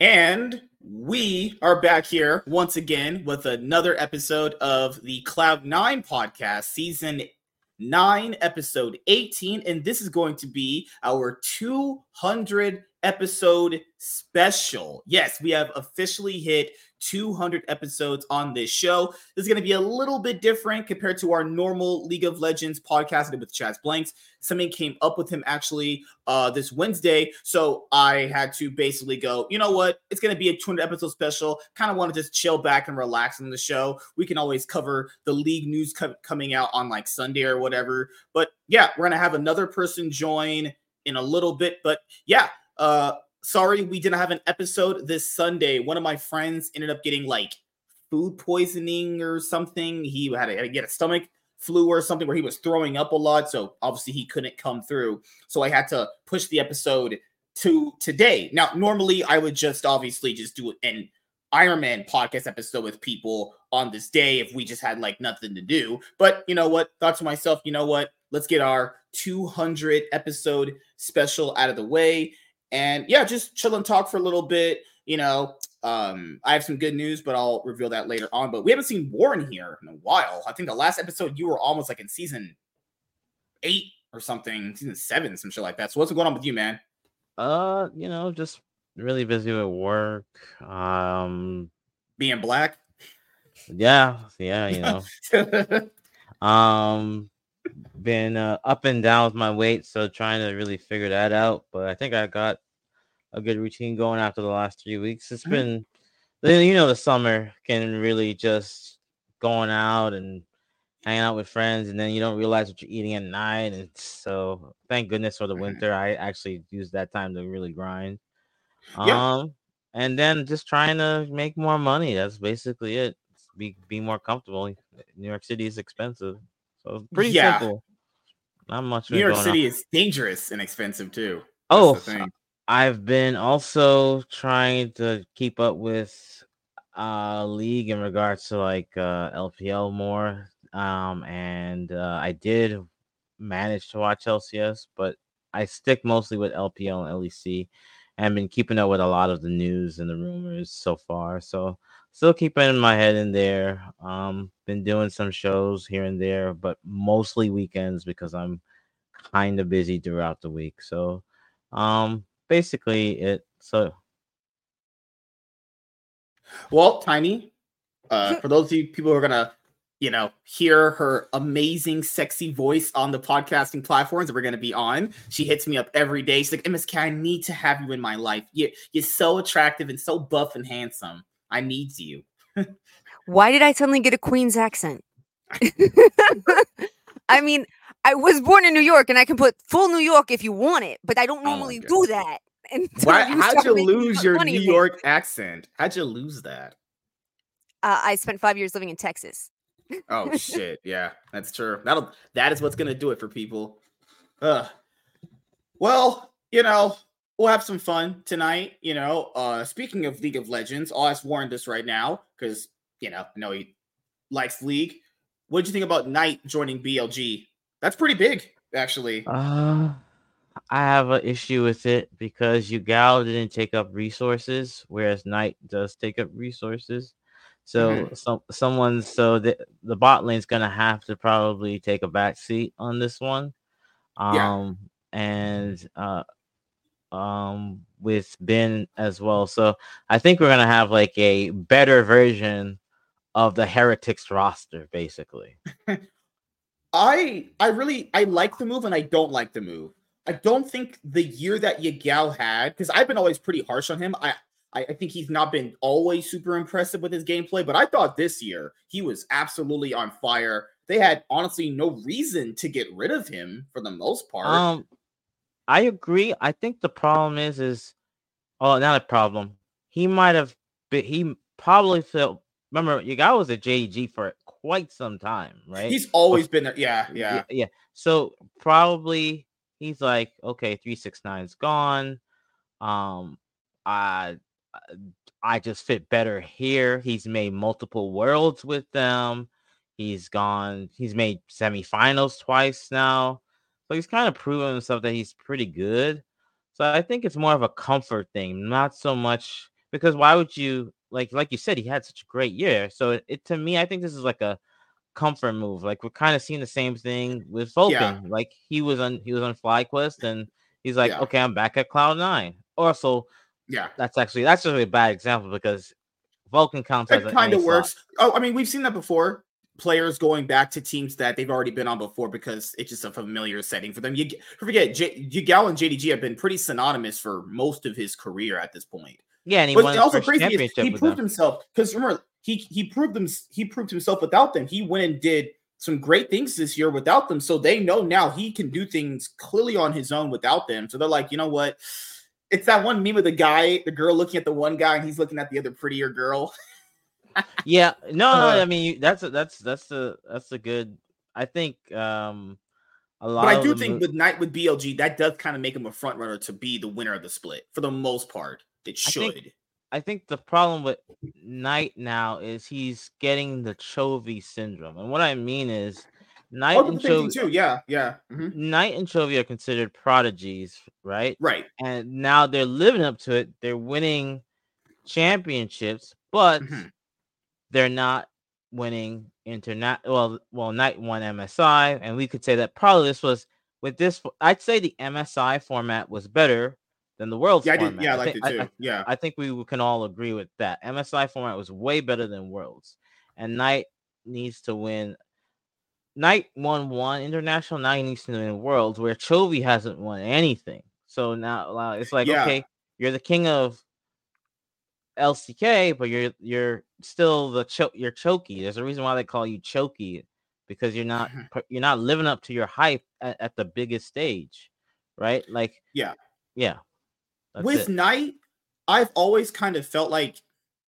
And we are back here once again with another episode of the Cloud Nine podcast, season nine, episode 18. And this is going to be our 200 episode special. Yes, we have officially hit 200 episodes on this show. This is going to be a little bit different compared to our normal League of Legends podcast with Chaz Blanks. Something came up with him actually uh, this Wednesday. So I had to basically go, you know what? It's going to be a 200 episode special. Kind of want to just chill back and relax on the show. We can always cover the league news co- coming out on like Sunday or whatever. But yeah, we're going to have another person join in a little bit. But yeah, uh, sorry we didn't have an episode this Sunday. One of my friends ended up getting like food poisoning or something. He had to, get a stomach flu or something where he was throwing up a lot. So obviously he couldn't come through. So I had to push the episode to today. Now, normally I would just obviously just do an Iron Man podcast episode with people on this day if we just had like nothing to do. But you know what? Thought to myself, you know what? Let's get our 200 episode special out of the way and yeah, just chill and talk for a little bit. You know, um, I have some good news, but I'll reveal that later on. But we haven't seen Warren here in a while. I think the last episode you were almost like in season eight or something, season seven, some shit like that. So what's going on with you, man? Uh, you know, just really busy with work. Um, being black. Yeah, yeah, you know. um, been uh, up and down with my weight, so trying to really figure that out. But I think I got a good routine going after the last three weeks. It's mm-hmm. been, you know, the summer can really just going out and hanging out with friends, and then you don't realize what you're eating at night. And so, thank goodness for the winter. I actually used that time to really grind. Yeah. Um, and then just trying to make more money. That's basically it. Be be more comfortable. New York City is expensive. So pretty yeah. simple. Not much. New York City on. is dangerous and expensive too. Oh, I've been also trying to keep up with uh league in regards to like uh LPL more. Um and uh I did manage to watch LCS, but I stick mostly with LPL and LEC and been keeping up with a lot of the news and the rumors so far. So still keeping my head in there. Um, been doing some shows here and there, but mostly weekends because I'm kind of busy throughout the week. So, um, basically it. So, well, Tiny, uh, for those of you people who are gonna, you know, hear her amazing, sexy voice on the podcasting platforms that we're gonna be on, she hits me up every day. She's like, "MSK, I need to have you in my life. You, you're so attractive and so buff and handsome." I need you. Why did I suddenly get a Queen's accent? I mean, I was born in New York and I can put full New York if you want it, but I don't oh normally oh do that. Why, how'd you lose your New York accent? How'd you lose that? Uh, I spent five years living in Texas. oh shit! Yeah, that's true. That'll that is what's gonna do it for people. Uh, well, you know, we'll have some fun tonight. You know, uh, speaking of League of Legends, I'll ask Warren this right now because you know I know he likes League. What did you think about Knight joining BLG? That's pretty big, actually. Uh, I have an issue with it because Yagao didn't take up resources, whereas Knight does take up resources. So mm-hmm. some someone so the the bot lane's gonna have to probably take a back seat on this one. Um yeah. and uh um with Bin as well. So I think we're gonna have like a better version of the Heretics roster, basically. I I really I like the move and I don't like the move. I don't think the year that Yagao had, because I've been always pretty harsh on him. I, I I think he's not been always super impressive with his gameplay, but I thought this year he was absolutely on fire. They had honestly no reason to get rid of him for the most part. Um, I agree. I think the problem is, is oh, not a problem. He might have been. He probably felt. Remember, your guy was a JG for quite some time, right? He's always but, been there. Yeah, yeah, yeah, yeah. So probably he's like, okay, three six nine's gone. Um, I I just fit better here. He's made multiple worlds with them. He's gone. He's made semifinals twice now. So he's kind of proven himself that he's pretty good. So I think it's more of a comfort thing, not so much because why would you like like you said he had such a great year. So it, it to me, I think this is like a comfort move. Like we're kind of seeing the same thing with Vulcan. Yeah. Like he was on he was on FlyQuest and he's like, yeah. okay, I'm back at Cloud Nine. Also, yeah, that's actually that's just a bad example because Vulcan counts it as kind of works. Oh, I mean, we've seen that before. Players going back to teams that they've already been on before because it's just a familiar setting for them. You forget, J- Yagao and JDG have been pretty synonymous for most of his career at this point. Yeah, and he but also crazy he proved them. himself because remember he he proved them he proved himself without them. He went and did some great things this year without them, so they know now he can do things clearly on his own without them. So they're like, you know what? It's that one meme of the guy, the girl looking at the one guy, and he's looking at the other prettier girl. yeah, no, uh, I mean that's a, that's that's the that's a good. I think um a lot. But I do think mo- with Knight with BLG, that does kind of make him a front runner to be the winner of the split for the most part. It should. I think, I think the problem with Knight now is he's getting the Chovy syndrome, and what I mean is Knight oh, and Chovy too. Yeah, yeah. Mm-hmm. Knight and Chovy are considered prodigies, right? Right. And now they're living up to it. They're winning championships, but mm-hmm. They're not winning internet. Well, well, Knight won MSI, and we could say that probably this was with this. I'd say the MSI format was better than the Worlds yeah, format. I did, yeah, I, I liked think, it too. I, yeah, I think we can all agree with that. MSI format was way better than Worlds, and Knight needs to win. Knight won one international. Now he needs to win Worlds, where Chovy hasn't won anything. So now it's like, yeah. okay, you're the king of LCK, but you're you're still the cho- you're choky. There's a reason why they call you choky because you're not mm-hmm. you're not living up to your hype at, at the biggest stage, right? Like, yeah, yeah. With it. Knight, I've always kind of felt like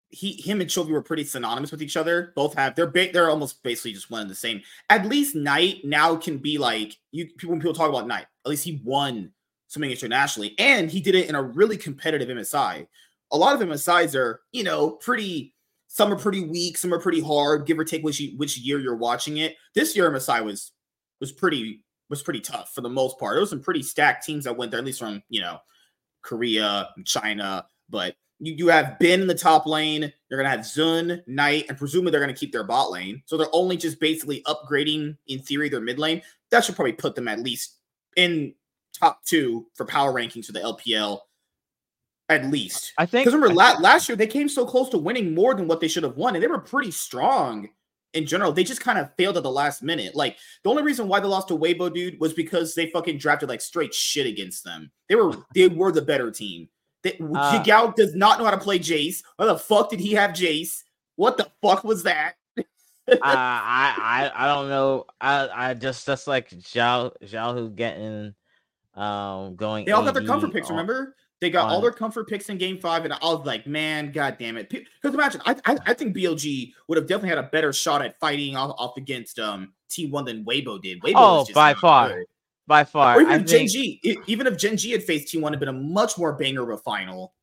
he, him, and Chovy were pretty synonymous with each other. Both have they're ba- they're almost basically just one and the same. At least Knight now can be like you. People when people talk about Knight, at least he won something internationally, and he did it in a really competitive MSI. A lot of MSIs are you know pretty. Some are pretty weak, some are pretty hard, give or take which which year you're watching it. This year MSI was was pretty was pretty tough for the most part. There was some pretty stacked teams that went there, at least from you know Korea, China, but you, you have Bin in the top lane. You're gonna have Xun, Knight, and presumably they're gonna keep their bot lane. So they're only just basically upgrading in theory their mid lane. That should probably put them at least in top two for power rankings for the LPL. At least I think because remember la- last year they came so close to winning more than what they should have won, and they were pretty strong in general. They just kind of failed at the last minute. Like the only reason why they lost to Weibo, dude, was because they fucking drafted like straight shit against them. They were they were the better team. They, uh, does not know how to play Jace. Why the fuck did he have Jace? What the fuck was that? uh, I, I I don't know. I I just that's like Xiao Xiao who getting um going. They all got their comfort picks. Remember? They got all their comfort picks in game five, and I was like, man, god damn it. Because imagine, I, I, I think BLG would have definitely had a better shot at fighting off, off against um T1 than Weibo did. Weibo oh, by far. Good. By far. Or even Gen G, even if Gen G had faced T1, it'd been a much more banger of a final.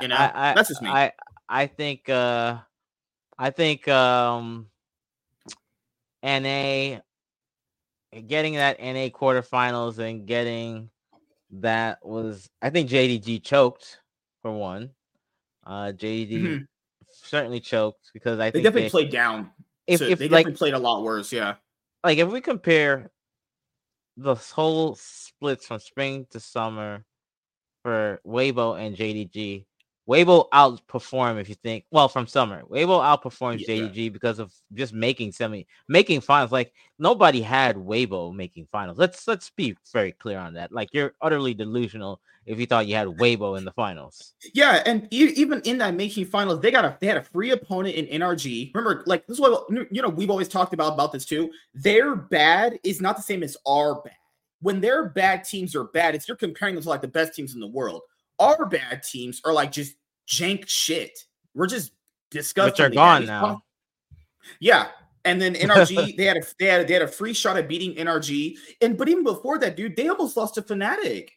You know, I, I, that's just me. I, I think uh I think um NA getting that NA quarterfinals and getting that was I think JDG choked for one. Uh JD mm-hmm. certainly choked because I think they think definitely they, played down. If, so if they definitely like, played a lot worse, yeah. Like if we compare the whole splits from spring to summer for Weibo and JDG, Weibo outperform if you think well from summer. Weibo outperforms yeah. Because of just making semi making finals. Like nobody had Weibo making finals. Let's let's be very clear on that. Like you're utterly delusional if you thought you had Weibo in the finals. Yeah, and e- even in that making finals, they got a they had a free opponent in NRG. Remember, like this is what you know we've always talked about about this too. Their bad is not the same as our bad. When their bad teams are bad, it's you're comparing them to like the best teams in the world our bad teams are like just jank shit. We're just disgusting. Which are gone now. Yeah. And then NRG, they had a they had a, they had a free shot at beating NRG. And but even before that, dude, they almost lost to Fnatic.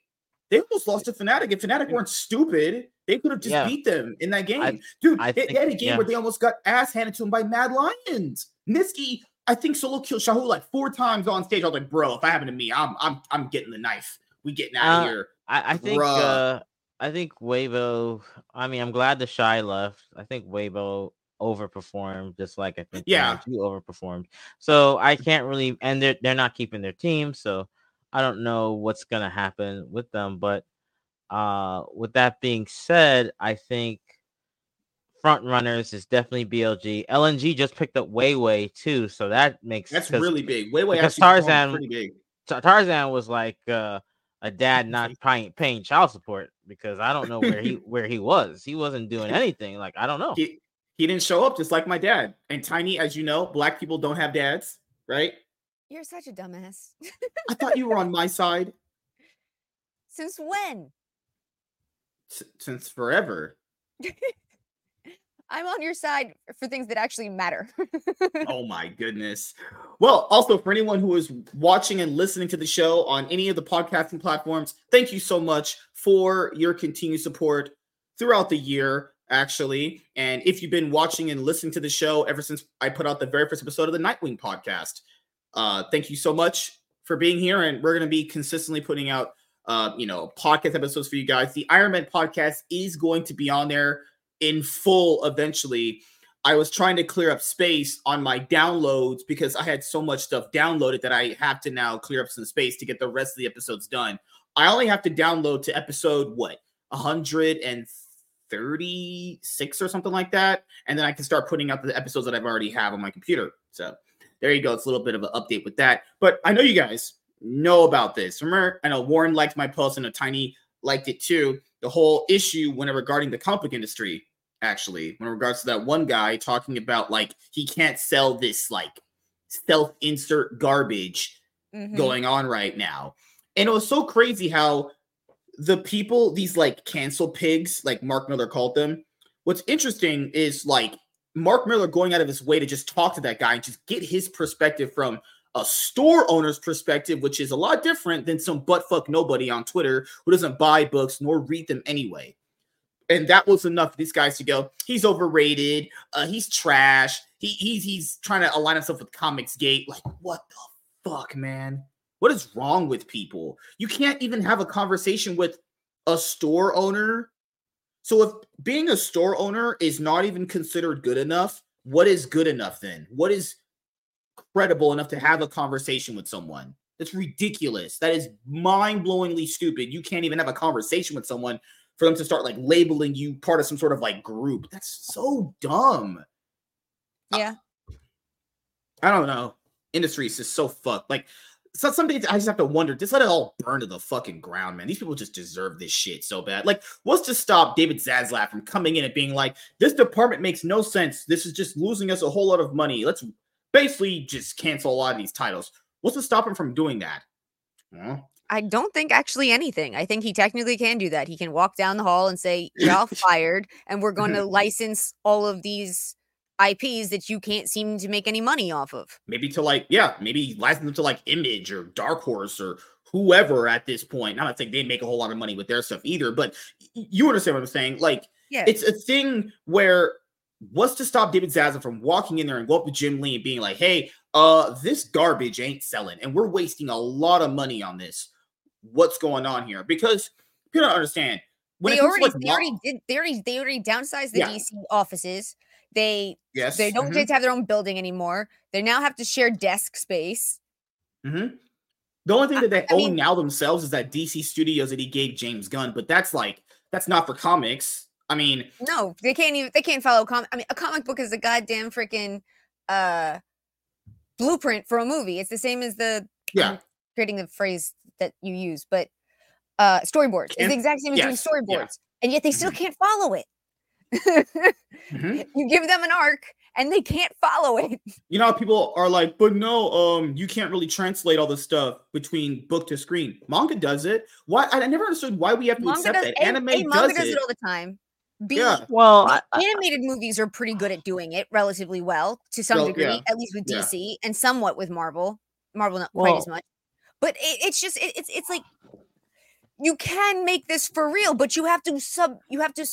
They almost lost to Fnatic. If Fnatic weren't stupid, they could have just yeah. beat them in that game. I, dude, I they, think, they, had a game yeah. where they almost got ass handed to them by Mad Lions. Nisqy, I think solo killed Xiaohu like four times on stage. I was like, bro, if that happened to me, I'm I'm I'm getting the knife. We getting out of uh, here. I, I think uh, I think Weibo. I mean, I'm glad TheShy left. I think Weibo overperformed, just like I think yeah, you overperformed. So I can't really, and they're they're not keeping their team, so I don't know what's gonna happen with them. But uh, with that being said, I think front runners is definitely BLG. LNG just picked up Weiwei too, so that makes that's really big. Weiwei because Tarzan pretty big. Tarzan was like uh, a dad not paying, paying child support because I don't know where he where he was. He wasn't doing anything. Like I don't know. He, he didn't show up just like my dad. And Tiny, as you know, black people don't have dads, right? You're such a dumbass. I thought you were on my side. Since when? S- since forever. I'm on your side for things that actually matter. oh my goodness. Well, also for anyone who is watching and listening to the show on any of the podcasting platforms, thank you so much for your continued support throughout the year, actually. And if you've been watching and listening to the show ever since I put out the very first episode of the Nightwing podcast, uh, thank you so much for being here. And we're going to be consistently putting out, uh, you know, podcast episodes for you guys. The Iron Man podcast is going to be on there in full eventually. I was trying to clear up space on my downloads because I had so much stuff downloaded that I have to now clear up some space to get the rest of the episodes done. I only have to download to episode what 136 or something like that, and then I can start putting out the episodes that I've already have on my computer. So there you go. It's a little bit of an update with that. But I know you guys know about this. Remember, I know Warren liked my post and a tiny liked it too. The whole issue when regarding the comic industry, actually, when regards to that one guy talking about like he can't sell this like self insert garbage mm-hmm. going on right now. And it was so crazy how the people, these like cancel pigs, like Mark Millar called them. What's interesting is like Mark Millar going out of his way to just talk to that guy and just get his perspective from a store owner's perspective, which is a lot different than some buttfuck nobody on Twitter who doesn't buy books nor read them anyway. And that was enough for these guys to go, he's overrated, uh, he's trash, he, he's he's trying to align himself with Comics Gate. Like, what the fuck, man? What is wrong with people? You can't even have a conversation with a store owner. So if being a store owner is not even considered good enough, what is good enough then? What is credible enough to have a conversation with someone. That's ridiculous. That is mind-blowingly stupid. You can't even have a conversation with someone for them to start like labeling you part of some sort of like group. That's so dumb. Yeah. I, I don't know. Industry is just so fucked. Like so some days I just have to wonder, just let it all burn to the fucking ground, man. These people just deserve this shit so bad. Like, what's to stop David Zaslav from coming in and being like, this department makes no sense. This is just losing us a whole lot of money. Let's basically just cancel a lot of these titles. What's to stop him from doing that? I don't think actually anything. I think he technically can do that. He can walk down the hall and say, Y'all fired, and we're going to license all of these IPs that you can't seem to make any money off of. Maybe to like, yeah, maybe license them to like Image or Dark Horse or whoever at this point. I'm not saying they make a whole lot of money with their stuff either, but you understand what I'm saying? Like, yeah. it's a thing where what's to stop David Zaza from walking in there and go up to Jim Lee and being like, hey, uh, this garbage ain't selling, and we're wasting a lot of money on this. What's going on here? Because people don't understand. They already, like they already did. They already, they already downsized the yeah. DC offices. They, yes, they don't mm-hmm. get to have their own building anymore. They now have to share desk space. Mm-hmm. The only thing that they I, own mean, now themselves is that DC Studios that he gave James Gunn, but that's like that's not for comics. I mean, no, they can't even they can't follow comic. I mean, a comic book is a goddamn freaking uh blueprint for a movie. It's the same as the yeah I'm creating the phrase that you use, but uh storyboards. It's the exact same as yes. doing storyboards, yeah. and yet they still mm-hmm. can't follow it. mm-hmm. You give them an arc and they can't follow it. You know, people are like, but no, um, you can't really translate all this stuff between book to screen. Manga does it. Why? I never understood why we have to manga accept does, that. Anime a, a does, does it. it all the time. B, yeah. Well, animated I, movies are pretty good at doing it relatively well to some well, degree, yeah. at least with DC yeah. and somewhat with Marvel. Marvel not well, quite as much, but it, it's just it, it's it's like you can make this for real, but you have to sub you have to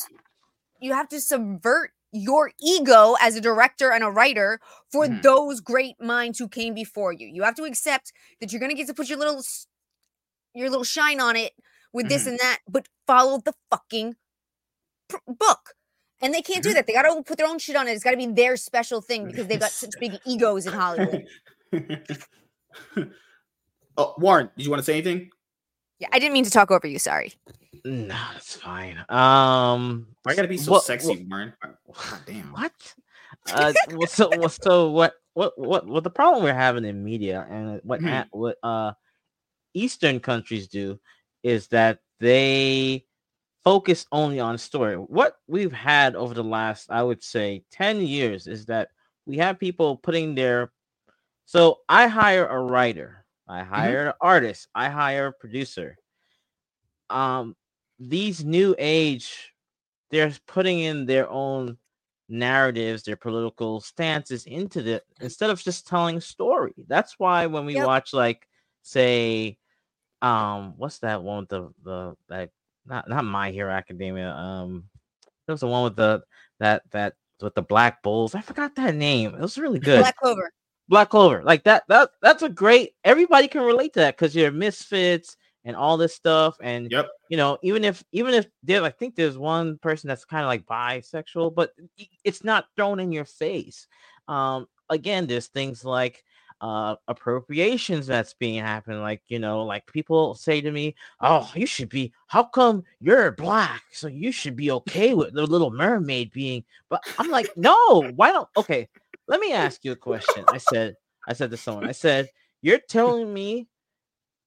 you have to subvert your ego as a director and a writer for mm. those great minds who came before you. You have to accept that you're going to get to put your little your little shine on it with this mm-hmm. and that, but follow the fucking pr- book. And they can't do mm-hmm. that. They got to put their own shit on it. It's got to be their special thing because they've got such big egos in Hollywood. oh, Warren, did you want to say anything? Yeah, I didn't mean to talk over you. Sorry. No, that's fine. Um, I gotta be so what, sexy, what, Warren. God damn. What? Uh, so, so what? What? What? What? The problem we're having in media and what mm-hmm. what uh Eastern countries do is that they focus only on story. What we've had over the last, I would say, 10 years is that we have people putting their so I hire a writer, I mm-hmm. hire mm-hmm. an artist, I hire a producer. Um, these new age, they're putting in their own narratives, their political stances into the instead of just telling a story. That's why when we yep. watch, like, say, um, what's that one with the the that not not My Hero Academia. Um, there was the one with the that that with the black bulls. I forgot that name. It was really good. Black Clover. Black Clover. Like that. That that's a great. Everybody can relate to that because you're misfits and all this stuff. And yep. you know, even if even if there, I think there's one person that's kind of like bisexual, but it's not thrown in your face. Um, again, there's things like uh, appropriations that's being happening. Like, you know, like people say to me, Oh, you should be, how come you're black? So you should be okay with the little mermaid being, but I'm like, No, why don't, okay, let me ask you a question. I said, I said to someone, I said, You're telling me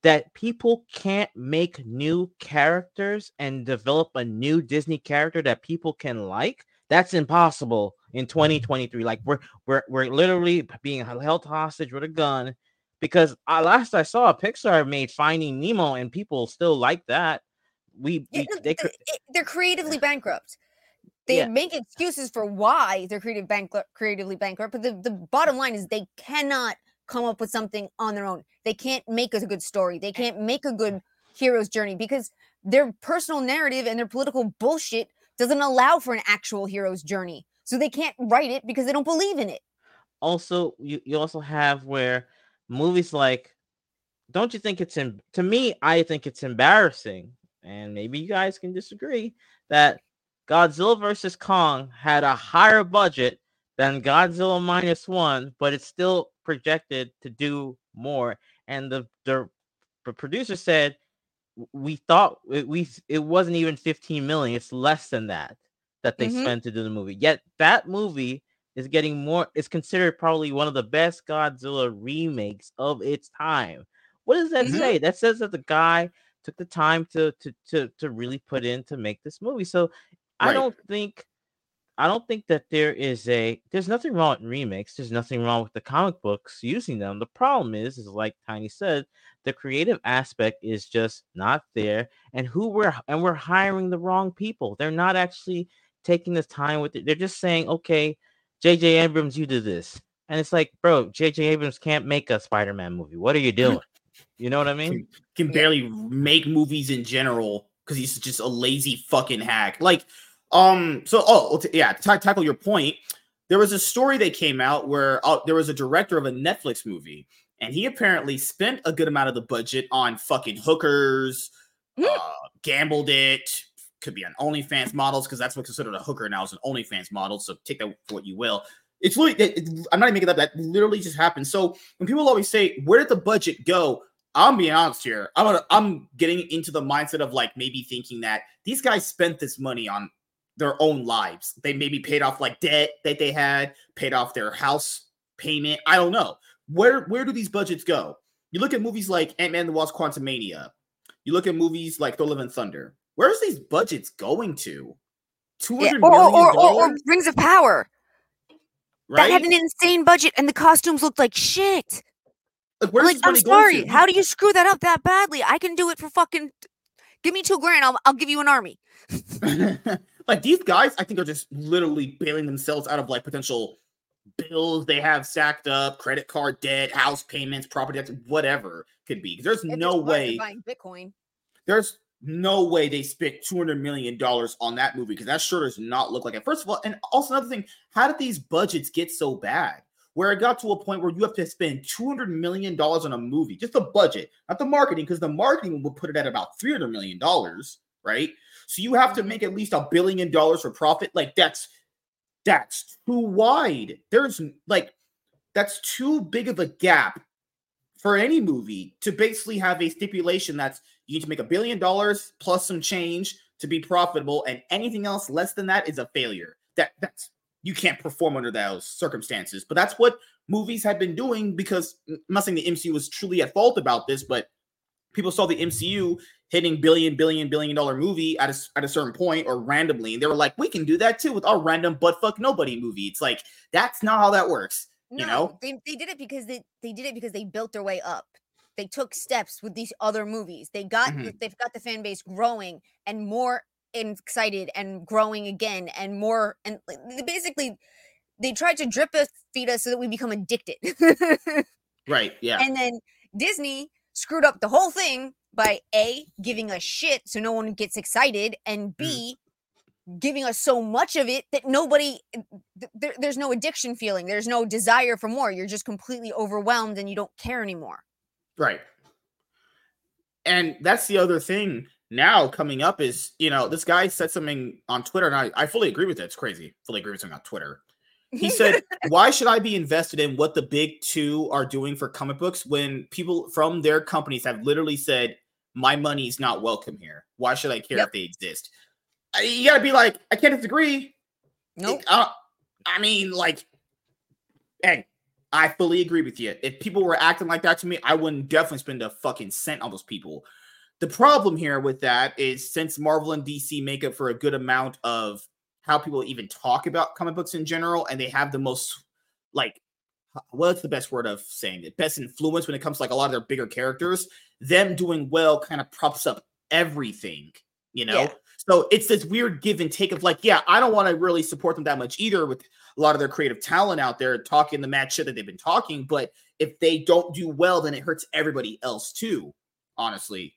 that people can't make new characters and develop a new Disney character that people can like? That's impossible in 2023. Like we're we're we're literally being held hostage with a gun because I, last I saw Pixar made Finding Nemo and people still like that. We, we they, they're creatively bankrupt. They yeah. make excuses for why they're creative bankrupt, creatively bankrupt, but the, the bottom line is they cannot come up with something on their own. They can't make a good story. They can't make a good hero's journey because their personal narrative and their political bullshit doesn't allow for an actual hero's journey. So they can't write it because they don't believe in it. Also, you, you also have where movies like, don't you think it's in, to me, I think it's embarrassing, and maybe you guys can disagree, that Godzilla versus Kong had a higher budget than Godzilla minus one, but it's still projected to do more. And the, the, the producer said, we thought it, we it wasn't even 15 million, it's less than that that they mm-hmm. spent to do the movie. Yet that movie is getting more is considered probably one of the best Godzilla remakes of its time. What does that mm-hmm. say? That says that the guy took the time to to to to really put in to make this movie. So right. I don't think I don't think that there is a there's nothing wrong with remakes. There's nothing wrong with the comic books using them. The problem is, is like Tiny said, the creative aspect is just not there, and who we're and we're hiring the wrong people. They're not actually taking this time with it. They're just saying, okay, J.J. Abrams, you do this. And it's like, bro, J.J. Abrams can't make a Spider Man movie. What are you doing? You know what I mean? Can, can barely make movies in general because he's just a lazy fucking hack. Like, um, so, oh, yeah, to tackle your point, there was a story that came out where uh, there was a director of a Netflix movie, and he apparently spent a good amount of the budget on fucking hookers, mm. uh, gambled it, could be on OnlyFans models because that's what's considered a hooker now is an OnlyFans model. So take that for what you will. It's really, it, I'm not even making up. That literally just happened. So when people always say, "Where did the budget go?" I'm being honest here. I'm gonna, I'm getting into the mindset of like maybe thinking that these guys spent this money on their own lives. They maybe paid off like debt that they had, paid off their house payment. I don't know. Where where do these budgets go? You look at movies like Ant Man the Wasp Quantumania. You look at movies like Thor Love and Thunder. Where's these budgets going to? Two hundred yeah, or, or, or, or, Rings of Power. Right? That had an insane budget, and the costumes looked like shit. Like, where's like I'm sorry. How do you screw that up that badly? I can do it for fucking. Give me two grand. I'll I'll give you an army. like these guys, I think are just literally bailing themselves out of like potential bills they have stacked up, credit card debt, house payments, property tax, whatever could be. There's no way buying Bitcoin. There's no way they spent 200 million dollars on that movie because that sure does not look like it. First of all, and also another thing, how did these budgets get so bad? where it got to a point where you have to spend $200 million on a movie, just the budget, not the marketing, because the marketing would put it at about $300 million, right? So you have to make at least a billion dollars for profit. Like that's that's too wide. There's like that's too big of a gap for any movie to basically have a stipulation that's you need to make a billion dollars plus some change to be profitable, and anything else less than that is a failure. That that's you can't perform under those circumstances. But that's what movies have been doing because mm, I'm not saying the MCU was truly at fault about this, but people saw the MCU hitting billion, billion, billion dollar movie at a, at a certain point or randomly, and they were like, we can do that too with our random butt fuck nobody movie. It's like that's not how that works. No, you know, they, they did it because they, they did it because they built their way up. They took steps with these other movies. They got mm-hmm. they've got the fan base growing and more excited and growing again and more and basically they tried to drip us feed us so that we become addicted. right. Yeah. And then Disney screwed up the whole thing by A, giving us shit so no one gets excited, and mm. B, mm. giving us so much of it that nobody, th- there's no addiction feeling. There's no desire for more. You're just completely overwhelmed and you don't care anymore. Right. And that's the other thing now coming up is, you know, this guy said something on Twitter, and I, I fully agree with it. It's crazy. Fully agree with something on Twitter. He said, Why should I be invested in what the big two are doing for comic books when people from their companies have literally said, My money's not welcome here? Why should I care yep. if they exist? You gotta be like, I can't disagree. No, nope. uh, I mean, like, hey, I fully agree with you. If people were acting like that to me, I wouldn't definitely spend a fucking cent on those people. The problem here with that is since Marvel and DC make up for a good amount of how people even talk about comic books in general, and they have the most like what's the best word of saying it? Best influence when it comes to like a lot of their bigger characters. Them doing well kind of props up everything, you know. Yeah. So it's this weird give and take of like, yeah, I don't want to really support them that much either with a lot of their creative talent out there talking the mad shit that they've been talking. But if they don't do well, then it hurts everybody else too, honestly.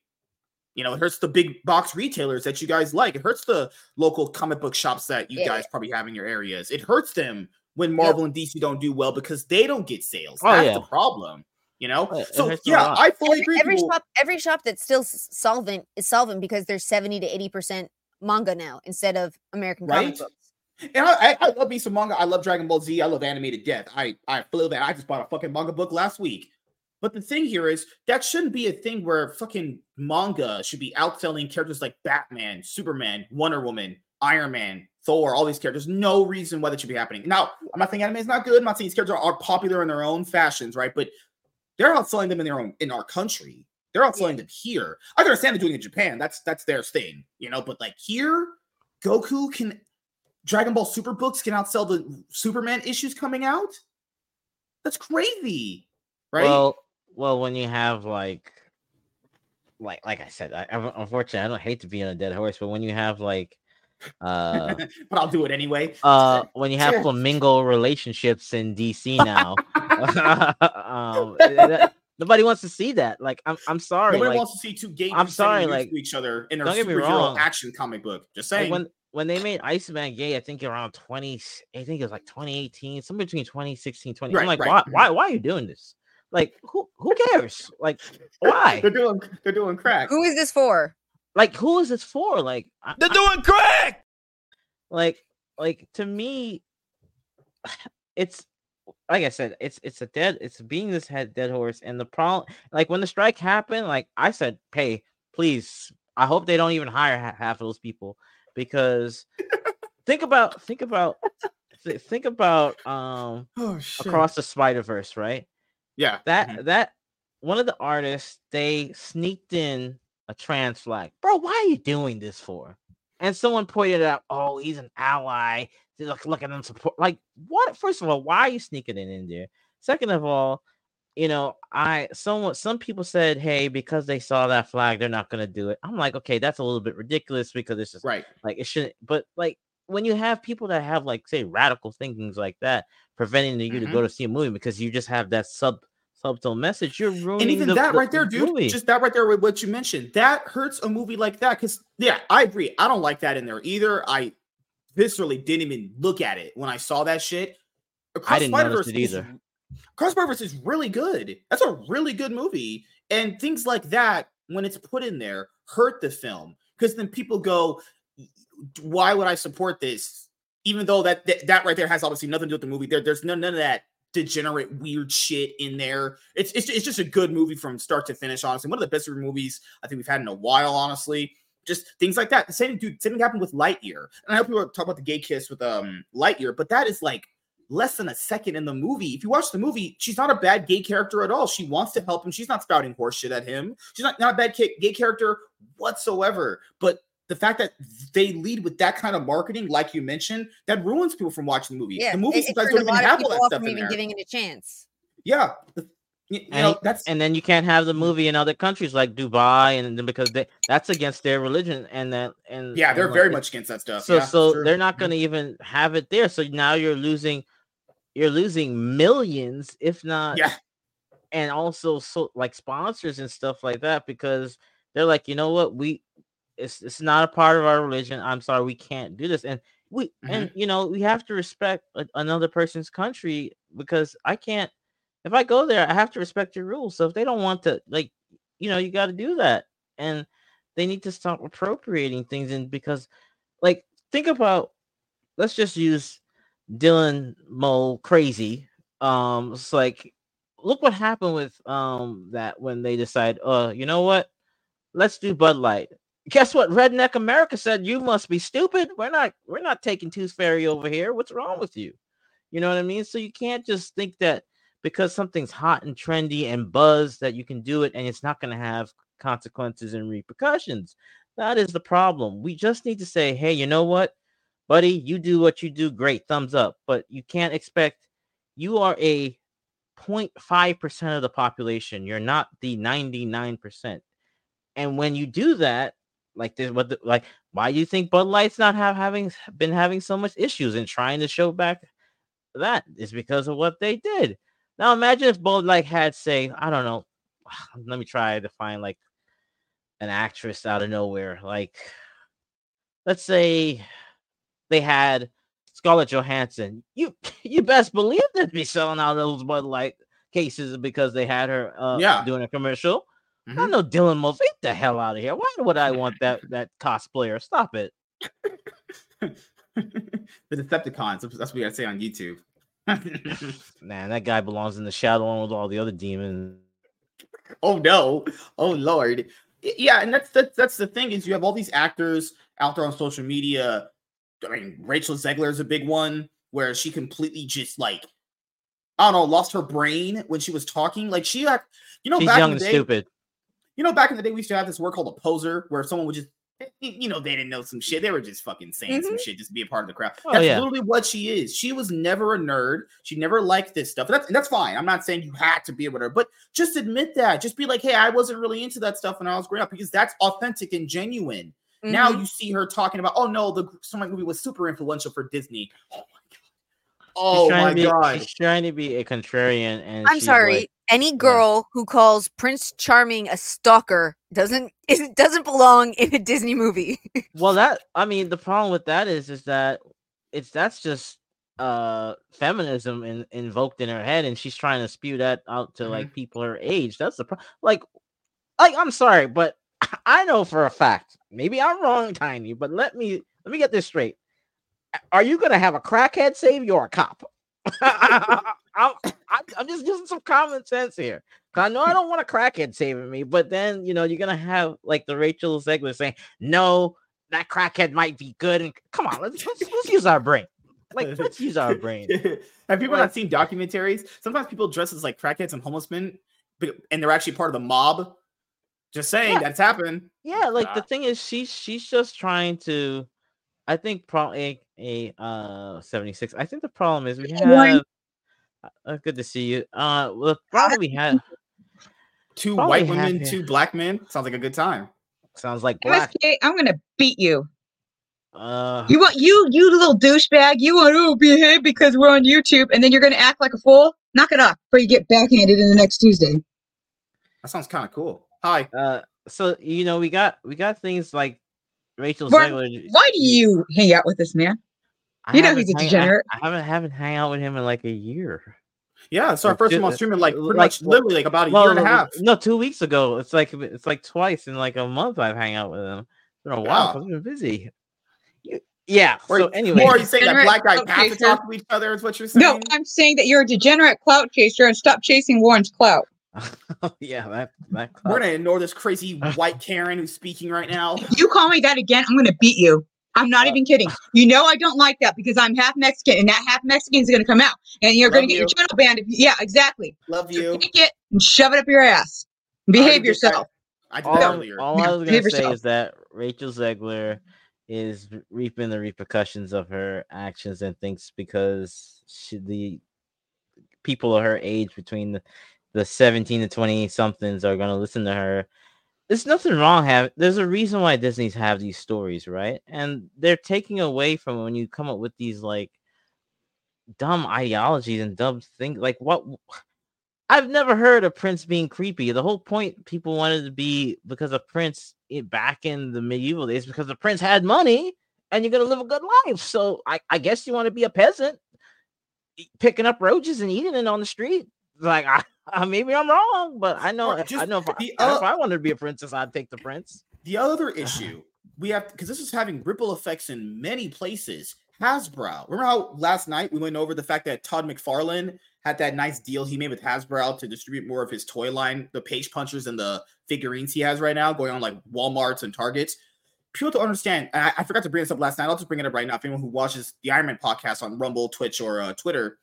You know, it hurts the big box retailers that you guys like. It hurts the local comic book shops that you yeah. guys probably have in your areas. It hurts them when Marvel and DC don't do well because they don't get sales. Oh, That's yeah. the problem. You know, it, so it yeah, I fully every, agree. Every shop, every shop that's still solvent is solvent because they're seventy to eighty percent manga now instead of American right? comic books. And I, I, love me some manga. I love Dragon Ball Z. I love animated death. I I feel that. I just bought a fucking manga book last week. But the thing here is that shouldn't be a thing where fucking manga should be outselling characters like Batman, Superman, Wonder Woman, Iron Man, Thor, all these characters. No reason why that should be happening. Now, I'm not saying anime is not good. I'm not saying these characters are popular in their own fashions, right? But they're outselling them in their own in our country. They're outselling them here. I understand they're doing it in Japan. That's that's their thing, you know. But like here, Goku can Dragon Ball Super books can outsell the Superman issues coming out. That's crazy, right? Well, well, when you have like, like, like I said, I, unfortunately, I don't hate to be on a dead horse, but when you have like, uh, but I'll do it anyway. Uh, when you have flamingo relationships in DC now, um, that, nobody wants to see that. Like, I'm, I'm sorry. Nobody like, wants to see two gays. I'm sorry, like each other in a superhero action comic book. Just saying. Like when when they made Iceman gay, I think around 20, I think it was like 2018, somewhere between 2016, 20. Right, I'm like, right. why, why, why are you doing this? Like who who cares? Like why? they're doing they're doing crack. Who is this for? Like who is this for? Like they're doing crack. Like like to me, it's like I said, it's it's a dead it's being this head dead horse. And the problem, like when the strike happened, like I said, hey, please, I hope they don't even hire half of those people because think about think about think about um oh, across the Spider Verse, right? Yeah. That mm-hmm. that one of the artists they sneaked in a trans flag. Bro, why are you doing this for? And someone pointed out, oh, he's an ally. Look, look at them support. Like, what? First of all, why are you sneaking it in there? Second of all, you know, I someone some people said, hey, because they saw that flag, they're not gonna do it. I'm like, okay, that's a little bit ridiculous because it's just right. Like it shouldn't, but like when you have people that have like say radical thinkings like that, preventing you mm-hmm. to go to see a movie because you just have that sub subtle message. You're ruining and even the, that the, right there, dude. Movie. Just that right there with what you mentioned. That hurts a movie like that. Because yeah, I agree. I don't like that in there either. I viscerally didn't even look at it when I saw that shit. Across I didn't notice it either. Purpose is really good. That's a really good movie. And things like that, when it's put in there, hurt the film because then people go, "Why would I support this?" Even though that that, that right there has obviously nothing to do with the movie. There, there's none, none of that degenerate weird shit in there. It's, it's it's just a good movie from start to finish. Honestly, one of the best movies I think we've had in a while. Honestly, just things like that. The same dude, same thing happened with Lightyear. And I hope people talk about the gay kiss with um Lightyear, but that is like less than a second in the movie. If you watch the movie, she's not a bad gay character at all. She wants to help him. She's not spouting horseshit at him. She's not, not a bad gay character whatsoever. But the fact that they lead with that kind of marketing, like you mentioned, that ruins people from watching the movie. Yeah, the movie it, sometimes don't even have all that stuff in even there. giving it a chance. Yeah. You, and, know, that's and then you can't have the movie in other countries like Dubai, and then because they, that's against their religion, and that and yeah, they're and very like, much against that stuff. So yeah, so they're not going to even have it there. So now you're losing, you're losing millions, if not yeah, and also so like sponsors and stuff like that because they're like, you know what, we it's it's not a part of our religion. I'm sorry, we can't do this, and we mm-hmm. and you know we have to respect a, another person's country because I can't if I go there, I have to respect your rules. So if they don't want to, like, you know, you got to do that, and they need to stop appropriating things. And because, like, think about, let's just use Dylan Mo crazy. Um, it's like, look what happened with um that when they decide, uh, you know what, let's do Bud Light. Guess what? Redneck America said you must be stupid. We're not, we're not taking Tooth Fairy over here. What's wrong with you? You know what I mean? So you can't just think that because something's hot and trendy and buzz that you can do it and it's not going to have consequences and repercussions. That is the problem. We just need to say, hey, you know what, buddy, you do what you do, great, thumbs up. But you can't expect you are a 0.5% of the population. You're not the 99%. And when you do that, like this, what the, like why do you think Bud Light's not have having been having so much issues and trying to show back that is because of what they did. Now imagine if Bud Light had say, I don't know, let me try to find like an actress out of nowhere. Like let's say they had Scarlett Johansson. You you best believe they'd be selling out those Bud Light cases because they had her uh, yeah. doing a commercial. Mm-hmm. I know Dylan Mulvaney. Get the hell out of here. Why would I want that that cosplayer? Stop it. the Decepticons. That's what we gotta say on YouTube. Man, that guy belongs in the shadow along with all the other demons. Oh no! Oh lord! Yeah, and that's that's that's the thing is you have all these actors out there on social media. I mean, Rachel Zegler is a big one where she completely just like I don't know, lost her brain when she was talking. Like she like you know, she's back young in the and day, stupid. You know, back in the day, we used to have this word called a poser, where someone would just you know, they didn't know some shit. They were just fucking saying mm-hmm. some shit just to be a part of the crowd. Oh, that's yeah. literally what she is. She was never a nerd. She never liked this stuff. That's that's fine. I'm not saying you had to be a whatever, but just admit that. Just be like, hey, I wasn't really into that stuff when I was growing up because that's authentic and genuine. Mm-hmm. Now you see her talking about, oh no, the Sonic movie was super influential for Disney. Oh my god! Oh my be, god! She's trying to be a contrarian, and I'm sorry. Like, Any girl yeah. who calls Prince Charming a stalker doesn't is, doesn't belong in a Disney movie. well, that I mean, the problem with that is is that it's that's just uh feminism in, invoked in her head, and she's trying to spew that out to mm-hmm. like people her age. That's the problem. Like, like I'm sorry, but I know for a fact. Maybe I'm wrong, Tiny, but let me let me get this straight are you going to have a crackhead save you or a cop? I, am just using some common sense here. I know I hmm. don't want a crackhead saving me, but then you know you're gonna have like the Rachel Zegler saying, "No, that crackhead might be good." And come on, let's let's, let's use our brain. Like let's use our brain. have people like, not seen documentaries? Sometimes people dress as like crackheads and homeless men, and they're actually part of the mob. Just saying yeah. that's happened. Yeah, like the ah. thing is, she's she's just trying to I think probably a, a uh 76. I think the problem is we have uh, good to see you. Uh well probably we have two white women, two black men. Sounds like a good time. Sounds like black. MSK, I'm gonna beat you. Uh, you want you you little douchebag. You want to behave because we're on YouTube, and then you're gonna act like a fool. Knock it off before you get backhanded in the next Tuesday. That sounds kind of cool. Hi. Uh, so you know we got we got things like Rachel Zegler. Why do you hang out with this man? I you know he's a degenerate. I, I, haven't haven't hang out with him in like a year. Yeah, so our first one streaming like pretty like, much literally like about a well, year and a half. No, two weeks ago. It's like it's like twice in like a month I've hang out with him. It's been a while. I've been busy. Yeah. Or, so anyway, or are you saying that black guys have to talk to each other? Is what you're saying? No, I'm saying that you're a degenerate clout chaser and stop chasing Warren's clout. yeah, that, that clout. we're gonna ignore this crazy white Karen who's speaking right now. If you call me that again, I'm gonna beat you. I'm not uh, even kidding. You know I don't like that because I'm half Mexican, and that half Mexican is going to come out, and you're going to get you. your channel banned. If you, yeah, exactly. Love you. So take it and shove it up your ass. Behave yourself. I did all, earlier. All I was going to say yourself. is that Rachel Zegler is reaping the repercussions of her actions and thinks because she, the people of her age between the, the 17 to 20 somethings are going to listen to her there's nothing wrong have there's a reason why disney's have these stories right and they're taking away from when you come up with these like dumb ideologies and dumb things like what I've never heard of Prince being creepy. The whole point people wanted to be because of Prince back in the medieval days because the prince had money and you're gonna live a good life. So I, I guess you want to be a peasant, picking up roaches and eating it on the street. Like I, I maybe I'm wrong, but I know Just, I know if I, uh, if I wanted to be a princess, I'd take the prince. The other issue we have because this is having ripple effects in many places. Hasbro. Remember how last night we went over the fact that Todd McFarlane had that nice deal he made with Hasbro to distribute more of his toy line, the page punchers and the figurines he has right now, going on like Walmarts and Targets. People to understand, I, I, forgot to bring this up last night. I'll just bring it up right now. If anyone who watches the Iron Man podcast on Rumble, Twitch, or uh, Twitter,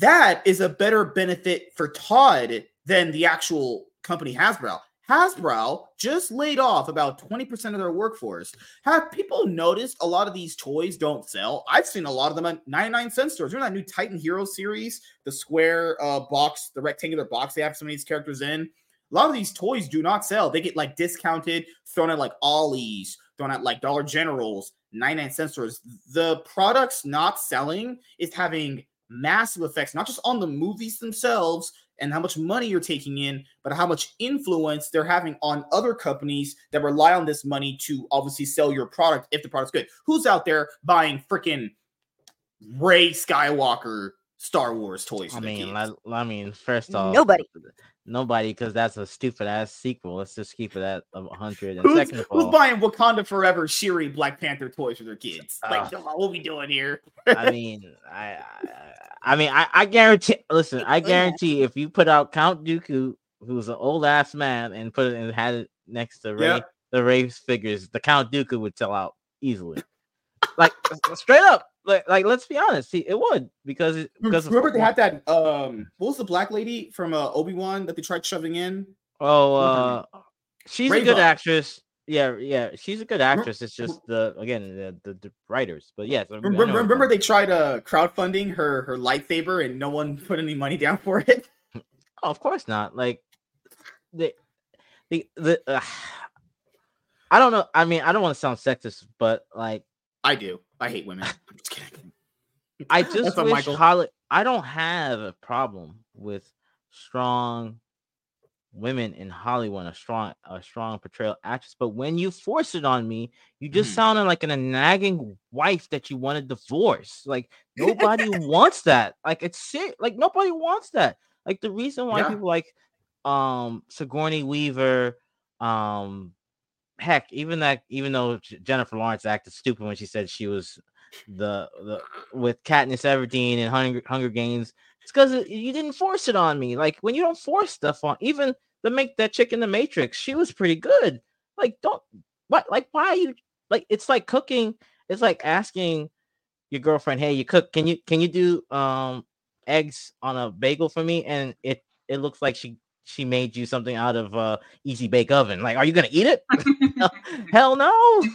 that is a better benefit for Todd than the actual company Hasbro. Hasbro just laid off about 20% of their workforce. Have people noticed a lot of these toys don't sell? I've seen a lot of them at 99 cent stores. Remember that new Titan Hero series, the square uh, box, the rectangular box they have some of these characters in? A lot of these toys do not sell. They get like discounted, thrown at like Ollie's, thrown at like Dollar Generals, 99 cent stores. The products not selling is having massive effects, not just on the movies themselves, and how much money you're taking in, but how much influence they're having on other companies that rely on this money to obviously sell your product if the product's good. Who's out there buying freaking Rey Skywalker Star Wars toys? I mean, I, I, mean, first off, nobody, nobody, because that's a stupid ass sequel. Let's just keep it at hundred. And who's, second of all, buying Wakanda Forever Shuri Black Panther toys for their kids? Like, uh, what we doing here? I mean, I, I I mean, I, I guarantee. Listen, I guarantee if you put out Count Dooku, who's an old ass man, and put it and had it next to Rey, yeah. the Rey figures, the Count Dooku would sell out easily. like straight up. Like, like let's be honest, it would because it, because remember they had that um what was the black lady from uh, Obi Wan that they tried shoving in? Oh, uh, she's a good actress. Yeah, yeah, she's a good actress. It's just the again the, the, the writers, but yes. remember, remember they tried uh crowdfunding her her lightsaber and no one put any money down for it. Oh, of course not. Like the the the. Uh, I don't know. I mean, I don't want to sound sexist, but like I do. I hate women. I'm just kidding. I just wish Holly. I don't have a problem with strong women in Hollywood a strong a strong portrayal actress. But when you force it on me, you just mm. sounded like an, a nagging wife that you want to divorce. Like nobody wants that. Like it's like nobody wants that. Like the reason why yeah. people like um Sigourney Weaver, um heck, even that even though Jennifer Lawrence acted stupid when she said she was the the with Katniss Everdeen and Hunger Hunger Games it's because you didn't force it on me. Like when you don't force stuff on, even the make that chick in the Matrix, she was pretty good. Like don't what like why are you like it's like cooking. It's like asking your girlfriend, hey, you cook? Can you can you do um eggs on a bagel for me? And it it looks like she she made you something out of uh easy bake oven. Like, are you gonna eat it? Hell no.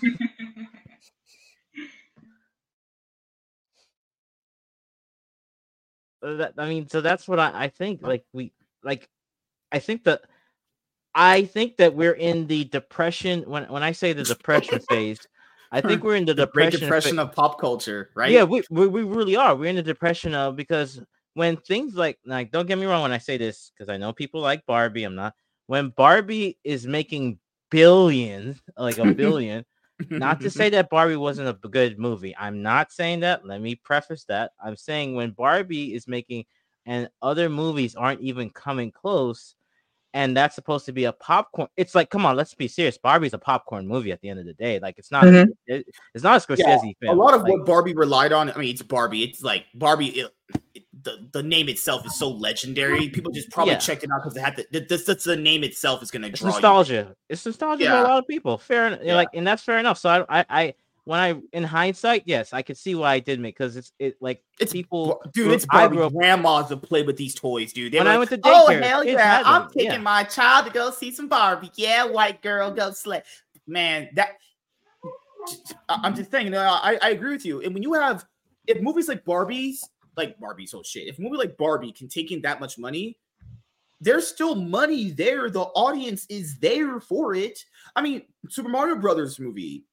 That I mean, so that's what I, I think. Like we like I think that I think that we're in the depression when when I say the depression phase, I think we're in the, the depression depression fa- of pop culture, right? Yeah, we, we we really are. We're in the depression of because when things like like don't get me wrong when I say this because I know people like Barbie. I'm not when Barbie is making billions, like a billion, not to say that Barbie wasn't a good movie. I'm not saying that. Let me preface that. I'm saying when Barbie is making and other movies aren't even coming close and that's supposed to be a popcorn. It's like, come on, let's be serious. Barbie's a popcorn movie at the end of the day. Like, it's not, mm-hmm. it, it's not a Scorsese yeah, film. A lot of like, what Barbie relied on. I mean, it's Barbie. It's like Barbie. It, the, the name itself is so legendary. People just probably yeah. checked it out because they had to. This, that's the name itself is going to draw. nostalgia. You. It's nostalgia yeah. for a lot of people. Fair, yeah. like, and that's fair enough. So I, I, I when I in hindsight, yes, I could see why I did make because it's it like it's people, dude. It's Barbie. Up, grandmas have played with these toys, dude. They when like, I went to oh, daycare, oh hell yeah, I'm taking my child to go see some Barbie. Yeah, white girl, go slay. Man, that I'm just saying. You know, I I agree with you. And when you have if movies like Barbie's, like Barbie's whole shit, if a movie like Barbie can take in that much money, there's still money there. The audience is there for it. I mean, Super Mario Brothers movie,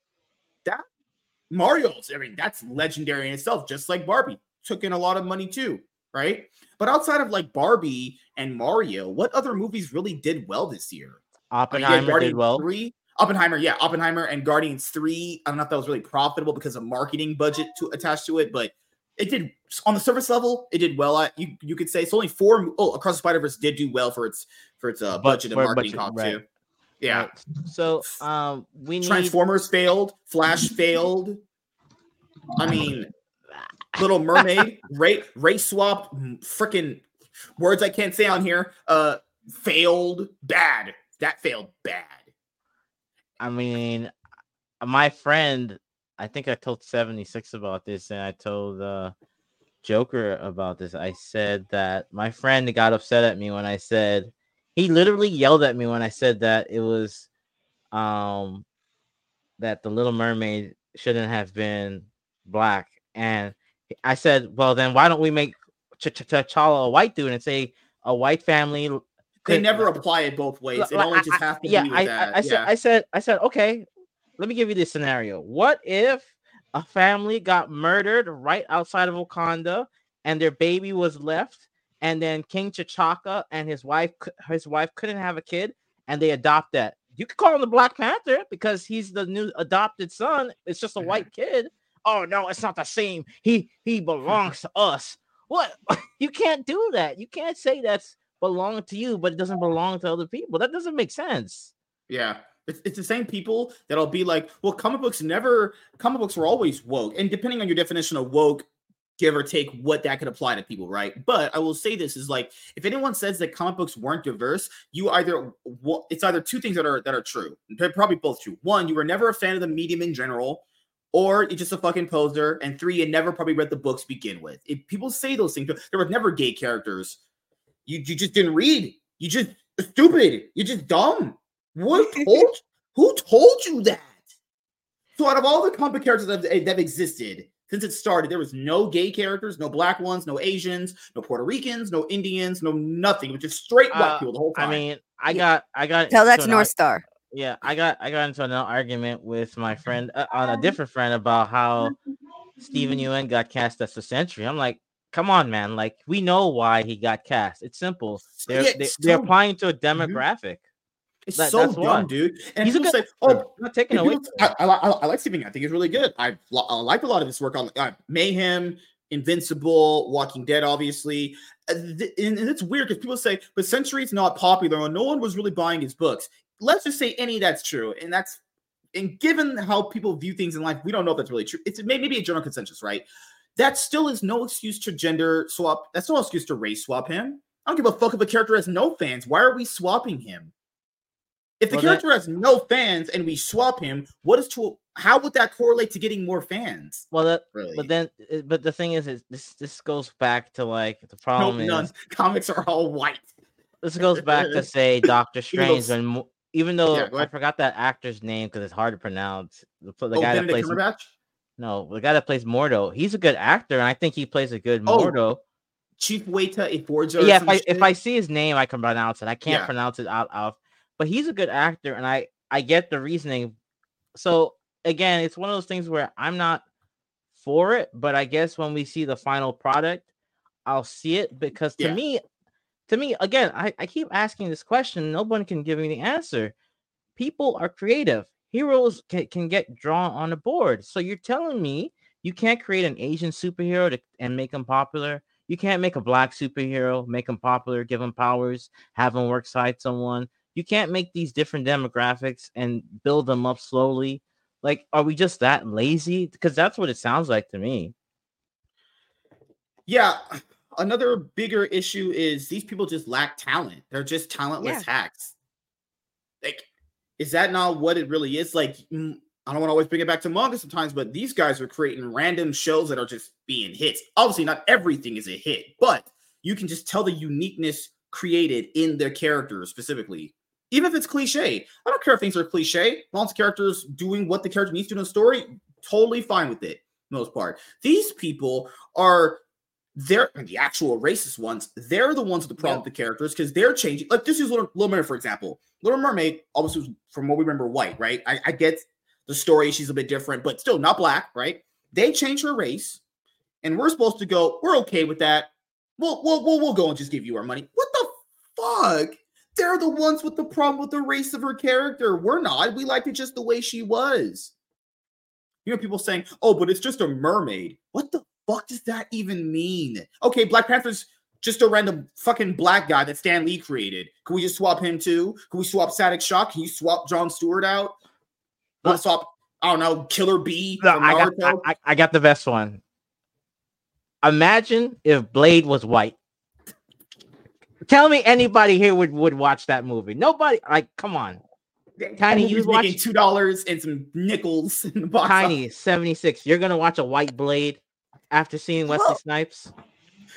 that Mario's, I mean, that's legendary in itself, just like Barbie took in a lot of money too, right? But outside of like Barbie and Mario, what other movies really did well this year? Oppenheimer I mean, did well. Three, Oppenheimer, yeah, Oppenheimer and Guardians Three. I don't know if that was really profitable because of marketing budget to attach to it, but it did on the surface level. It did well. you you could say it's only four. Oh, Across the Spider Verse did do well for its for its uh, budget and marketing budget, right. too. Yeah. So um we need Transformers failed, Flash failed. I mean Little Mermaid, Ray race swap, freaking words I can't say on here. Uh failed bad. That failed bad. I mean, my friend, I think I told 76 about this, and I told uh Joker about this. I said that my friend got upset at me when I said he literally yelled at me when I said that it was um that the little mermaid shouldn't have been black and I said, well then why don't we make T'Challa a white dude and say a white family they never apply it both ways. It only just has to yeah, I, I, I, said I said I said okay, let me give you this scenario. What if a family got murdered right outside of Wakanda and their baby was left and then King T'Chaka and his wife his wife couldn't have a kid and they adopt that. You could call him the Black Panther because he's the new adopted son. It's just a mm-hmm. white kid. Oh no, it's not the same. He he belongs to us. What? You can't do that. You can't say that's belong to you, but it doesn't belong to other people. That doesn't make sense. Yeah. It's, it's the same people that'll be like, well, comic books never, comic books were always woke. And depending on your definition of woke, give or take what that could apply to people, right? But I will say this is like if anyone says that comic books weren't diverse, you either it's either two things that are that are true. They're probably both true. One, you were never a fan of the medium in general, or you're just a fucking poser. And three, you never probably read the books begin with. If people say those things, there were never gay characters. You you just didn't read. You just stupid. You're just dumb. What told who told you that? So out of all the comic characters that have, that have existed, since it started, there was no gay characters, no black ones, no Asians, no Puerto Ricans, no Indians, no nothing. It was just straight white uh, people the whole time. I mean, I got, I got. Tell that's to Northstar. Yeah, I got, I got into an argument with my friend uh, on a different friend about how Steven Yeun got cast as the Sentry. I'm like, come on, man! Like we know why he got cast. It's simple. They're yeah, they, are applying to a mm-hmm. It's that, so dumb, why. dude. And he's a good, say, "Oh, not taking away." I, I, I, like Steven. I think he's really good. I, I like a lot of his work on uh, Mayhem, Invincible, Walking Dead, obviously. Uh, and, and it's weird because people say, "But Sentry's not popular, and no one was really buying his books." Let's just say any that's true, and that's and given how people view things in life, we don't know if that's really true. It's maybe a general consensus, right? That still is no excuse to gender swap. That's no excuse to race swap him. I don't give a fuck if a character has no fans. Why are we swapping him? If the well, character that, has no fans and we swap him, what is to how would that correlate to getting more fans? Well, that, really? but then, uh, but the thing is, is this this goes back to like the problem nope, is none. comics are all white. This goes back to say Doctor Strange, and even though yeah, I forgot that actor's name because it's hard to pronounce, the, the oh, guy that plays no, the guy that plays Mordo, he's a good actor, and I think he plays a good oh, Mordo. Chiwetel Ejiofor. Yeah, if I if I see his name, I can pronounce it. I can't yeah. pronounce it out out but he's a good actor, and I I get the reasoning. So again, it's one of those things where I'm not for it, but I guess when we see the final product, I'll see it because to yeah. me, to me, again, I, I keep asking this question. No one can give me the answer. People are creative. Heroes can, can get drawn on the board. So you're telling me you can't create an Asian superhero to, and make them popular. You can't make a black superhero, make him popular, give him powers, have him work side someone. You can't make these different demographics and build them up slowly. Like, are we just that lazy? Because that's what it sounds like to me. Yeah. Another bigger issue is these people just lack talent. They're just talentless yeah. hacks. Like, is that not what it really is? Like, mm, I don't want to always bring it back to manga sometimes, but these guys are creating random shows that are just being hits. Obviously, not everything is a hit, but you can just tell the uniqueness created in their characters specifically. Even if it's cliche, I don't care if things are cliche. Long as characters doing what the character needs to do in a story, totally fine with it. Most part, these people are they're the actual racist ones. They're the ones with the problem yeah. with the characters because they're changing. Like this is Little, Little Mermaid, for example. Little Mermaid, obviously, from what we remember, white, right? I, I get the story; she's a bit different, but still not black, right? They change her race, and we're supposed to go. We're okay with that. We'll we'll we'll, we'll go and just give you our money. What the fuck? They're the ones with the problem with the race of her character. We're not. We liked it just the way she was. You know, people saying, "Oh, but it's just a mermaid." What the fuck does that even mean? Okay, Black Panther's just a random fucking black guy that Stan Lee created. Can we just swap him too? Can we swap Static Shock? Can you swap John Stewart out? Want to swap? I don't know, Killer Bee. No, I, got, I, I got the best one. Imagine if Blade was white. Tell me anybody here would, would watch that movie. Nobody. Like, come on. Tiny, you making two dollars and some nickels in the box. Tiny, seventy six. You're gonna watch a white Blade after seeing Wesley well, Snipes?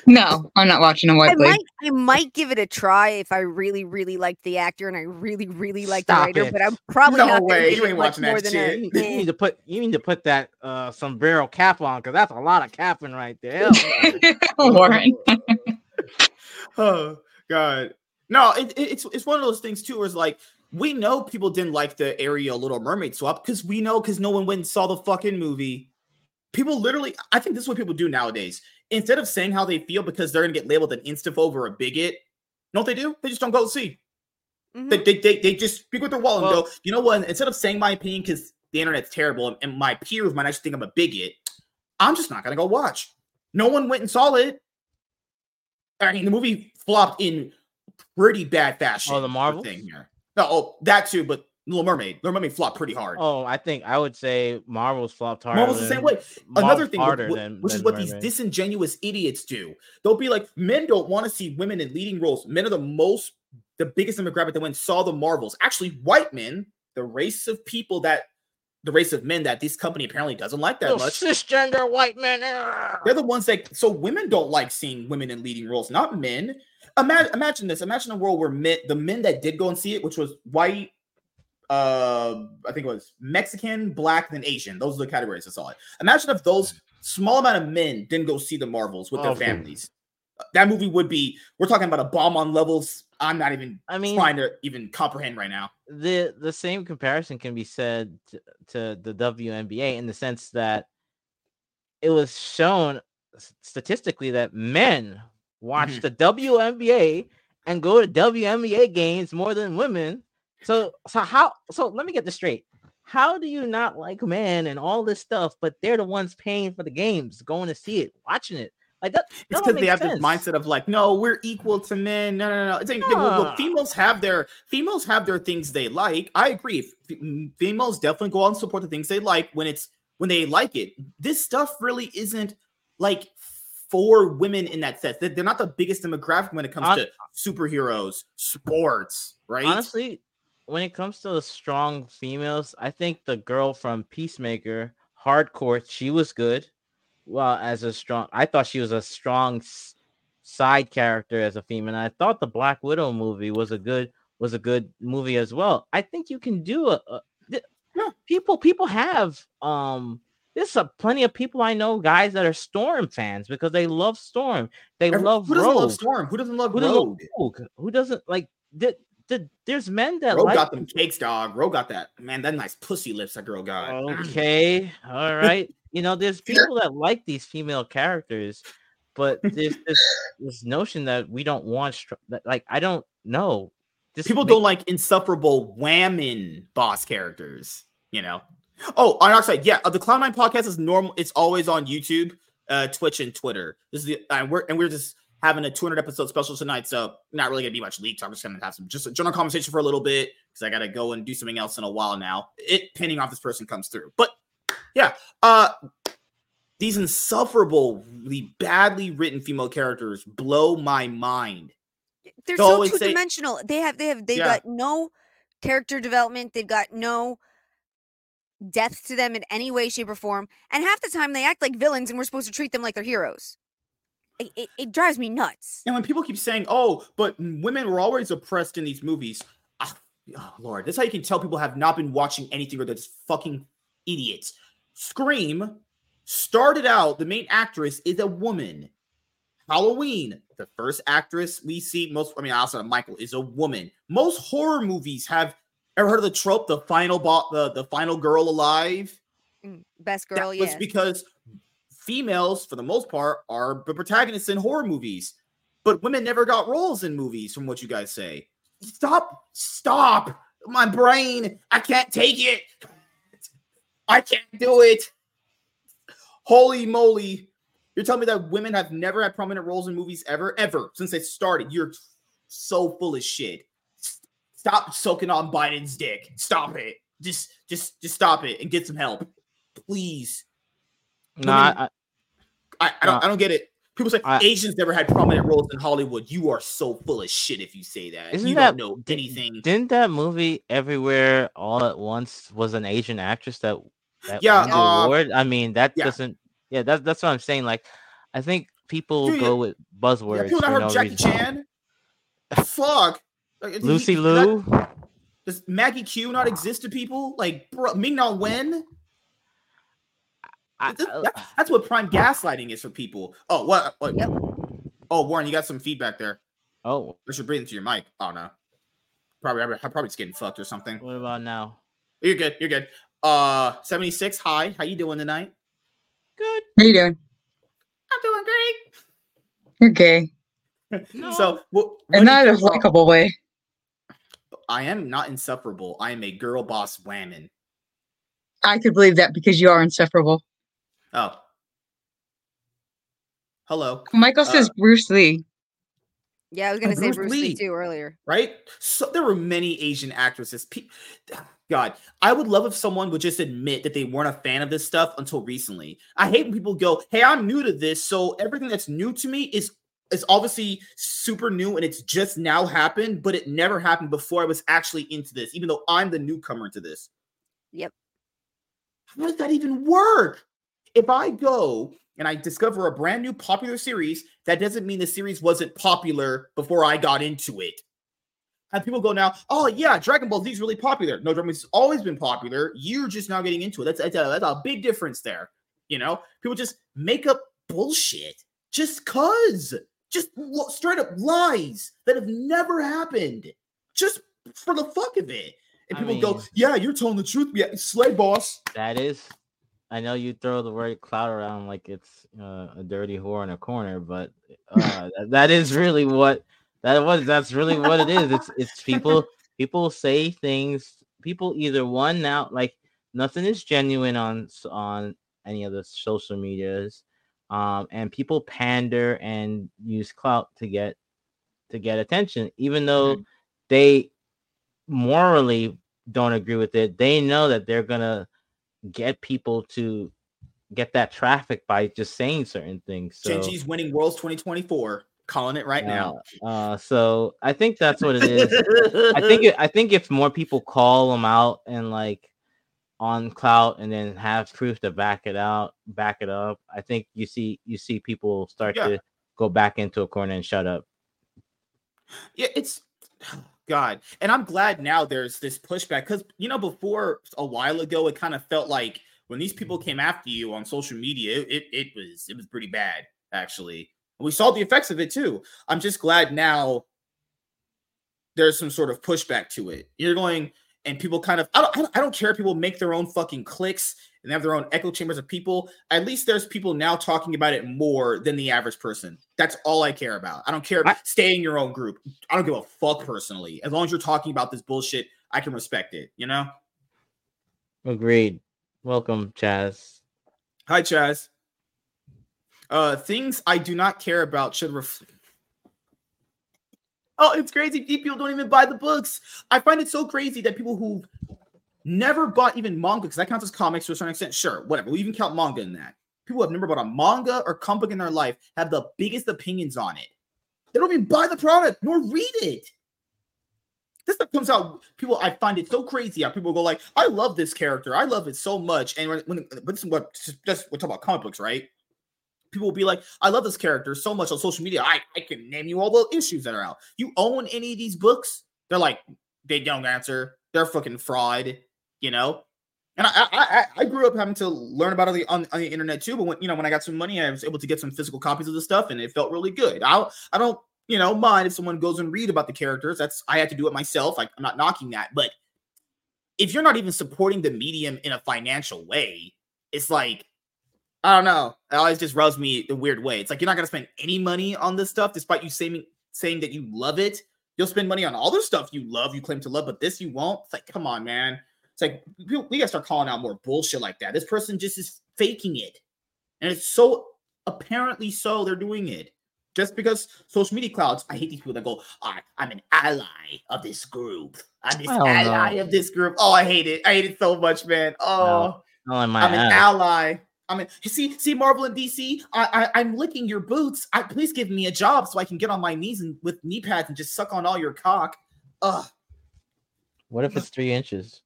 No, I'm not watching a white I blade. Might, I might give it a try if I really, really like the actor and I really, really like Stop the writer. It. But I'm probably no not way. You ain't watching that shit. A, you need to put you need to put that uh sombrero cap on because that's a lot of capping right there. Warren. oh God, no, it, it, it's it's one of those things too. Where it's like we know people didn't like the Ariel Little Mermaid swap because we know because no one went and saw the fucking movie people literally, I think this is what people do nowadays. Instead of saying how they feel because they're gonna get labeled an instaphobe or a bigot, you know what they do? They just don't go see. Mm-hmm. They, they, they, they, just speak with their wall and well, go, you know what? Instead of saying my opinion because the internet's terrible and my peers might actually think I'm a bigot, I'm just not gonna go watch. No one went and saw it. I mean, the movie flopped in pretty bad fashion. Oh, the Marvel thing here. No, oh, that too, but Little Mermaid. Little Mermaid flopped pretty hard. Oh, I think I would say Marvel's flopped hard. Marvel's the same way. Another thing, which, than, which than is what Mermaid. these disingenuous idiots do. They'll be like, men don't want to see women in leading roles. Men are the most, the biggest demographic that went saw the Marvels. Actually, white men, the race of people that, the race of men that this company apparently doesn't like that much. Cisgender white men. They're the ones that. So women don't like seeing women in leading roles, not men. Imagine, imagine this. Imagine a world where men, the men that did go and see it, which was white uh I think it was Mexican, black, then Asian. Those are the categories I saw it. Imagine if those small amount of men didn't go see the Marvels with their oh, families. That movie would be we're talking about a bomb on levels I'm not even I mean trying to even comprehend right now. The the same comparison can be said to, to the WNBA in the sense that it was shown statistically that men watch mm-hmm. the WNBA and go to WNBA games more than women so so how so let me get this straight. How do you not like men and all this stuff, but they're the ones paying for the games, going to see it, watching it? Like that, it's because they have sense. this mindset of like, no, we're equal to men. No, no, no. It's like, well, well, females have their females have their things they like. I agree. Females definitely go out and support the things they like when it's when they like it. This stuff really isn't like for women in that sense. They're not the biggest demographic when it comes to superheroes, sports, right? Honestly, when it comes to the strong females, I think the girl from Peacemaker, Harcourt, she was good. Well, as a strong, I thought she was a strong side character as a female. And I thought the Black Widow movie was a good was a good movie as well. I think you can do a, a yeah. people people have um there's a plenty of people I know, guys that are Storm fans because they love Storm. They Every, love who doesn't Rogue. love Storm. Who doesn't love who Rogue? Doesn't Rogue? Who doesn't like? Did, the, there's men that Ro like got them cakes, dog. Ro got that man. That nice pussy lips that girl got. Mm. Okay, all right. you know, there's people that like these female characters, but there's this this notion that we don't want. that, like, I don't know. This people don't like insufferable whammon boss characters. You know. Oh, on our side, yeah. Uh, the Cloud9 podcast is normal. It's always on YouTube. uh, Twitch and Twitter. This is the uh, we're and we're just having a 200 episode special tonight, so not really gonna be much leaks. I'm just gonna have some just a general conversation for a little bit because I gotta go and do something else in a while now. It pending off this person comes through, but yeah, uh, these insufferably badly written female characters blow my mind. They're so two dimensional. They have they have they yeah. got no character development. They've got no depth to them in any way, shape, or form. And half the time they act like villains and we're supposed to treat them like they're heroes. It, it, it drives me nuts. And when people keep saying, oh, but women were always oppressed in these movies, oh, oh Lord, that's how you can tell people have not been watching anything or they're just fucking idiots. Scream started out, the main actress is a woman. Halloween, the first actress we see, most, I mean, outside of Michael, is a woman. Most horror movies have Ever heard of the trope, the final bot, the, the final girl alive? Mm, best girl, that yeah. because females, for the most part, are the protagonists in horror movies, but women never got roles in movies, from what you guys say. Stop, stop. My brain, I can't take it. I can't do it. Holy moly. You're telling me that women have never had prominent roles in movies ever, ever since they started. You're so full of shit. Stop soaking on Biden's dick. Stop it. Just, just, just stop it and get some help, please. No, I, I, I, don't, I don't get it. People say I, Asians never had prominent roles in Hollywood. You are so full of shit if you say that. Isn't you that, don't know anything. Didn't that movie Everywhere All at Once was an Asian actress that, that yeah, uh, award? I mean, that yeah. doesn't. Yeah, that's that's what I'm saying. Like, I think people Dude, go with buzzwords. Yeah, people not heard no Jackie reason. Chan. Fuck. Lucy he, Liu. does Maggie Q not exist to people? Like bro, Ming Na Wen? I, that, that's what prime gaslighting is for people. Oh, what? what yep. Oh, Warren, you got some feedback there. Oh, I should breathe into your mic. Oh no, probably I'm probably just getting fucked or something. What about now? You're good. You're good. Uh, seventy six. Hi, how you doing tonight? Good. How you doing? I'm doing great. You're gay. no. So, what, what and not a likable way. I am not insufferable. I am a girl boss whammon. I could believe that because you are insufferable. Oh. Hello. Michael says uh, Bruce Lee. Yeah, I was gonna say Bruce, Bruce Lee. Lee. too earlier. Right? So there were many Asian actresses. God, I would love if someone would just admit that they weren't a fan of this stuff until recently. I hate when people go, "Hey, I'm new to this, so everything that's new to me is it's obviously super new and it's just now happened, but it never happened before I was actually into this, even though I'm the newcomer to this. Yep. How does that even work? If I go and I discover a brand new popular series, that doesn't mean the series wasn't popular before I got into it. And people go now, oh yeah, Dragon Ball Z is really popular. No, Dragon Ball has always been popular. You're just now getting into it. That's, that's, a, that's a big difference there. You know, people just make up bullshit just cause just straight up lies that have never happened, just for the fuck of it. And people I mean, go, "Yeah, you're telling the truth." Yeah, slay boss. That is. I know you throw the word cloud around like it's uh, a dirty whore in a corner, but uh, that is really what that was. That's really what it is. It's it's people people say things. People either one now like nothing is genuine on on any of the social medias um, and people pander and use clout to get to get attention, even though mm-hmm. they morally don't agree with it. They know that they're gonna get people to get that traffic by just saying certain things. So, Gen.G's winning Worlds 2024. Calling it right uh, now. Uh, so I think that's what it is. I think it, I think if more people call them out and like on clout and then have proof to back it out, back it up, I think you see you see people start yeah. to go back into a corner and shut up. Yeah, it's God, and I'm glad now there's this pushback because you know before a while ago it kind of felt like when these people came after you on social media, it, it, was it was pretty bad actually. We saw the effects of it too. I'm just glad now there's some sort of pushback to it. You're going, and people kind of I don't I don't care if people make their own fucking clicks and have their own echo chambers of people. At least there's people now talking about it more than the average person. That's all I care about. I don't care. I, stay in your own group. I don't give a fuck personally. As long as you're talking about this bullshit, I can respect it. You know. Agreed. Welcome, Chaz. Hi, Chaz. Uh, things I do not care about should reflect. Oh, it's crazy. People don't even buy the books. I find it so crazy that people who never bought even manga, because that counts as comics to a certain extent. Sure, whatever. We even count manga in that. People who have never bought a manga or comic book in their life have the biggest opinions on it. They don't even buy the product nor read it. This stuff comes out. People, I find it so crazy how people go like, "I love this character. I love it so much." And when, when this is what just we're talking about comic books, right? People will be like, "I love this character so much on social media. I I can name you all the issues that are out. You own any of these books?" They're like, they don't answer. They're fucking fraud, you know. And I, I I grew up having to learn about it on, on the internet too. But when you know when I got some money, I was able to get some physical copies of the stuff, and it felt really good. I I don't you know mind if someone goes and read about the characters. That's I had to do it myself. Like I'm not knocking that, but if you're not even supporting the medium in a financial way, it's like I don't know. It always just rubs me the weird way. It's like you're not gonna spend any money on this stuff, despite you saying saying that you love it. You'll spend money on all the stuff you love, you claim to love, but this you won't. It's like, come on, man. It's like we gotta start calling out more bullshit like that. This person just is faking it, and it's so apparently so they're doing it just because social media clouds. I hate these people that go, I, am an ally of this group. I'm this ally know. of this group. Oh, I hate it. I hate it so much, man. Oh, no, I'm ass. an ally. I mean, see, see, Marvel and DC. I, I, am licking your boots. I, please give me a job so I can get on my knees and with knee pads and just suck on all your cock. Ugh. What if it's three inches?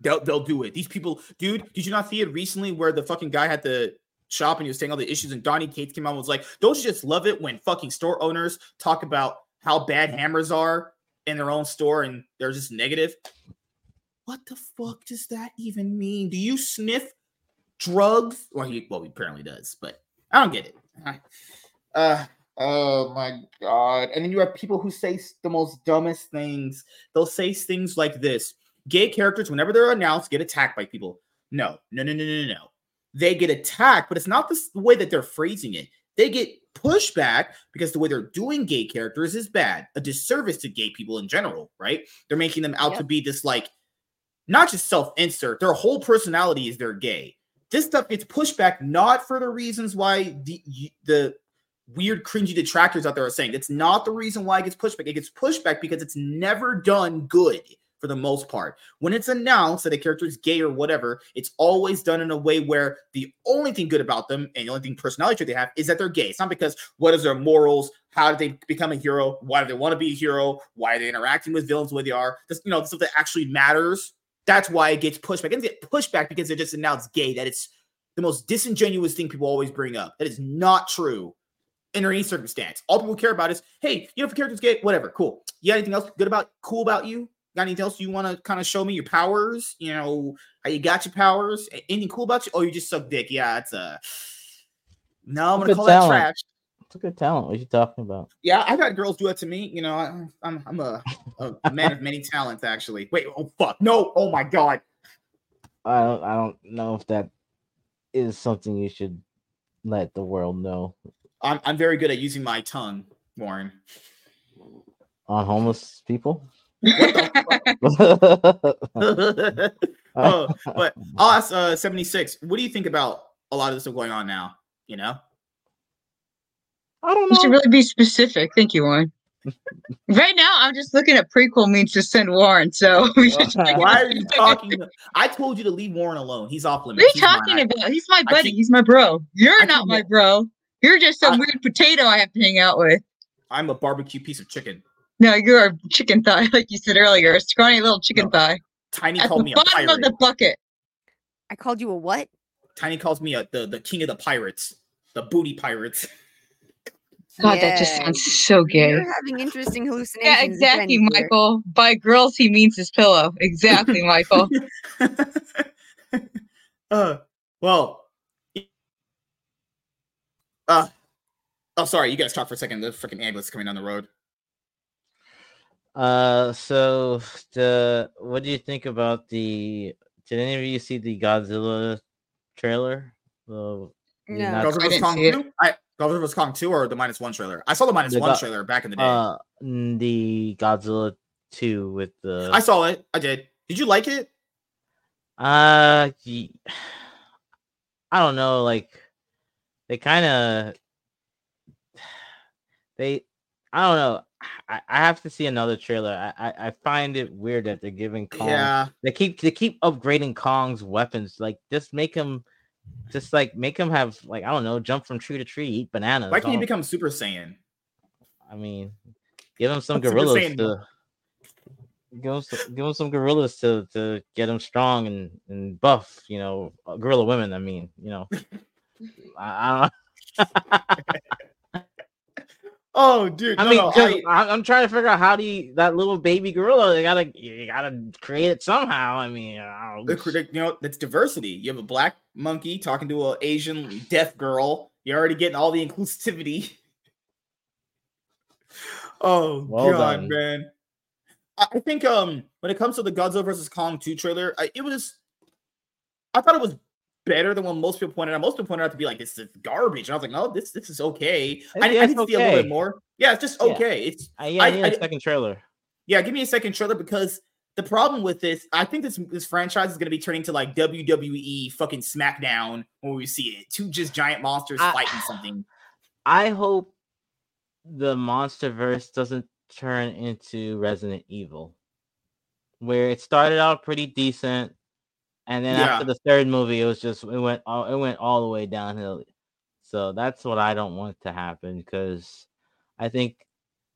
They'll they'll do it. These people, dude, did you not see it recently where the fucking guy had to shop and he was saying all the issues and Donnie Cates came out and was like, Don't you just love it when fucking store owners talk about how bad hammers are in their own store and they're just negative? What the fuck does that even mean? Do you sniff drugs? Well, he well, he apparently does, but I don't get it. Uh oh my god. And then you have people who say the most dumbest things. They'll say things like this gay characters, whenever they're announced, get attacked by people. No, no, no, no, no, no. They get attacked, but it's not the way that they're phrasing it. They get pushback because the way they're doing gay characters is bad, a disservice to gay people in general, right? They're making them out yep. to be this like not just self-insert, their whole personality is they're gay. This stuff gets pushed back not for the reasons why the the weird cringy detractors out there are saying. It's not the reason why it gets pushed back. It gets pushed back because it's never done good for the most part. When it's announced that a character is gay or whatever, it's always done in a way where the only thing good about them and the only thing personality trait they have is that they're gay. It's not because what is their morals, how did they become a hero, why do they want to be a hero, why are they interacting with villains the way they are, just you know, stuff that actually matters. That's why it gets pushed back. It doesn't get pushed because they just announced gay. That it's the most disingenuous thing people always bring up. That is not true in any circumstance. All people care about is, hey, you know, if a character's gay, whatever, cool. You got anything else good about cool about you? Got anything else you want to kind of show me your powers? You know, how you got your powers? Anything cool about you? Oh, you just suck dick. Yeah, it's a. No, I'm gonna call talent. that trash. It's a good talent. What are you talking about? Yeah, I've got girls do it to me. You know, I, I'm I'm a, a man of many talents. Actually, wait. Oh fuck. No. Oh my god. I don't. I don't know if that is something you should let the world know. I'm I'm very good at using my tongue, Warren. On homeless people. oh, but I'll ask uh, 76. What do you think about a lot of this stuff going on now? You know? I don't know. You should really be specific. Thank you, Warren. right now, I'm just looking at prequel means to send Warren. So why are you talking? I told you to leave Warren alone. He's off limits. What are you talking about? He's my buddy. Keep, He's my bro. You're I not my bro. You're just some I, weird potato I have to hang out with. I'm a barbecue piece of chicken. No, you're a chicken thigh, like you said earlier, a scrawny little chicken no. thigh. Tiny At called me a pirate. of the bucket. I called you a what? Tiny calls me a the, the king of the pirates, the booty pirates. God, yeah. that just sounds so gay. You're having interesting hallucinations. Yeah, exactly, Michael. By girls, he means his pillow. Exactly, Michael. uh, well, uh, oh, sorry, you guys talk for a second. The freaking ambulance coming down the road. Uh, so the what do you think about the? Did any of you see the Godzilla trailer? The, no, Godzilla vs Kong two. I Godzilla vs Kong two or the minus one trailer. I saw the minus the one Go- trailer back in the day. Uh, the Godzilla two with the. I saw it. I did. Did you like it? Uh, I don't know. Like they kind of they I don't know. I, I have to see another trailer. I, I, I find it weird that they're giving Kong. Yeah. They keep they keep upgrading Kong's weapons. Like just make him, just like make him have like I don't know, jump from tree to tree, eat bananas. Why can't he become Super Saiyan? I mean, give him some gorillas to give him some, give him some gorillas to to get him strong and and buff. You know, uh, gorilla women. I mean, you know, I, I don't. Oh, dude! I no, mean, no, I, am trying to figure out how do you that little baby gorilla? They gotta, you gotta create it somehow. I mean, I you know, that's diversity. You have a black monkey talking to an Asian deaf girl. You're already getting all the inclusivity. oh well god, done. man! I think um when it comes to the Godzilla versus Kong 2 trailer, I, it was I thought it was better than what most people pointed out. Most people pointed out to be like this is garbage. And I was like, no, this this is okay. I, I, I need to okay. see a little bit more. Yeah, it's just okay. Yeah. It's uh, yeah, I need a second trailer. Yeah, give me a second trailer because the problem with this, I think this this franchise is going to be turning to like WWE fucking SmackDown when we see it. Two just giant monsters I, fighting something. I hope the MonsterVerse doesn't turn into Resident Evil, where it started out pretty decent, and then yeah. after the third movie, it was just it went all it went all the way downhill. So that's what I don't want to happen because I think.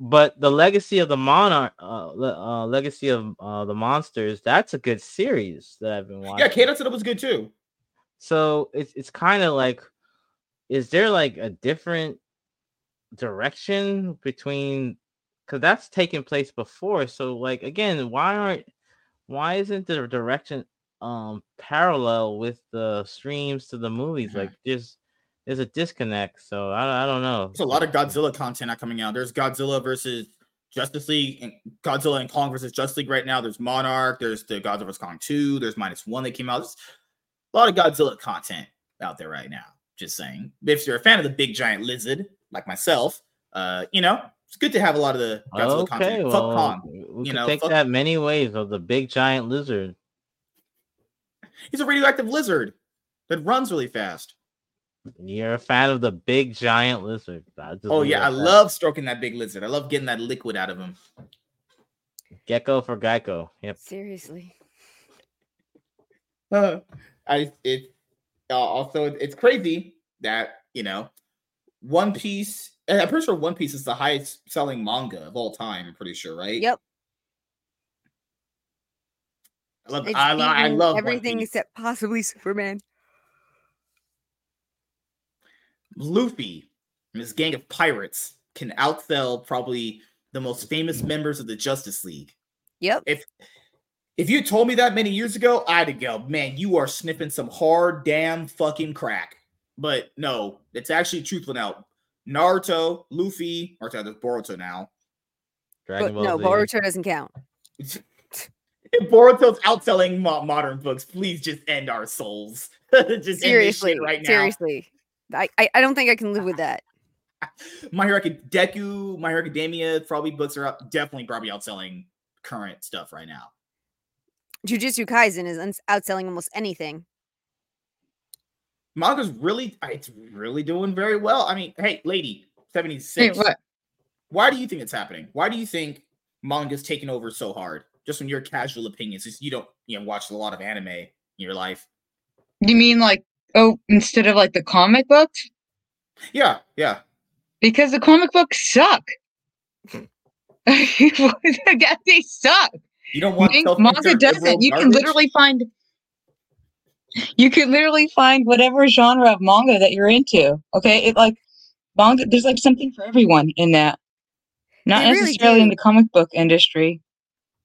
But the legacy of the monarch, uh, uh, legacy of uh, the monsters, that's a good series that I've been watching. Yeah, Kato said it was good too. So it's it's kind of like, is there like a different direction between because that's taken place before. So like again, why aren't why isn't the direction um parallel with the streams to the movies? Mm-hmm. Like there's there's a disconnect. So I, I don't know. There's a lot of Godzilla content not coming out. There's Godzilla versus Justice League and Godzilla and Kong versus Justice League right now. There's Monarch. There's the Godzilla vs Kong 2. There's minus one that came out. There's a lot of Godzilla content out there right now. Just saying. If you're a fan of the big giant lizard, like myself, uh, you know, it's good to have a lot of the Godzilla okay, content. Well, fuck Kong. We you know, take fuck... that many ways of the big giant lizard. He's a radioactive lizard that runs really fast. You're a fan of the big giant lizard. Oh yeah, I that. love stroking that big lizard. I love getting that liquid out of him. Gecko for Geico. Yep. Seriously. Uh, I it uh, also it's crazy that you know One Piece I'm pretty sure One Piece is the highest selling manga of all time. I'm pretty sure, right? Yep. I love, I, I love everything except possibly Superman. Luffy and his gang of pirates can outsell probably the most famous members of the Justice League. Yep. If if you told me that many years ago, I'd go, man, you are sniffing some hard damn fucking crack. But no, it's actually truthful now. Naruto, Luffy, or there's Boruto now. Dragon but, no, Z. Boruto doesn't count. Boruto's outselling mo- modern books. Please just end our souls. just seriously, right now. Seriously, I, I I don't think I can live with that. My Hero Deku, My Hero Academia, probably books are up, definitely probably outselling current stuff right now. Jujutsu Kaisen is outselling almost anything manga's really it's really doing very well. I mean, hey, lady, 76. Hey, what? Why do you think it's happening? Why do you think manga's taking over so hard? Just from your casual opinions, you don't you know watch a lot of anime in your life. You mean like oh, instead of like the comic books? Yeah, yeah. Because the comic books suck. Hmm. they suck. You don't want manga doesn't. You can literally find you can literally find whatever genre of manga that you're into. Okay, it like manga. There's like something for everyone in that. Not necessarily really in the comic book industry.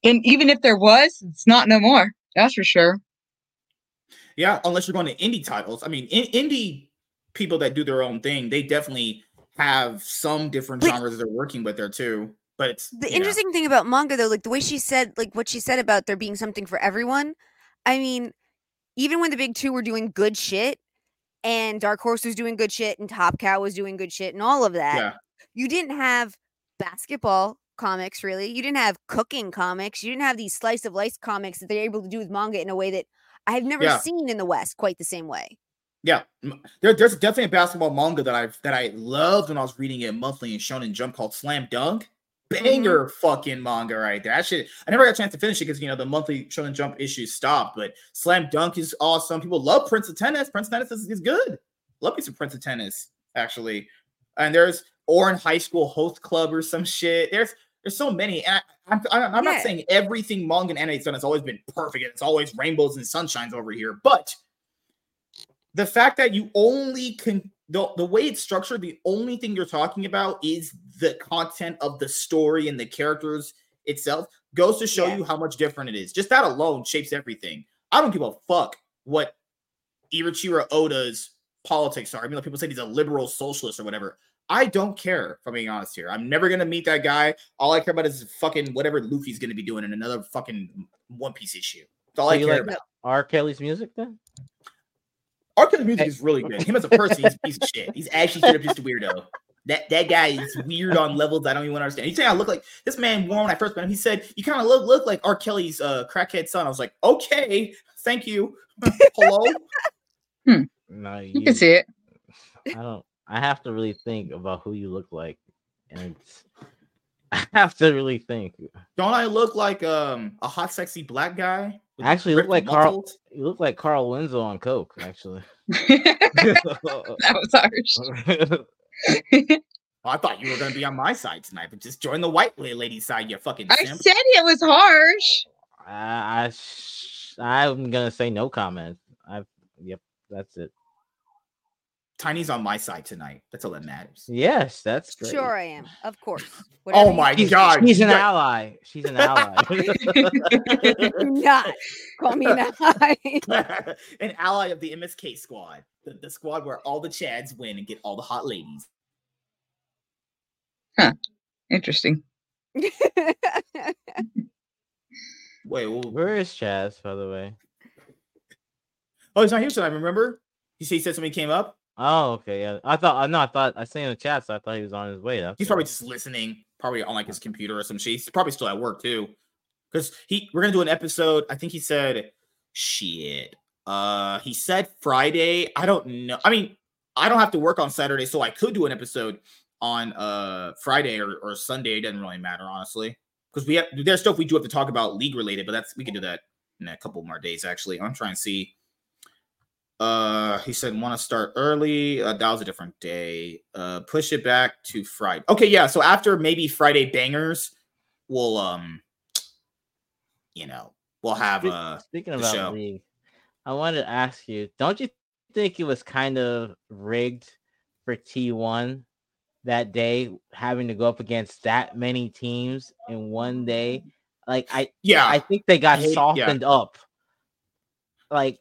And even if there was, it's not no more. That's for sure. Yeah, unless you're going to indie titles. I mean, in, indie people that do their own thing, they definitely have some different but, genres they're working with there too. But it's the interesting know. thing about manga though, like the way she said, like what she said about there being something for everyone. I mean, even when the big two were doing good shit and Dark Horse was doing good shit and Top Cow was doing good shit and all of that, yeah. you didn't have basketball comics really. You didn't have cooking comics. You didn't have these slice of life comics that they're able to do with manga in a way that I've never yeah. seen in the West quite the same way. Yeah, there, there's definitely a basketball manga that I've that I loved when I was reading it monthly in Shonen Jump called Slam Dunk. Banger mm-hmm. fucking manga right there. Actually, I never got a chance to finish it because you know the monthly Shonen Jump issues stopped. But Slam Dunk is awesome. People love Prince of Tennis. Prince of Tennis is, is good. Love me some Prince of Tennis actually. And there's Ouran High School Host Club or some shit. There's there's so many. And I, am I'm, I'm yeah. not saying everything manga and anime's done has always been perfect. It's always rainbows and sunshines over here, but the fact that you only can the, the way it's structured, the only thing you're talking about is the content of the story and the characters itself goes to show yeah. you how much different it is. Just that alone shapes everything. I don't give a fuck what Eiichiro Oda's politics are. I mean, like people say he's a liberal socialist or whatever. I don't care, if I'm being honest here. I'm never gonna meet that guy. All I care about is fucking whatever Luffy's gonna be doing in another fucking One Piece issue. That's all so I care like about. R. Kelly's music then? R. Kelly's music is really good. Him as a person, he's a piece of shit. He's actually straight up just a weirdo. That that guy is weird on levels I don't even understand. He's saying I look like this man when I first met him. He said you kind of look look like R. Kelly's uh, crackhead son. I was like, okay, thank you. Hello. hmm. No, you, you can see it. I don't. I have to really think about who you look like, and I have to really think. Don't I look like um a hot, sexy black guy? Actually, look like Carl. You look like Carl Winslow on coke. Actually, that was harsh. well, I thought you were going to be on my side tonight, but just join the white lady side. You fucking. I simp. said it was harsh. I, I I'm gonna say no comment. I've yep, that's it. Tiny's on my side tonight. That's all that matters. Yes, that's great. Sure, I am. Of course. Oh Whatever oh my god, she's an ally. She's an ally. not call me an ally. an ally of the MSK squad, the, the squad where all the Chads win and get all the hot ladies. Huh. Interesting. Wait, well, where is Chaz, by the way? Oh, he's not here tonight. Remember? He said he said something came up. Oh, okay. Yeah, I thought. I know. I thought I seen in the chat, so I thought he was on his way. That's he's probably just listening, probably on like his computer or some shit. He's probably still at work too, because he. We're gonna do an episode. I think he said, "Shit." Uh, he said Friday. I don't know. I mean, I don't have to work on Saturday, so I could do an episode on uh Friday or, or Sunday. It doesn't really matter, honestly, because we have there's stuff we do have to talk about league related, but that's we can do that in a couple more days. Actually, I'm trying to see uh, he said want to start early. Uh, that was a different day. Uh, push it back to Friday. Okay, yeah. So after maybe Friday bangers, we'll um, you know, we'll have uh. Speaking about show. league, I wanted to ask you: Don't you think it was kind of rigged for T1 that day, having to go up against that many teams in one day? Like I, yeah, I think they got softened yeah. up. Like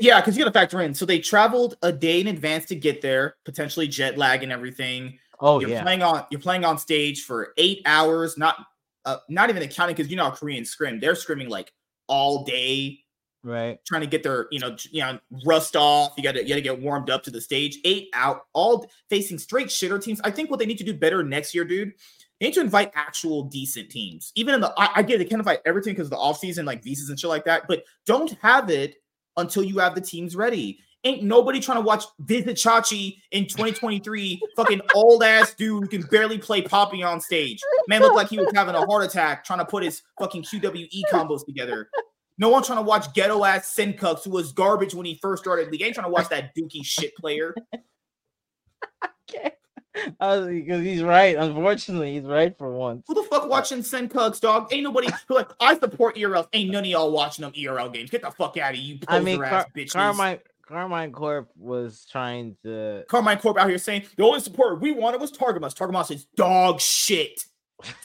yeah, because you got to factor in. So they traveled a day in advance to get there, potentially jet lag and everything. Oh you're yeah. Playing on you're playing on stage for eight hours, not uh, not even accounting because you know how Korean scrim. They're scrimming like all day, right? Trying to get their you know you know rust off. You got to you got to get warmed up to the stage. Eight out, all facing straight shitter teams. I think what they need to do better next year, dude. They need to invite actual decent teams. Even in the I, I get it, they can't invite everything because of the off season, like visas and shit like that. But don't have it until you have the teams ready. Ain't nobody trying to watch Vizicsacsi in 2023, fucking old ass dude who can barely play Poppy on stage. Man looked like he was having a heart attack trying to put his fucking QWE combos together. No one trying to watch ghetto ass Sencux who was garbage when he first started league. Ain't trying to watch that dookie shit player. okay because he's right. Unfortunately, he's right for once. Who the fuck watching Sencux, dog? Ain't nobody who like I support ERL. Ain't none of y'all watching them ERL games. Get the fuck out of you, I mean, Car- bitches. Karmine Karmine Corp was trying to Karmine Corp out here saying the only support we wanted was Targamas. Targamas is dog shit.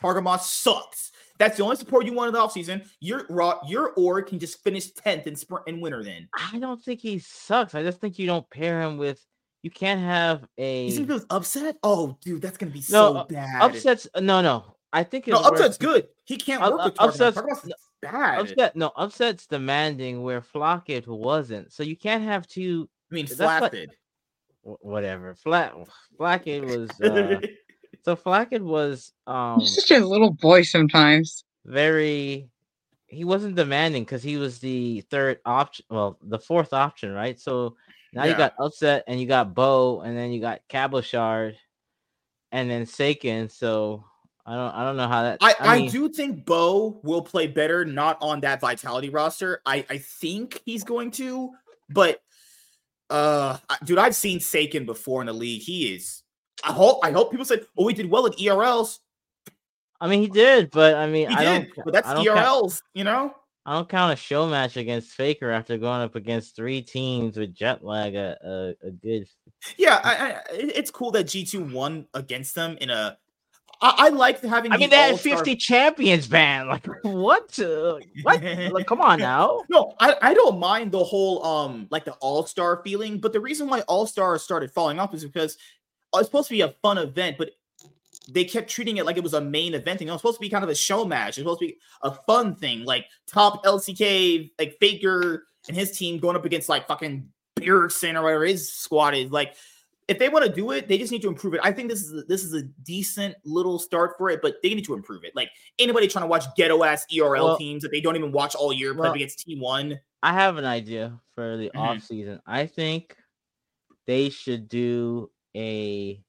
Targamas sucks. That's the only support you want in the offseason. Your raw, your org can just finish 10th in sprint and winter then. I don't think he sucks. I just think you don't pair him with you can't have a. You think it was upset? Oh, dude, that's gonna be no, so bad. Upsets. No, no. I think it's no. Upset's good. He can't work uh, with upsets. bad. Upset. No, upsets demanding where Flakked wasn't. So you can't have two. I mean, Flappid. Whatever. Flat. Flakked was. Uh, so Flakked was. um He's such a little boy sometimes. Very. He wasn't demanding because he was the third option. Well, the fourth option, right? So Now yeah. you got Upset and you got Bo, and then you got Cabochard, and then Saken. So I don't I don't know how that. I, I, mean, I, do think Bo will play better, not on that Vitality roster. I I think he's going to, but uh, dude, I've seen Saken before in the league. He is. I hope I hope people said, "Oh, he did well at ERLs." I mean, he did, but I mean, he I did, but that's ERLs, count, you know. I don't count a show match against Faker after going up against three teams with jet lag a, a, a good. Yeah, I, I, it's cool that G two won against them in a. I, I like having. I mean, they had fifty champions banned. Like what? Uh, what? like, come on now. No, I, I don't mind the whole um like the all star feeling, but the reason why all stars started falling off is because it's supposed to be a fun event, but they kept treating it like it was a main event thing. It was supposed to be kind of a show match. It was supposed to be a fun thing, like top LCK, like Faker and his team going up against like fucking Bjergsen or whatever his squad is. Like, if they want to do it, they just need to improve it. I think this is a, this is a decent little start for it, but they need to improve it. Like anybody trying to watch ghetto ass ERL well, teams that they don't even watch all year play well, against Team One. I have an idea for the mm-hmm. off season. I think they should do a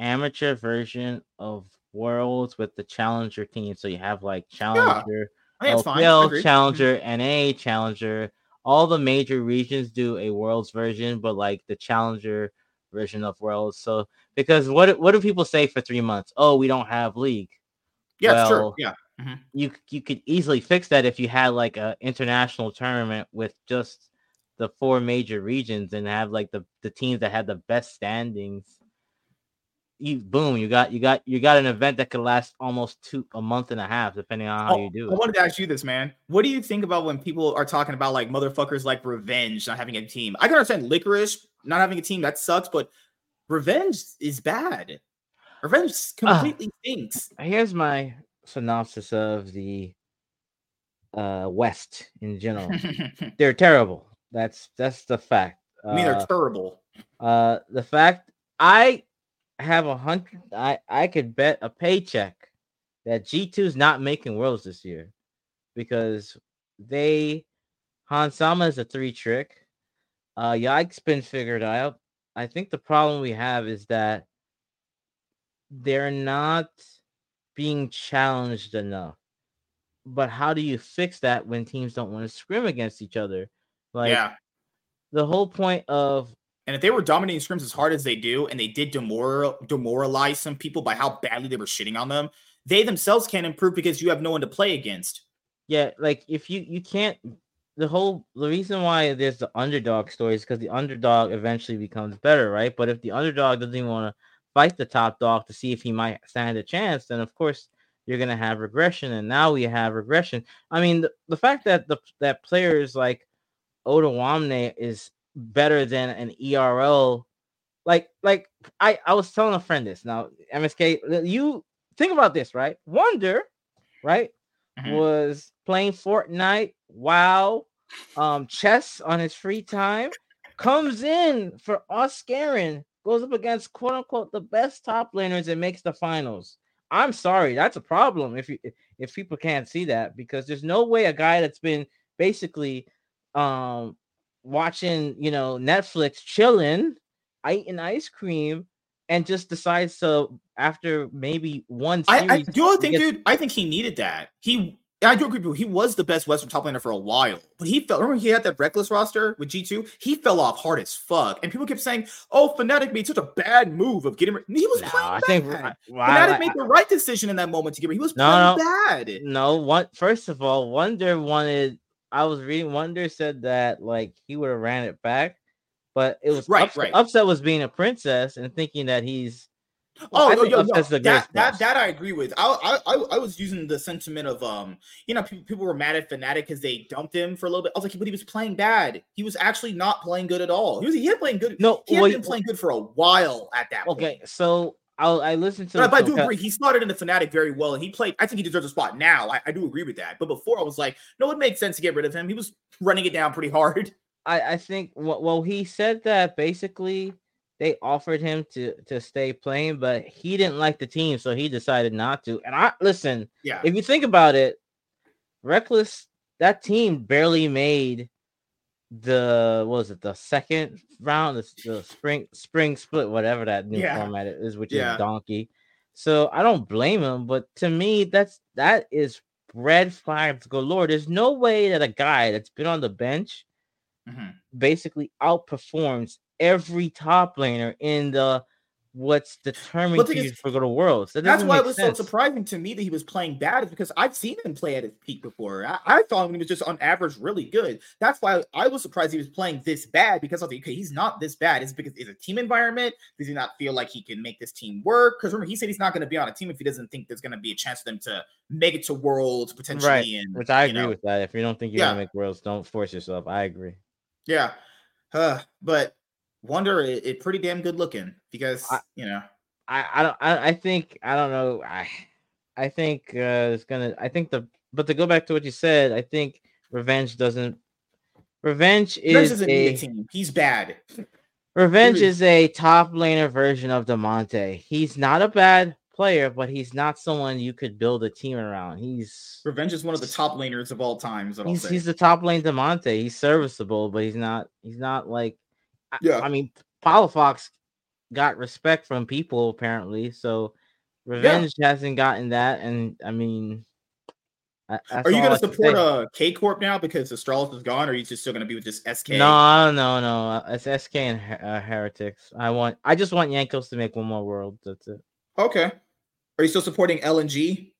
amateur version of Worlds with the Challenger team. So you have like Challenger, yeah, LPL, Challenger, NA, Challenger. All the major regions do a Worlds version, but like the Challenger version of Worlds. So because what what do people say for three months? Oh, we don't have league. Yeah, well, true. Yeah. Mm-hmm. You you could easily fix that if you had like a international tournament with just the four major regions and have like the the teams that had the best standings you boom, you got you got you got an event that could last almost two a month and a half, depending on how oh, you do it. I wanted to ask you this, man. What do you think about when people are talking about like motherfuckers like revenge not having a team? I can understand licorice not having a team, that sucks, but revenge is bad. Revenge ah. completely uh, stinks. Here's my synopsis of the uh West in general. they're terrible. That's that's the fact. I mean, they're uh, terrible. Uh, the fact I have a hundred. I I could bet a paycheck that G 2 is not making worlds this year because they Hans Sama is a three trick. Uh, Yike's been figured out. I think the problem we have is that they're not being challenged enough. But how do you fix that when teams don't want to scrim against each other? Like, yeah. the whole point of and if they were dominating scrims as hard as they do, and they did demoral, demoralize some people by how badly they were shitting on them, they themselves can't improve because you have no one to play against. Yeah, like if you you can't the whole the reason why there's the underdog stories because the underdog eventually becomes better, right? But if the underdog doesn't even want to fight the top dog to see if he might stand a chance, then of course you're gonna have regression. And now we have regression. I mean, the, the fact that the that players like Odoamne is better than an ERL. Like, like I, I was telling a friend this. Now, MSK, you think about this, right? Wunder, right, mm-hmm. was playing Fortnite, WoW, um, chess on his free time, comes in for Oscarin, goes up against quote unquote the best top laners and makes the finals. I'm sorry, that's a problem if you if people can't see that because there's no way a guy that's been basically um watching, you know, Netflix, chilling, eating ice cream, and just decides to after maybe one. I, I do think, gets... dude. I think he needed that. He, I do agree with you. He was the best Western top laner for a while, but he fell. Remember, he had that Rekkles roster with G two. He fell off hard as fuck, and people kept saying, "Oh, Fnatic made such a bad move of getting." He was no, playing I bad. Think, well, Fnatic I, made the right decision in that moment to get him. He was no, playing no, bad. No, one. First of all, Wunder wanted I was reading Wunder said that like he would have ran it back, but it was right, upset, right. upset was being a princess and thinking that he's Oh, no, yo, no. That, that, that I agree with. I, I I was using the sentiment of um, you know, people, people were mad at Fnatic because they dumped him for a little bit. I was like, but he was playing bad. He was actually not playing good at all. He was he had playing good. No, he had been playing good for a while at that. Okay, point. so I'll, I listened to. But, but I do agree. He started in the Fnatic very well, and he played. I think he deserves a spot now. I, I, do agree with that. But before, I was like, no, it makes sense to get rid of him. He was running it down pretty hard. I, I think. Well, he said that basically they offered him to to stay playing, but he didn't like the team, so he decided not to. And I listen. Yeah. If you think about it, Reckless that team barely made the what was it the second round, the, the spring spring split, whatever that new yeah. format is, which yeah. is donkey. So I don't blame him, but to me, that's that is red flags galore. There's no way that a guy that's been on the bench mm-hmm. basically outperforms every top laner in the what's determined you for the world. So that's why it was sense. so surprising to me that he was playing bad, is because I've seen him play at his peak before. I, I thought when he was just on average really good. That's why I was surprised he was playing this bad because I was like, okay, he's not this bad. Is because it's a team environment? Does he not feel like he can make this team work? Because remember, he said he's not going to be on a team if he doesn't think there's going to be a chance for them to make it to worlds potentially. Right. And, Which I agree know. with that. If you don't think you're yeah. going to make worlds, don't force yourself. I agree. Yeah. Uh, but Wunder it, it pretty damn good looking because I, you know. I I don't I, I think I don't know I I think uh, it's gonna I think the but to go back to what you said I think revenge doesn't revenge is a, a team. He's bad. Revenge is a top laner version of Damonte he's not a bad player but he's not someone you could build a team around. He's revenge is one of the top laners of all times he's, he's the top lane Damonte he's serviceable but he's not he's not like yeah. I, I mean, Fox got respect from people apparently, so Revenge yeah. hasn't gotten that, and I mean, are you going to support uh, K Corp now because Astralis is gone, or are you just still going to be with just SK? No, no, no. Uh, it's SK and uh, Heretics. I want. I just want Jankos to make one more world. That's it. Okay. Are you still supporting LNG?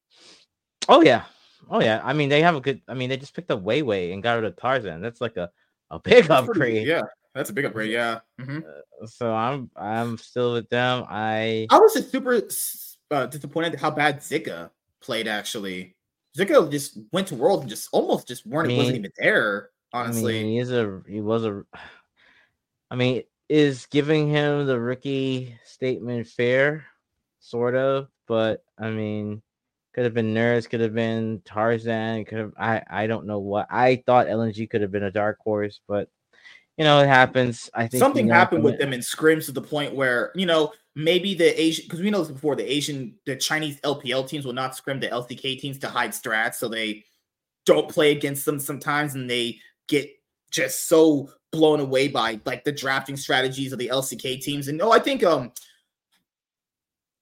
Oh yeah, oh yeah. I mean, they have a good. I mean, they just picked up Weiwei and got rid of Tarzan. That's like a a big That's upgrade. Pretty, yeah, that's a big upgrade. Yeah. Mm-hmm. Uh, so I'm I'm still with them. I I was just super uh, disappointed how bad Zika played. Actually, Zika just went to Worlds and just almost just weren't I mean, wasn't even there. Honestly, I mean, he is a he was a. I mean, is giving him the rookie statement fair, sort of, but I mean, could have been Nurse, could have been Tarzan, could have I I don't know what I thought LNG could have been a dark horse, but you know, it happens. I think something happened with them in scrims to the point where, you know, maybe the Asian, because we know this before, the Asian, the Chinese LPL teams will not scrim the LCK teams to hide strats. So they don't play against them sometimes and they get just so blown away by like the drafting strategies of the LCK teams. And no, I think, um,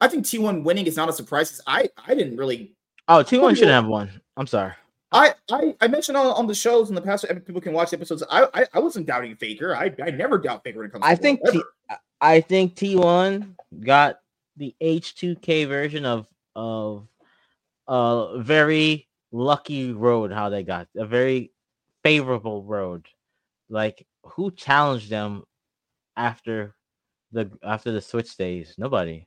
I think T1 winning is not a surprise. I, I didn't really. Oh, T1 shouldn't have won. I'm sorry. I, I, I mentioned on, on the shows in the past, that people can watch the episodes. I, I, I wasn't doubting Faker. I, I never doubt Faker when it comes. I think T, I think T1 got the H2K version of of a very lucky road. How they got a very favorable road. Like who challenged them after the after the Swiss days? Nobody.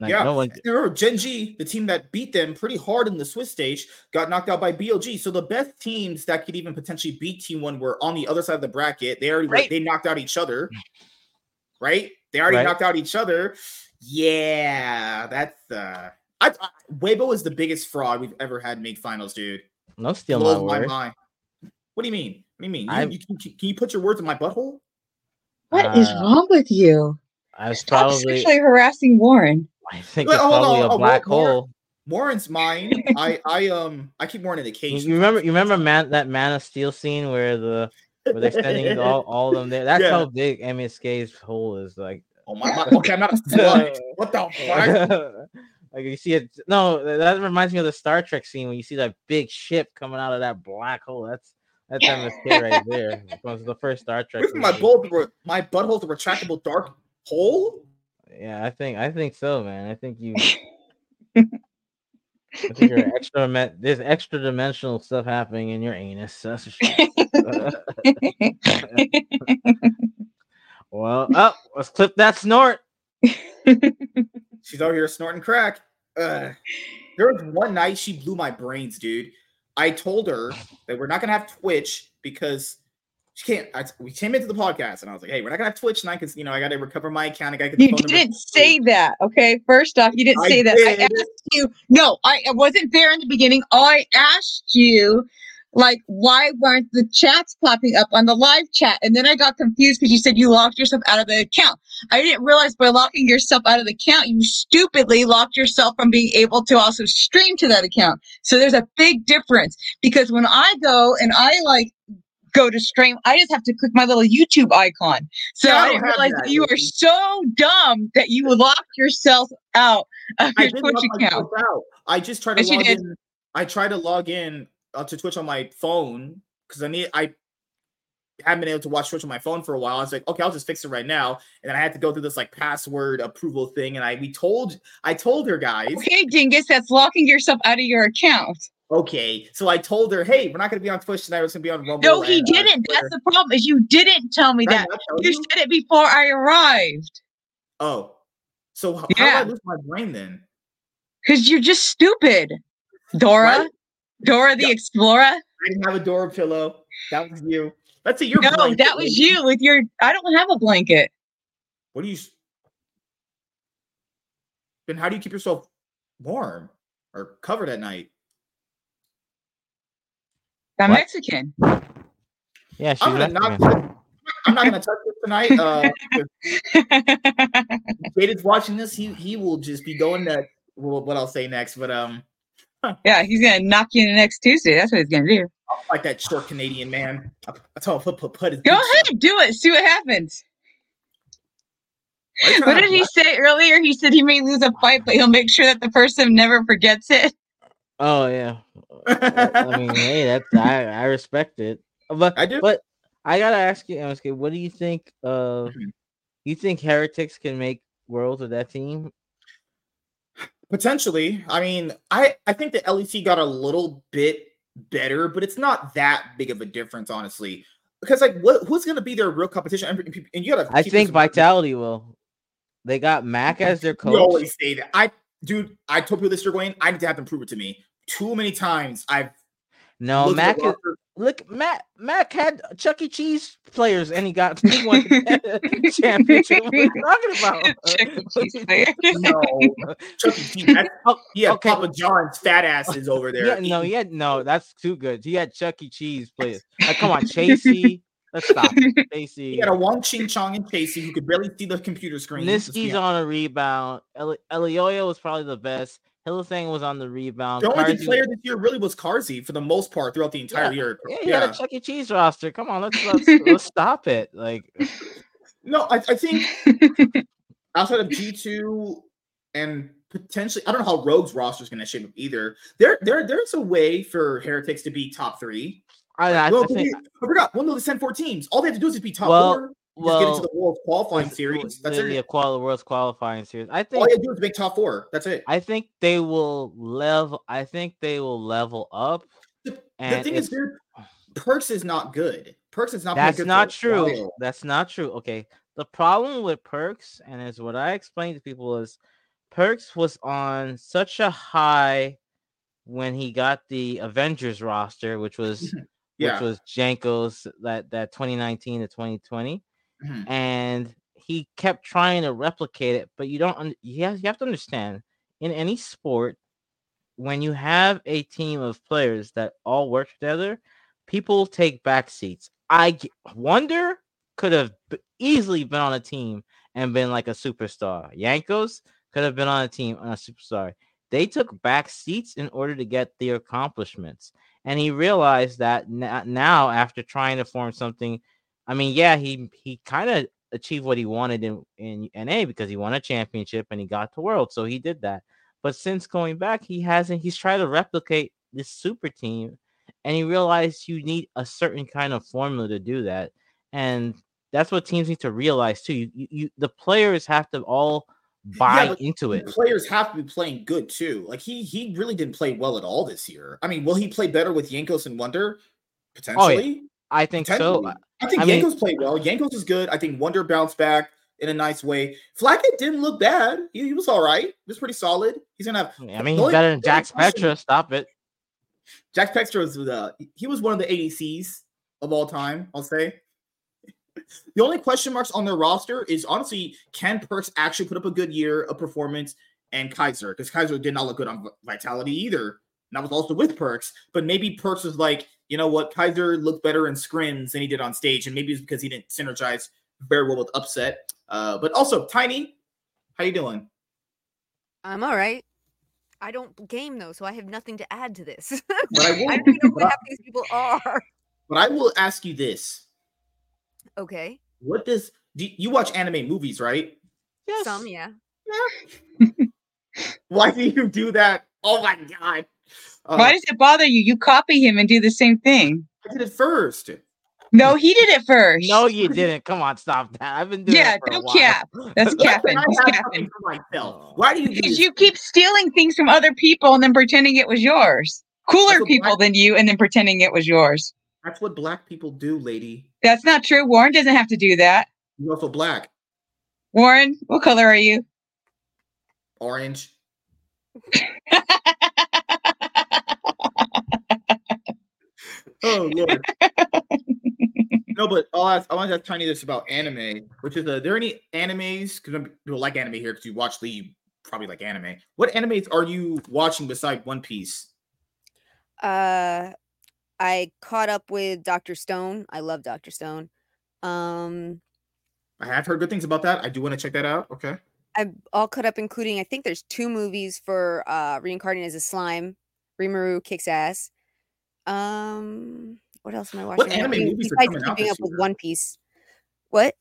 Like, yeah, no one... remember Gen G, the team that beat them pretty hard in the Swiss stage, got knocked out by BLG. So the best teams that could even potentially beat Team One were on the other side of the bracket. They already right. they knocked out each other, right? They already right. knocked out each other. Yeah, that's uh, I, I Weibo is the biggest fraud we've ever had make finals, dude. No steal my, my mind. What do you mean? What do you mean? You, you, can, can you put your words in my butthole? What uh, is wrong with you? I was Stop probably sexually harassing Warren. I think Wait, it's probably on, a oh, black hole. Warren's mine. I I um I keep Warren in the cage. You remember you remember man that Man of Steel scene where the where they're sending all, all of them there. That's yeah. how big MSK's hole is. Like oh my, my okay, I'm not a slut. what the fuck? like you see it. No, that reminds me of the Star Trek scene when you see that big ship coming out of that black hole. That's that's MSK right there. It was the first Star Trek. My butt, my butthole's a retractable dark hole. Yeah, I think I think so, man. I think you. I think you're extra. There's extra dimensional stuff happening in your anus. That's well, oh, let's clip that snort. She's over here snorting crack. Uh, there was one night she blew my brains, dude. I told her that we're not gonna have Twitch because she can't. I, we came into the podcast and I was like, "Hey, we're not gonna have Twitch tonight because you know I got to recover my account. I got to You didn't say that, okay? First off, you didn't I say that. Did. I asked you. No, I, I wasn't there in the beginning. I asked you, like, why weren't the chats popping up on the live chat? And then I got confused because you said you locked yourself out of the account. I didn't realize by locking yourself out of the account, you stupidly locked yourself from being able to also stream to that account. So there's a big difference because when I go and I like go to stream. I just have to click my little YouTube icon. So yeah, I, didn't realize that. you are so dumb that you locked yourself out of your Twitch account. I just tried to yes, log in. I tried to log in uh, to Twitch on my phone because I need I haven't been able to watch Twitch on my phone for a while. I was like, okay, I'll just fix it right now. And then I had to go through this like password approval thing. And I we told I told her guys. Okay, Dingus, that's locking yourself out of your account. Okay, so I told her, hey, we're not going to be on Twitch tonight. We're going to be on Rumble. No, he didn't. That's the problem. Is you didn't tell me that. You, you said it before I arrived. Oh, so how, yeah. how did I lose my brain then? Because you're just stupid, Dora. Dora the Explorer. I didn't have a Dora pillow. That was you. Let's see your. No, blanket. that was you with your. I don't have a blanket. What do you? Then how do you keep yourself warm or covered at night? I'm what? Mexican. Yeah, she's I'm gonna not. I'm not gonna touch this tonight. Uh, Jada's watching this. He he will just be going that. What I'll say next, but um. Yeah, he's gonna knock you in the next Tuesday. That's what he's gonna do. Like that short Canadian man. I told him put put put his. Go ahead, do it. See what happens. What did he say earlier? He said he may lose a fight, but he'll make sure that the person never forgets it. Oh yeah. I mean, hey, that's I, I respect it. But I do. But I gotta ask you, ask you, what do you think? Uh, mm-hmm. you think Heretics can make worlds with that team? Potentially. I mean, I I think the LEC got a little bit better, but it's not that big of a difference, honestly. Because like, what who's going to be their real competition? And, and you got to. I think Vitality will. They got Mac as their coach. You always say that. I, dude, I told people this going. I need to have them prove it to me. Too many times I've. No, Mac is, Look, Matt Mac had Chuck E. Cheese players and he got he won championship. What are you talking about? Chuck E. Cheese players. no, Chuck E. Cheese. Oh, yeah, okay. Papa John's fat asses over there. Yeah, no, he had no. That's too good. He had Chuck E. Cheese players. Like, come on, Chasy. Let's stop. Chasy. He had a Wong Ching Chong and Chasy who could barely see the computer screen. Nisqy's on a rebound. Eli- Elyoya was probably the best. Hylissang was on the rebound. The only good player this year really was Carzzy for the most part throughout the entire yeah. year. Yeah, he yeah. had a Chuck E. Cheese roster. Come on, let's let's, let's stop it. Like, no, I, I think outside of G two and potentially, I don't know how Rogue's roster is going to shape up either. There, there, there's a way for Heretics to be top three. I, I, well, I, think, I forgot. One of the send four teams. All they have to do is just be top well, four well, get into the World Qualifying Series. That's it. The World's Qualifying Series. I think all you do is make top four. That's it. I think they will level. I think they will level up. The, the thing is, dude, Perkz is not good. Perkz is not. That's not true. That's not true. Okay. The problem with Perkz, and is what I explained to people, is Perkz was on such a high when he got the Avengers roster, which was yeah. which was Jankos that that 2019 to 2020 mm-hmm. and he kept trying to replicate it but you don't you have, you have to understand in any sport when you have a team of players that all work together people take back seats. I wonder could have easily been on a team and been like a superstar. Jankos could have been on a team on a superstar. They took back seats in order to get their accomplishments and he realized that now after trying to form something I mean, yeah, he he kind of achieved what he wanted in in NA because he won a championship and he got to world, so he did that. But since going back, he hasn't. He's tried to replicate this super team, and he realized you need a certain kind of formula to do that, and that's what teams need to realize too. You, you, you the players have to all buy yeah, into it. Players have to be playing good too. Like he he really didn't play well at all this year. I mean, will he play better with Jankos and Wunder Potentially. Oh, yeah. I think so. I think I Jankos mean, played well. Jankos is good. I think Wunder bounced back in a nice way. Flakked didn't look bad. He, he was all right. He was pretty solid. He's gonna have. I mean, he's better than Jackspektra. Stop it. Jackspektra was the he was one of the ADCs of all time. I'll say. The only question marks on their roster is honestly, can Perkz actually put up a good year of performance and Kaiser? Because Kaiser did not look good on Vitality either. And that was also with Perkz, But maybe Perkz was like, you know what, Kaiser looked better in scrims than he did on stage, and maybe it's because he didn't synergize very well with upset. Uh, but also, Tiny, how you doing? I'm all right. I don't game though, so I have nothing to add to this. But I, will, I don't even know who half these people are. But I will ask you this. Okay. What does do you watch anime movies, right? Yes. Some, yeah. yeah. Why do you do that? Oh my god. Uh, Why does it bother you? You copy him and do the same thing. I did it first. No, he did it first. No, you didn't. Come on, stop that. I've been doing yeah, don't cap. That's capping. He's capping. Why do you? Because you keep stealing things from other people and then pretending it was yours. Cooler people black- than you, and then pretending it was yours. That's what black people do, lady. That's not true. Warren doesn't have to do that. You're also black. Warren, what color are you? Orange. oh lord. no, but I'll ask. I want to ask Tiny this about anime, which is, uh, are there any animes? Because people like anime here because you watch Lee, you probably like anime. What animes are you watching beside One Piece? Uh, I caught up with Doctor Stone. I love Doctor Stone. Um, I have heard good things about that. I do want to check that out. Okay. I'm all caught up, including I think there's two movies for uh reincarnated as a slime. Rimuru kicks ass. Um, what else am I watching? What anime movies are coming out up with One Piece. What?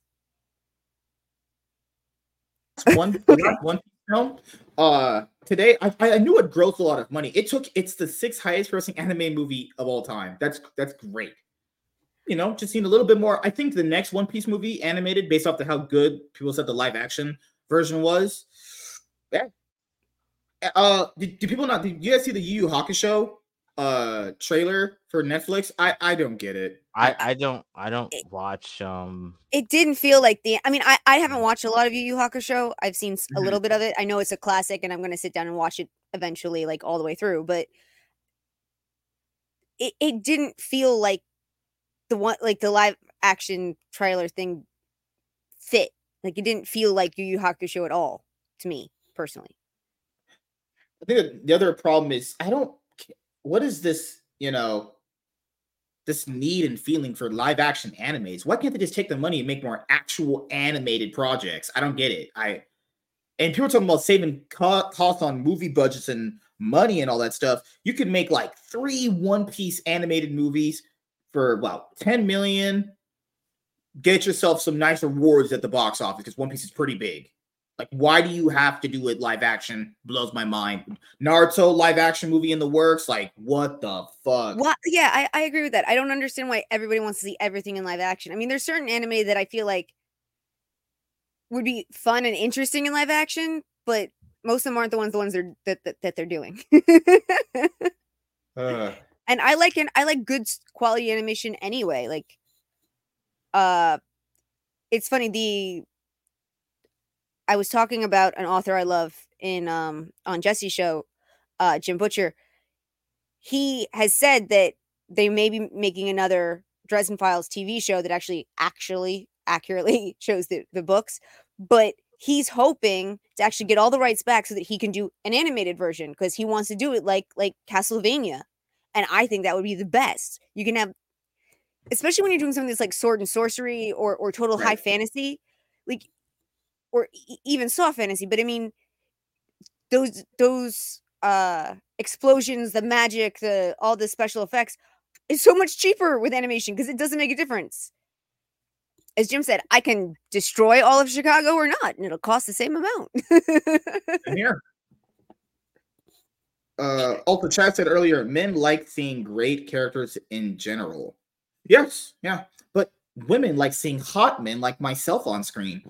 One one film. Uh, today I, I knew it grossed a lot of money. It took it's the sixth highest grossing anime movie of all time. That's that's great. You know, just seeing a little bit more. I think the next One Piece movie animated, based off the how good people said the live action version was. Yeah. Uh, did, did people not? Did you guys see the Yu Yu Hakusho uh trailer for Netflix? I I don't get it. I I don't I don't watch um It didn't feel like the I mean I I haven't watched a lot of Yu Yu Hakusho. I've seen a mm-hmm. little bit of it. I know it's a classic and I'm going to sit down and watch it eventually like all the way through, but it it didn't feel like the one like the live action trailer thing fit. Like it didn't feel like Yu Yu Hakusho at all to me personally. I think the other problem is I don't what is this, you know, this need and feeling for live action animes? Why can't they just take the money and make more actual animated projects? I don't get it. I and people talking about saving costs on movie budgets and money and all that stuff. You could make like three One Piece animated movies for well 10 million. Get yourself some nice awards at the box office because One Piece is pretty big. Like, why do you have to do it live action? Blows my mind. Naruto live action movie in the works. Like, what the fuck? What? Yeah, I, I agree with that. I don't understand why everybody wants to see everything in live action. I mean, there's certain anime that I feel like would be fun and interesting in live action, but most of them aren't the ones the ones they're, that, that that they're doing. uh. And I like an I like good quality animation anyway. Like, uh, it's funny the I was talking about an author I love in um on Jesse's show, uh Jim Butcher. He has said that they may be making another Dresden Files TV show that actually actually accurately shows the, the books, but he's hoping to actually get all the rights back so that he can do an animated version because he wants to do it like like Castlevania. And I think that would be the best. You can have especially when you're doing something that's like sword and sorcery or or total right. high fantasy. Like or e- even soft fantasy, but I mean those those uh explosions, the magic, the all the special effects is so much cheaper with animation because it doesn't make a difference. As Jim said, I can destroy all of Chicago or not, and it'll cost the same amount. here. Uh, Ultra Chat said earlier, men like seeing great characters in general. Yes, yeah, but women like seeing hot men like myself on screen.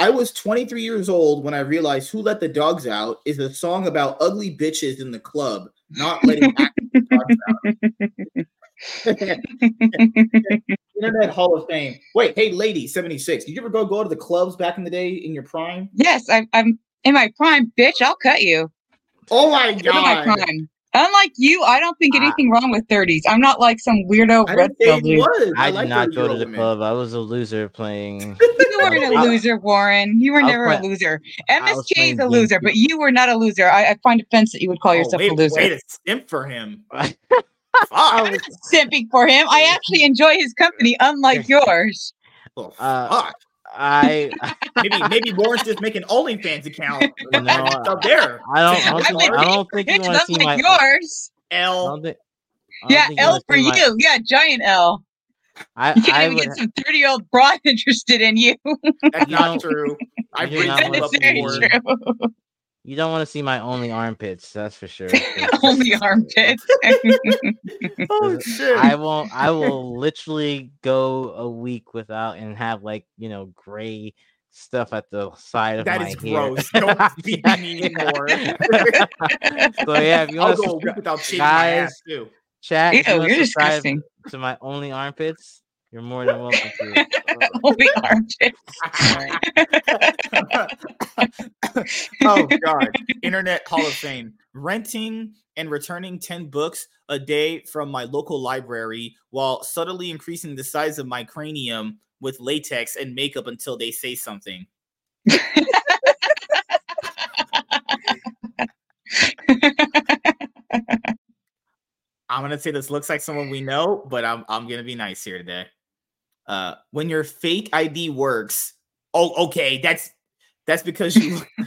I was 23 years old when I realized Who Let the Dogs Out is a song about ugly bitches in the club, not letting dogs out. Internet Hall of Fame. Wait, hey, lady, 76. Did you ever go go to the clubs back in the day in your prime? Yes, I, I'm in my prime, bitch. I'll cut you. Oh my god. My prime. Unlike you, I don't think anything wrong with 30s. I'm not like some weirdo I red pill dude. I, I did not go to the club. I was a loser playing. you weren't a loser, Warren. You were never a loser. MSK is a loser, but you were not a loser. I, I find offense that you would call oh, yourself wait, a loser. Wait a simp for him. I was simping for him. I actually enjoy his company, unlike yours. Oh, uh, I maybe maybe Warren's just making OnlyFans account. No, up there. I don't. I don't think, I don't think you want to see like my yours. L. yeah, L for you. My... Yeah, giant L. I, you can't I even would, get some 30 year old broad interested in you. That's not true. I've You're raised not you up very true. You don't want to see my only armpits. That's for sure. Only armpits. Oh shit! I won't. I will literally go a week without and have like you know gray stuff at the side of That my is hair. gross. Don't be Yeah, mean yeah. anymore. so yeah, if you I'll want go to a week without shaving my guys, ass too. chat, if Ew, you are subscribe disgusting. to my only armpits, you're more than welcome to. Only armpits. oh god. Internet hall of fame. Renting and returning 10 books a day from my local library while subtly increasing the size of my cranium with latex and makeup until they say something. I'm gonna say this looks like someone we know but i'm, I'm gonna be nice here today uh when your fake id works oh okay that's that's because you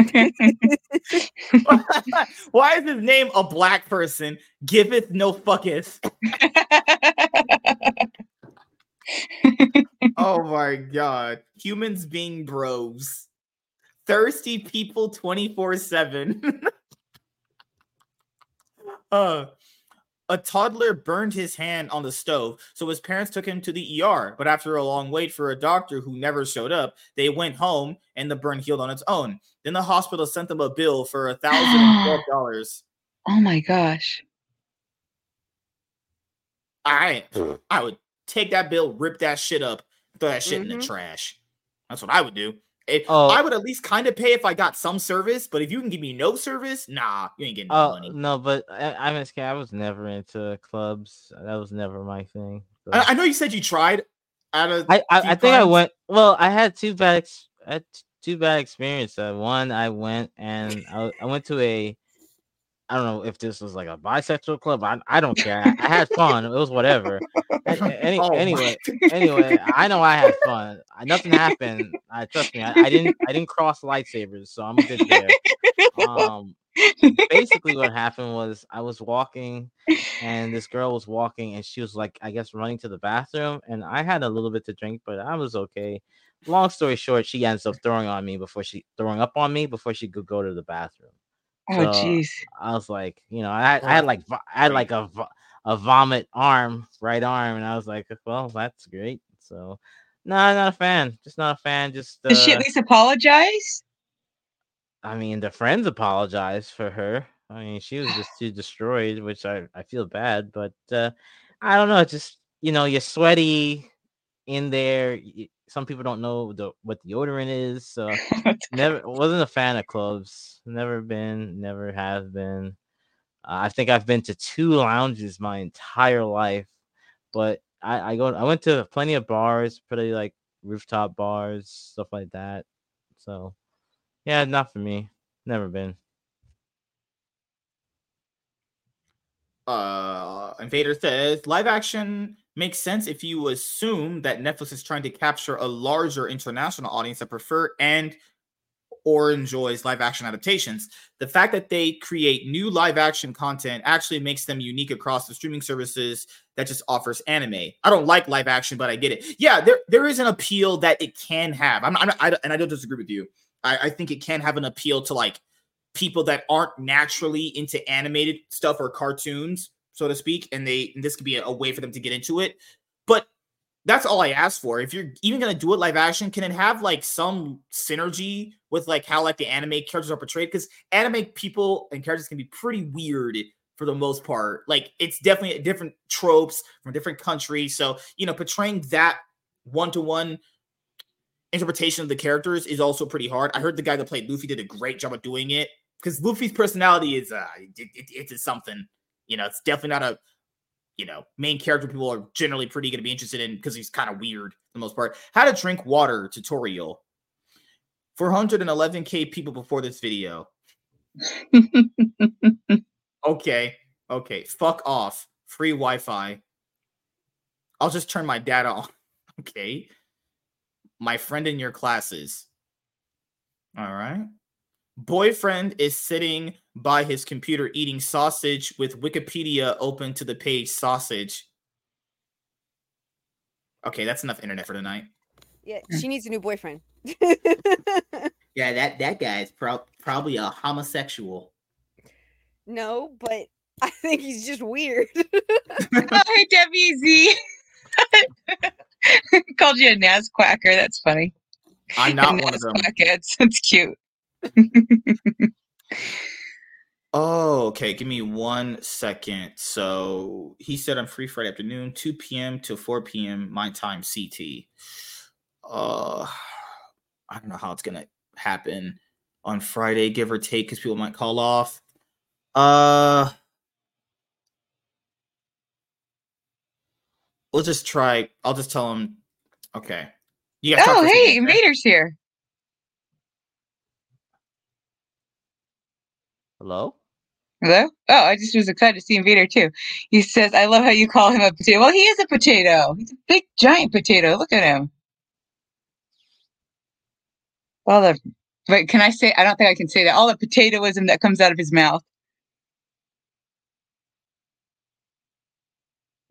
Why is his name a black person? Giveth no fucketh. oh my god. Humans being bros. Thirsty people 24-7. uh a toddler burned his hand on the stove, so his parents took him to the ER. But after a long wait for a doctor who never showed up, they went home and the burn healed on its own. Then the hospital sent them a bill for a thousand and twelve dollars. oh my gosh. I I would take that bill, rip that shit up, throw that shit in the Mhm. trash. That's what I would do. If, Oh. I would at least kind of pay if I got some service, but if you can give me no service, nah, you ain't getting no Oh money. no, but I, I'm just. I was never into clubs. That was never my thing. I, I know you said you tried out of I I, I think I went. Well, I had two bad ex- I had two bad experiences. Uh, one, I went and I, I went to a. I don't know if this was like a bisexual club. I, I don't care. I, I had fun. It was whatever. Any, Oh anyway, anyway, I know I had fun. I, nothing happened. I trust me. I, I didn't. I didn't cross lightsabers, so I'm good there. Um, basically, what happened was I was walking, and this girl was walking, and she was like, I guess, running to the bathroom, and I had a little bit to drink, but I was okay. Long story short, she ends up throwing on me before she throwing up on me before she could go to the bathroom. Oh So, jeez. I was like, you know, I, had- I had like I had like a a vomit arm, right arm, and I was like, well, that's great. So, no, not a fan. Just not a fan. Just Did she uh, at least apologize? I mean, the friends apologized for her. I mean, she was just too destroyed, which I, I feel bad, but uh, I don't know. Just you know, you're sweaty in there. y- Some people don't know the what deodorant is, so never wasn't a fan of clubs. Never been, never have been. Uh, I think I've been to two lounges my entire life, but I, I go I went to plenty of bars, pretty like rooftop bars, stuff like that. So yeah, not for me. Never been. uh invader says live action makes sense if you assume that netflix is trying to capture a larger international audience that prefer and or enjoys live action adaptations. The fact that they create new live action content actually makes them unique across the streaming services that just offers anime. I don't like live action but i get it. Yeah there there is an appeal that it can have. I'm, I'm I, and i don't disagree with you. I, I think it can have an appeal to like people that aren't naturally into animated stuff or cartoons, so to speak, and they and this could be a, a way for them to get into it. But that's all I ask for. If you're even gonna do it live action, can it have like some synergy with like how like the anime characters are portrayed? Because anime people and characters can be pretty weird for the most part. Like it's definitely different tropes from different countries. So you know, portraying that one to one interpretation of the characters is also pretty hard. I heard the guy that played Luffy did a great job of doing it because Luffy's personality is uh it, it, it's something. You know, it's definitely not a you know main character people are generally pretty going to be interested in because he's kind of weird for the most part. How to drink water tutorial. 411k people before this video. Okay, okay, fuck off. Free Wi-Fi. I'll just turn my data on. Okay. My friend in your classes. All right. Boyfriend is sitting by his computer eating sausage with Wikipedia open to the page sausage. Okay, that's enough internet for tonight. Yeah, she needs a new boyfriend. yeah, that that guy is pro- probably a homosexual. No, but I think he's just weird. oh, hey, Debbie Z. Called you a Nasquacker. That's funny. I'm not one of them. It's, it's cute. oh, okay. Give me one second. So he said I'm free Friday afternoon, 2 p.m. to 4 p.m. my time CT. Uh, I don't know how it's gonna happen on Friday, give or take, because people might call off. Uh, we'll just try. I'll just tell him. Okay. You guys oh, hey, Invader's here. Hello? Hello? Oh, I just was excited to see Invader too. He says, I love how you call him a potato. Well, he is a potato. He's a big, giant potato. Look at him. All the, but can I say, I don't think I can say that. All the potatoism that comes out of his mouth.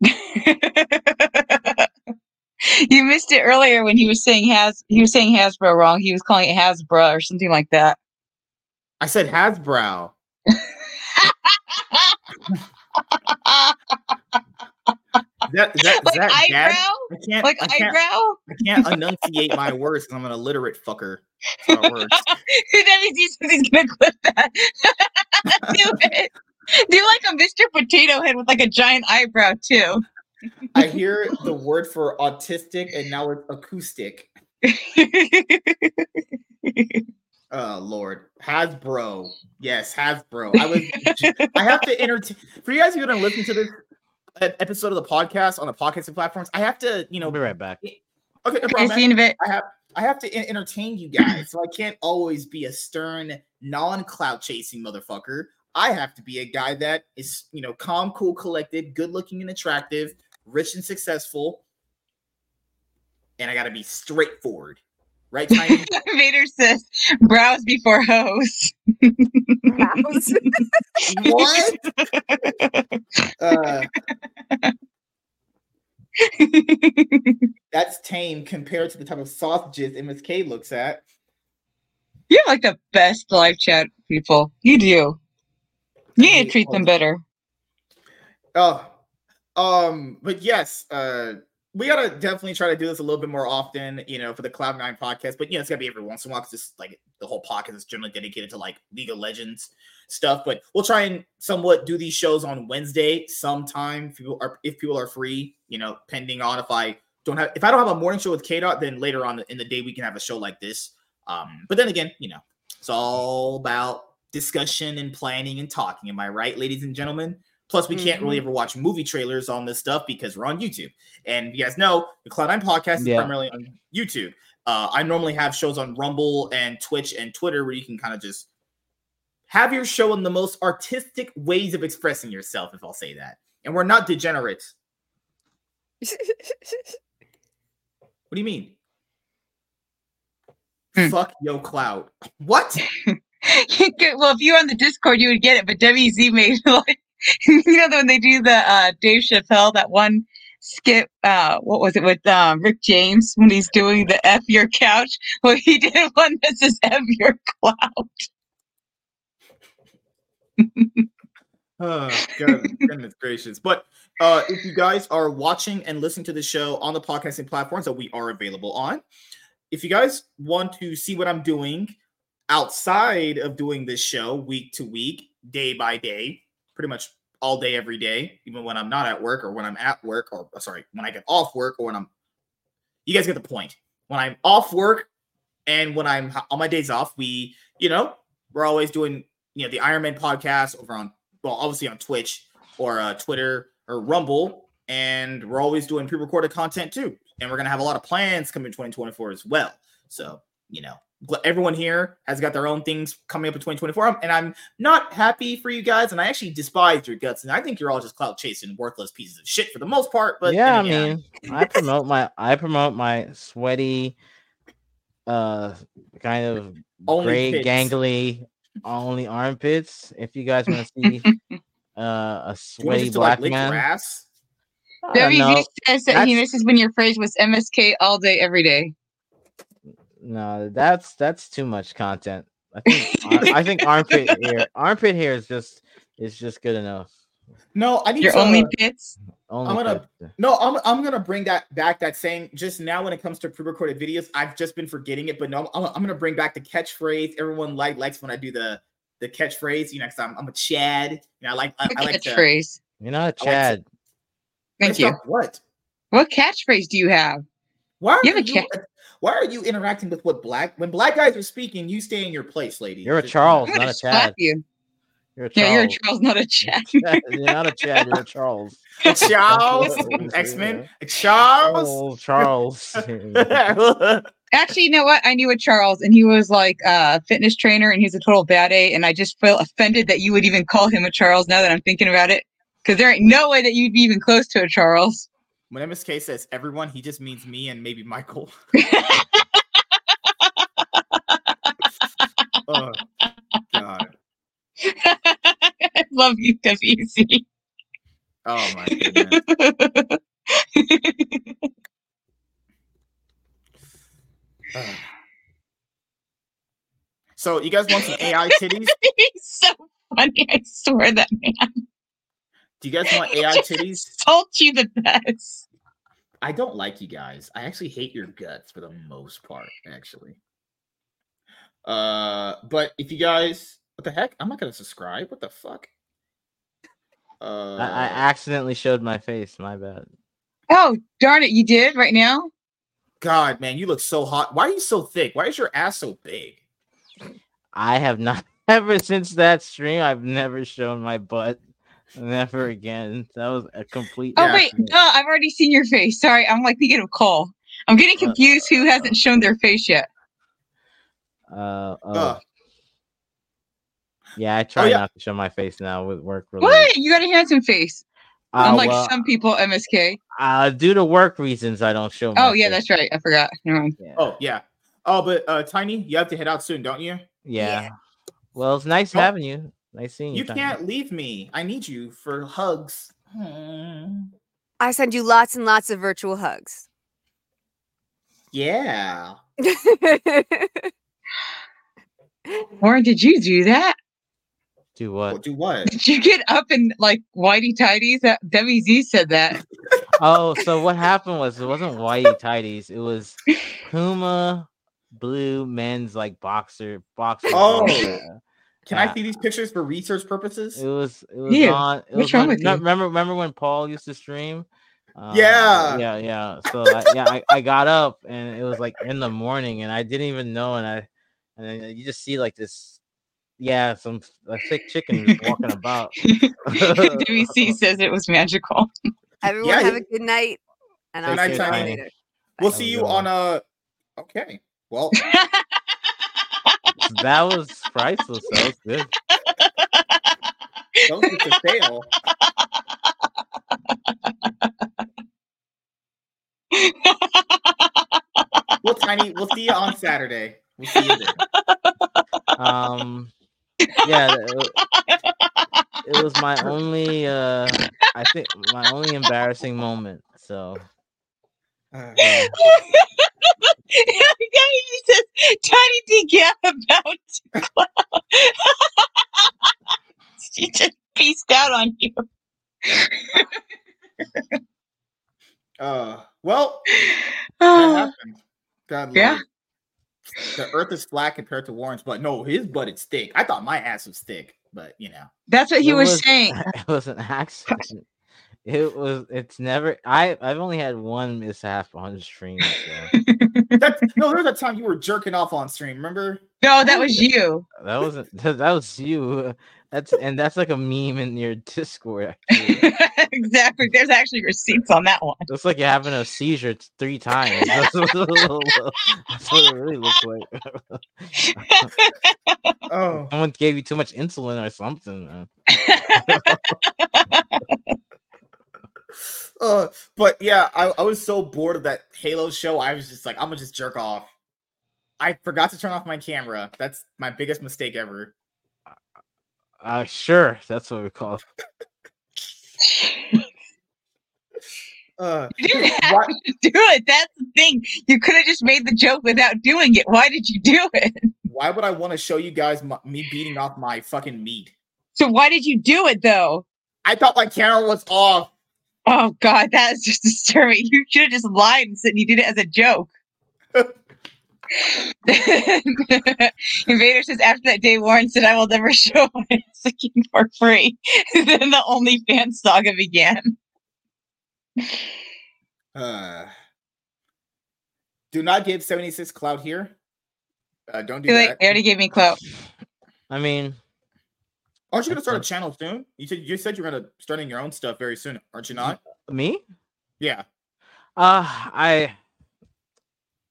you missed it earlier when he was saying has he was saying Hasbro wrong. He was calling it Hasbro or something like that. I said Hasbro. That, that, like that eyebrow? I can't, like I can't, eyebrow? I can't enunciate my words because I'm an illiterate fucker. That's how he's gonna clip that. Do it. Do like a Mr. Potato Head with like a giant eyebrow too. I hear the word for autistic and now it's acoustic. oh Lord, Hasbro. Yes, Hasbro. I was. I have to entertain for you guys who are going to listen to this episode of the podcast on the podcasting platforms. I have to, you know, I'll be right back. Okay, no problem. I have. I have to entertain you guys, so I can't always be a stern, non-clout chasing motherfucker. I have to be a guy that is, you know, calm, cool, collected, good looking, and attractive, rich and successful. And I got to be straightforward. Right, Tiny? Vader says, browse before hose. what? uh, that's tame compared to the type of sausages MSK looks at. You're like the best live chat people. You do. You need to treat them better. Oh, um, but yes, uh, we gotta definitely try to do this a little bit more often, you know, for the Cloud9 podcast. But yeah, it's gotta be every once in a while because it's like the whole podcast is generally dedicated to like League of Legends stuff. But we'll try and somewhat do these shows on Wednesday sometime if people are if people are free, you know, pending on if I don't have if I don't have a morning show with K Dot, then later on in the day we can have a show like this. Um, but then again, you know, it's all about discussion and planning and talking. Am I right, ladies and gentlemen? Plus, we mm-hmm. can't really mm-hmm. ever watch movie trailers on this stuff because we're on YouTube. And you guys know the Cloud9 podcast is primarily on YouTube. Uh, I normally have shows on Rumble and Twitch and Twitter where you can kind of just have your show in the most artistic ways of expressing yourself, if I'll say that. And we're not degenerates. what do you mean? Hmm. Fuck yo cloud. What? well, if you're on the Discord, you would get it, but WZ made like you know when they do the uh, Dave Chappelle that one skit uh what was it with um Rick James when he's doing the F your couch? Well he did one that says F your cloud. oh, goodness gracious. But uh, if you guys are watching and listening to the show on the podcasting platforms that we are available on, if you guys want to see what I'm doing outside of doing this show week to week, day by day, pretty much all day, every day, even when I'm not at work or when I'm at work, or uh, sorry, when I get off work or when I'm, you guys get the point. When I'm off work and when I'm on my days off, we, you know, we're always doing, you know, the Iron Man podcast over on, well, obviously on Twitch or uh, Twitter or Rumble. And we're always doing pre recorded content too. And we're going to have a lot of plans coming in 2024 as well. So, you know, everyone here has got their own things coming up in 2024 and i'm not happy for you guys and i actually despise your guts and i think you're all just clout chasing worthless pieces of shit for the most part but yeah i mean i promote my i promote my sweaty uh kind of only gray gangly only armpits. If you guys want to see uh a sweaty black like man. grass? WZ says that he misses when your phrase was MSK all day, every day. No, that's that's too much content. I think I think armpit hair armpit hair is just is just good enough. No, I need your to, only pits. Only I'm gonna pits. no, I'm I'm gonna bring that back. That saying just now when it comes to pre-recorded videos, I've just been forgetting it. But no, I'm, I'm gonna bring back the catchphrase. Everyone like likes when I do the the catchphrase. You know, because I'm, I'm a Chad. You know, I like I, I like to- catchphrase. You're not a I like Chad. Thank you. What? What catchphrase do you have? Why are You have a you? Why are you interacting with what black when black guys are speaking? You stay in your place, lady. You're a Charles, not a Chad. you. You're a Charles. Yeah, you're a Charles, not a Chad. you're not a Chad. You're a Charles. Charles, X Men, Charles. Oh, Charles. Actually, you know what? I knew a Charles, and he was like a fitness trainer, and he's a total bad A. And I just feel offended that you would even call him a Charles. Now that I'm thinking about it, because there ain't no way that you'd be even close to a Charles. When MSK says everyone, he just means me and maybe Michael. oh, God. I love you, WZ. Oh my goodness. Ugh. So you guys want some AI titties? He's so funny. I swear that man. Do you guys want AI just titties? insult you the best. I don't like you guys. I actually hate your guts for the most part, actually. Uh, but if you guys, what the heck? I'm not gonna subscribe. What the fuck? Uh, I, I accidentally showed my face. My bad. Oh, darn it, you did right now? God, man, you look so hot. Why are you so thick? Why is your ass so big? I have not ever since that stream. I've never shown my butt. Never again. That was a complete. Oh, Yeah. wait, no, I've already seen your face. Sorry, I'm like thinking of Cole. I'm getting Uh, confused who hasn't shown their face yet. Uh, oh. Ugh. yeah, I try yeah. not to show my face now with work related. What? You got a handsome face. Uh, Unlike well, some people, MSK. uh, due to work reasons, I don't show. My Oh, yeah, face. that's right. I forgot. Never mind. Yeah. Oh yeah. Oh, but uh, Tiny, you have to head out soon, don't you? yeah. Well, it's nice Oh. having you. Nice seeing you. You Tiny. can't leave me. I need you for hugs. Hmm. I send you lots and lots of virtual hugs. Yeah. Warren, did you do that? do Well, what? do what? Did you get up in like whitey tidies? That WZ said that. oh, so what happened was it wasn't whitey tidies. It was Puma blue men's like boxer boxer. Oh. Briefs. Can I see these pictures for research purposes? It was it was Ew, on. It what's was wrong on, with no- you? Remember remember when Paul used to stream? Um, Yeah. yeah, yeah. So I, yeah, I, I got up and it was like in the morning, and I didn't even know, and I and then you just see like this, yeah, some a thick chicken walking about. WZ says it was magical. Everyone Yeah, have a good night. And I'll Good see night, you later. We'll see you on a. Okay. Well, that was priceless. That was good. don't get to fail. Well, Tiny, we'll see you on Saturday. We'll see you there. Um, yeah, it, it was my only. uh I think my only embarrassing moment. So Uh, yeah. He says, Tiny did get about cloud. she just pieced out on you. uh, well, that Oh, happened. God Yeah. love. The earth is flat compared to Warren's butt. No, his butt is thick. I thought my ass was thick, but you know. that's what he It was, saying. It was an accident. It was. It's never. I. I've only had one mishap on stream. So That's, no, there was a time you were jerking off on stream. Remember? No, that was you. that wasn't. That, that was you. That's and that's like a meme in your Discord. Exactly. There's actually receipts on that one. Looks like you're having a seizure three times. That's what, that's what it really looks like. Oh, Someone gave you too much insulin or something. Man. uh, but yeah, I, I was so bored of that Halo show. I was just like, I'm gonna just jerk off. I forgot to turn off my camera. That's my biggest mistake ever. Uh, sure, that's what we call. It. Uh, you didn't have why, to do it. That's the thing. You could have just made the joke without doing it. Why did you do it? Why would I want to show you guys my, me beating off my fucking meat? So why did you do it though? I thought my camera was off. Oh god, that is just disturbing. You should have just lied and said you did it as a joke. Invader says after that day, Warren said, "I will never show my skin for free." then the OnlyFans saga began. Uh, do not give seventy six clout here. Uh, don't do that. They already gave me clout. I mean, aren't you gonna start a channel soon? You said you said you're gonna starting your own stuff very soon, aren't you not? Me? Yeah. Uh, I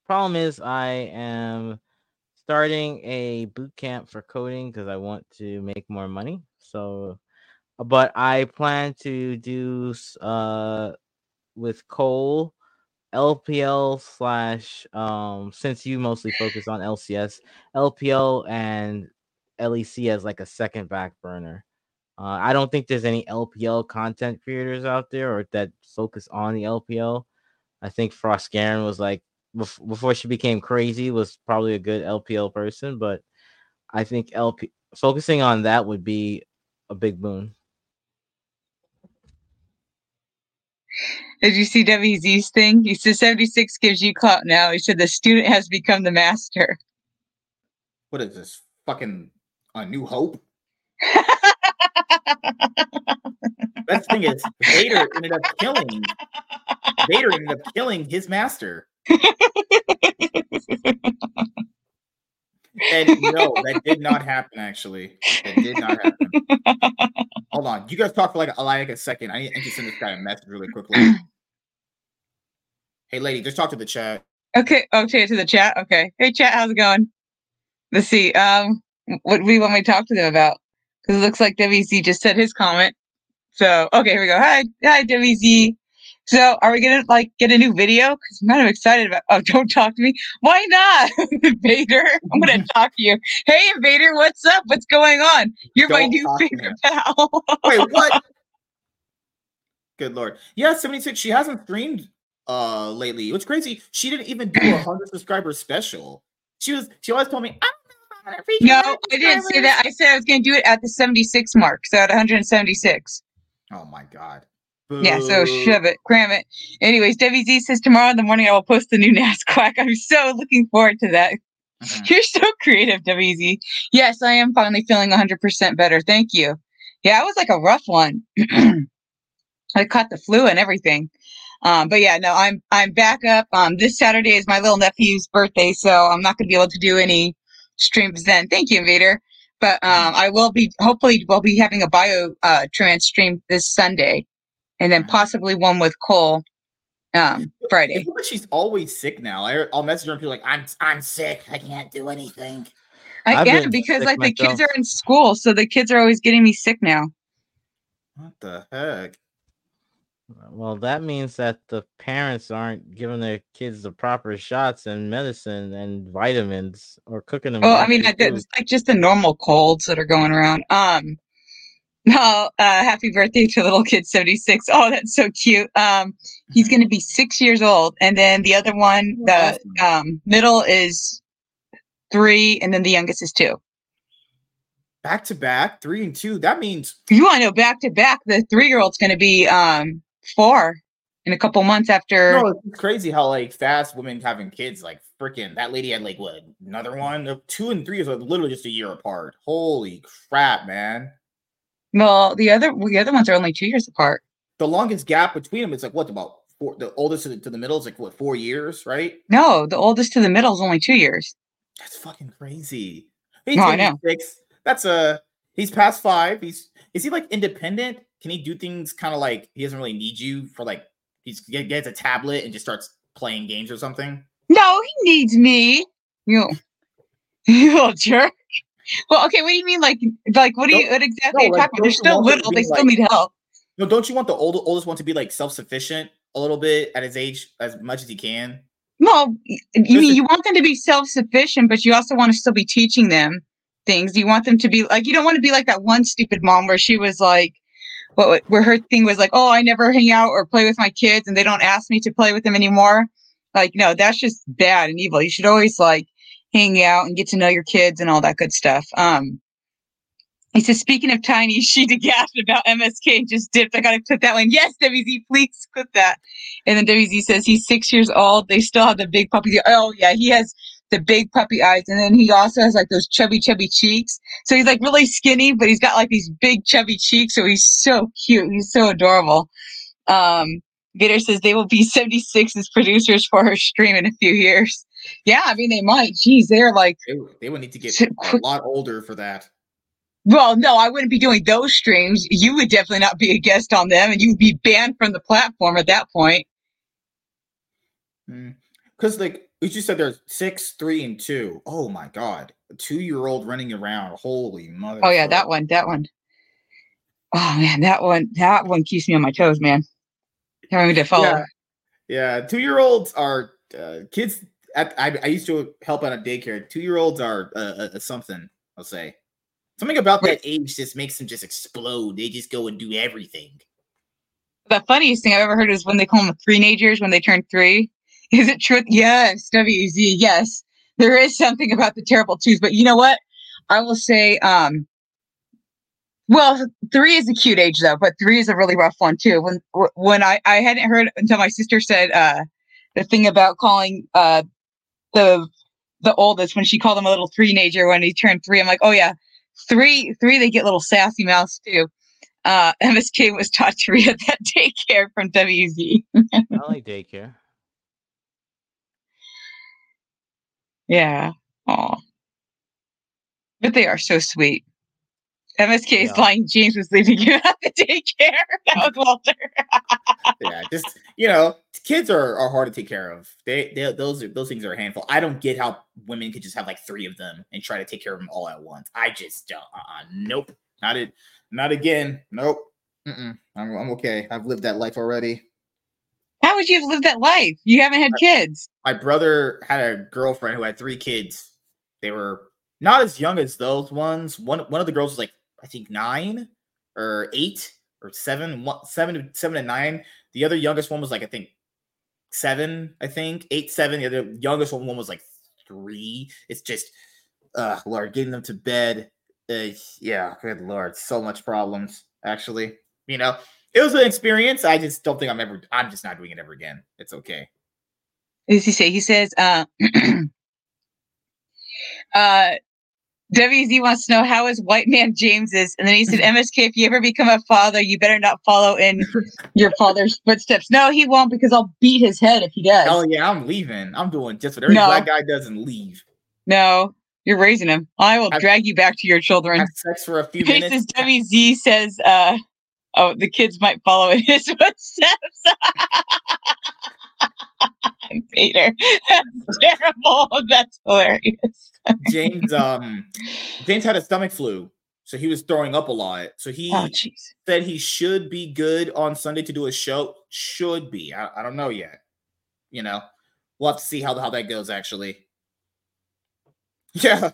problem is I am starting a boot camp for coding because I want to make more money. So, but I plan to do uh with Cole LPL slash um since you mostly focus on LCS, LPL and LEC as like a second back burner. Uh, I don't think there's any LPL content creators out there or that focus on the LPL. I think Frost Garen was like before she became crazy was probably a good LPL person, but I think LP focusing on that would be a big boon. Did you see WZ's thing? He said 76 gives you clout now. He said the student has become the master. What is this? Fucking a new hope? Best thing is Vader ended up killing Vader ended up killing his master and no, that did not happen. Actually, it did not happen. Hold on, you guys talk for like, a, like a second. I need, to send this guy a message really quickly. hey, lady, just talk to the chat. Okay, okay, to the chat. Okay, hey, chat, how's it going? Let's see. Um, what you want me to talk to them about? Because it looks like WZ just said his comment. So, okay, here we go. Hi, hi, WZ. So are we gonna like get a new video? Because I'm kind of excited about. Oh, don't talk to me. Why not, Vader? I'm gonna talk to you. Hey, Vader, what's up? What's going on? You're don't my new favorite pal. Wait, what? Good lord. Yeah, 76. She hasn't streamed uh lately. What's crazy, she didn't even do a hundred subscriber special. She was she always told me, I'm no, I didn't say that. I said I was gonna do it at the 76 mark, so at 176. Oh my god. Boo. Yeah, so shove it, cram it. Anyways, Debbie WZ says tomorrow in the morning I will post the new NASQuack. I'm so looking forward to that. Mm-hmm. You're so creative, Debbie WZ. Yes, I am finally feeling 100% better. Thank you. Yeah, it was like a rough one. I caught the flu and everything. Um, but yeah, no, I'm I'm back up. Um, this Saturday is my little nephew's birthday, so I'm not gonna be able to do any streams then. Thank you, Invader. But um, I will be hopefully we'll be having a bio uh, trans stream this Sunday and then possibly one with Cole um Friday. she's always sick now. I, will message her and be like, "I'm I'm sick. I can't do anything." I get because like myself. the kids are in school, so the kids are always getting me sick now. What the heck? Well, that means that the parents aren't giving their kids the proper shots and medicine and vitamins or cooking them. Well, I mean, it's like just the normal colds that are going around. Um, Oh, uh, happy birthday to little kid 76. Oh, that's so cute. Um, he's going to be six years old. And then the other one, the um, middle is three, and then the youngest is two. Back to back, three and two. That means you want to know back to back. The three year old's going to be um, four in a couple months after. No, it's crazy how like fast women having kids. Like freaking that lady had like what another one. Two and three is like, literally just a year apart. Holy crap, man! Well, the other the other ones are only two years apart. The longest gap between them is like what about four, the oldest to the, to the middle is like what four years, right? No, the oldest to the middle is only two years. That's fucking crazy. He's no, I know. Six. That's a he's past five. He's is he like independent? Can he do things kind of like he doesn't really need you for like he's he gets a tablet and just starts playing games or something? No, he needs me. You, you little jerk. Well, okay. What do you mean? Like, like what do you? What exactly? No, like, They're still little. They still need help. No, don't you want the old, oldest one to be like self sufficient a little bit at his age as much as he can? No, you mean you want them to be self sufficient, but you also want to still be teaching them things. You want them to be like you don't want to be like that one stupid mom where she was like, what where her thing was like, oh, I never hang out or play with my kids, and they don't ask me to play with them anymore. Like, no, that's just bad and evil. You should always like hang out and get to know your kids and all that good stuff. Um, he says, speaking of tiny, she gasped about MSK just dipped. I gotta put that one. Yes, WZ, please put that. And then WZ says he's six years old. They still have the big puppy. Oh yeah, he has the big puppy eyes, and then he also has like those chubby, chubby cheeks. So he's like really skinny, but he's got like these big chubby cheeks. So he's so cute. He's so adorable. Um, Gator says they will be 76 as producers for her stream in a few years. Yeah, I mean they might. Geez, they're like they, they would need to get a lot older for that. Well, no, I wouldn't be doing those streams. You would definitely not be a guest on them, and you would be banned from the platform at that point. Because, mm. like you just said, there's six, three, and two. Oh my god, a two-year-old running around. Holy mother! Oh yeah, that one, that one. Oh man, that one, that one keeps me on my toes, man. Having to follow. Yeah, yeah. two-year-olds are uh, kids. At, I, I used to help out a daycare. Two-year-olds are uh, uh, something. I'll say. Something about that age just makes them just explode. They just go and do everything. The funniest thing I've ever heard is when they call them teenagers when they turn three. Is it true? Yes, WZ. Yes, there is something about the terrible twos, but you know what? I will say, um, well, three is a cute age though, but three is a really rough one too. When when I I hadn't heard until my sister said uh, the thing about calling uh, the the oldest when she called him a little teenager when he turned three. I'm like, oh yeah, Three, three, they get little sassy mouths too. Uh, MSK was taught to read at that daycare from WZ. I like daycare. Yeah. Oh. But they are so sweet. MSK is yeah. lying. James was leaving you at the daycare. That was Walter. yeah, just you know, kids are, are hard to take care of. They, they those are, those things are a handful. I don't get how women could just have like three of them and try to take care of them all at once. I just don't. Uh, nope, not it. Not again. Nope. Mm-mm. I'm I'm okay. I've lived that life already. How would you have lived that life? You haven't had kids. My brother had a girlfriend who had three kids. They were not as young as those ones. One one of the girls was like I think nine or eight or seven, one, seven, seven to nine. The other youngest one was like I think seven, I think eight, seven. The other youngest one was like three. It's just, uh, Lord, getting them to bed. Uh, yeah, good Lord, so much problems. Actually, you know, it was an experience. I just don't think I'm ever. I'm just not doing it ever again. It's okay. What does he say? He says, uh, uh, WZ wants to know how is white man James is, and then he said, "MSK, if you ever become a father, you better not follow in your father's footsteps." No, he won't because I'll beat his head if he does. Oh yeah, I'm leaving. I'm doing just what every no. black guy does and leave. No, you're raising him. I will I've, drag you back to your children. Have sex for a few minutes. WZ says, uh, "Oh, the kids might follow in his footsteps." Peter, that's terrible. That's hilarious. James um James had a stomach flu, so he was throwing up a lot. So he oh, said he should be good on Sunday to do a show. Should be. I, I don't know yet. You know, we'll have to see how how that goes. Actually, yeah,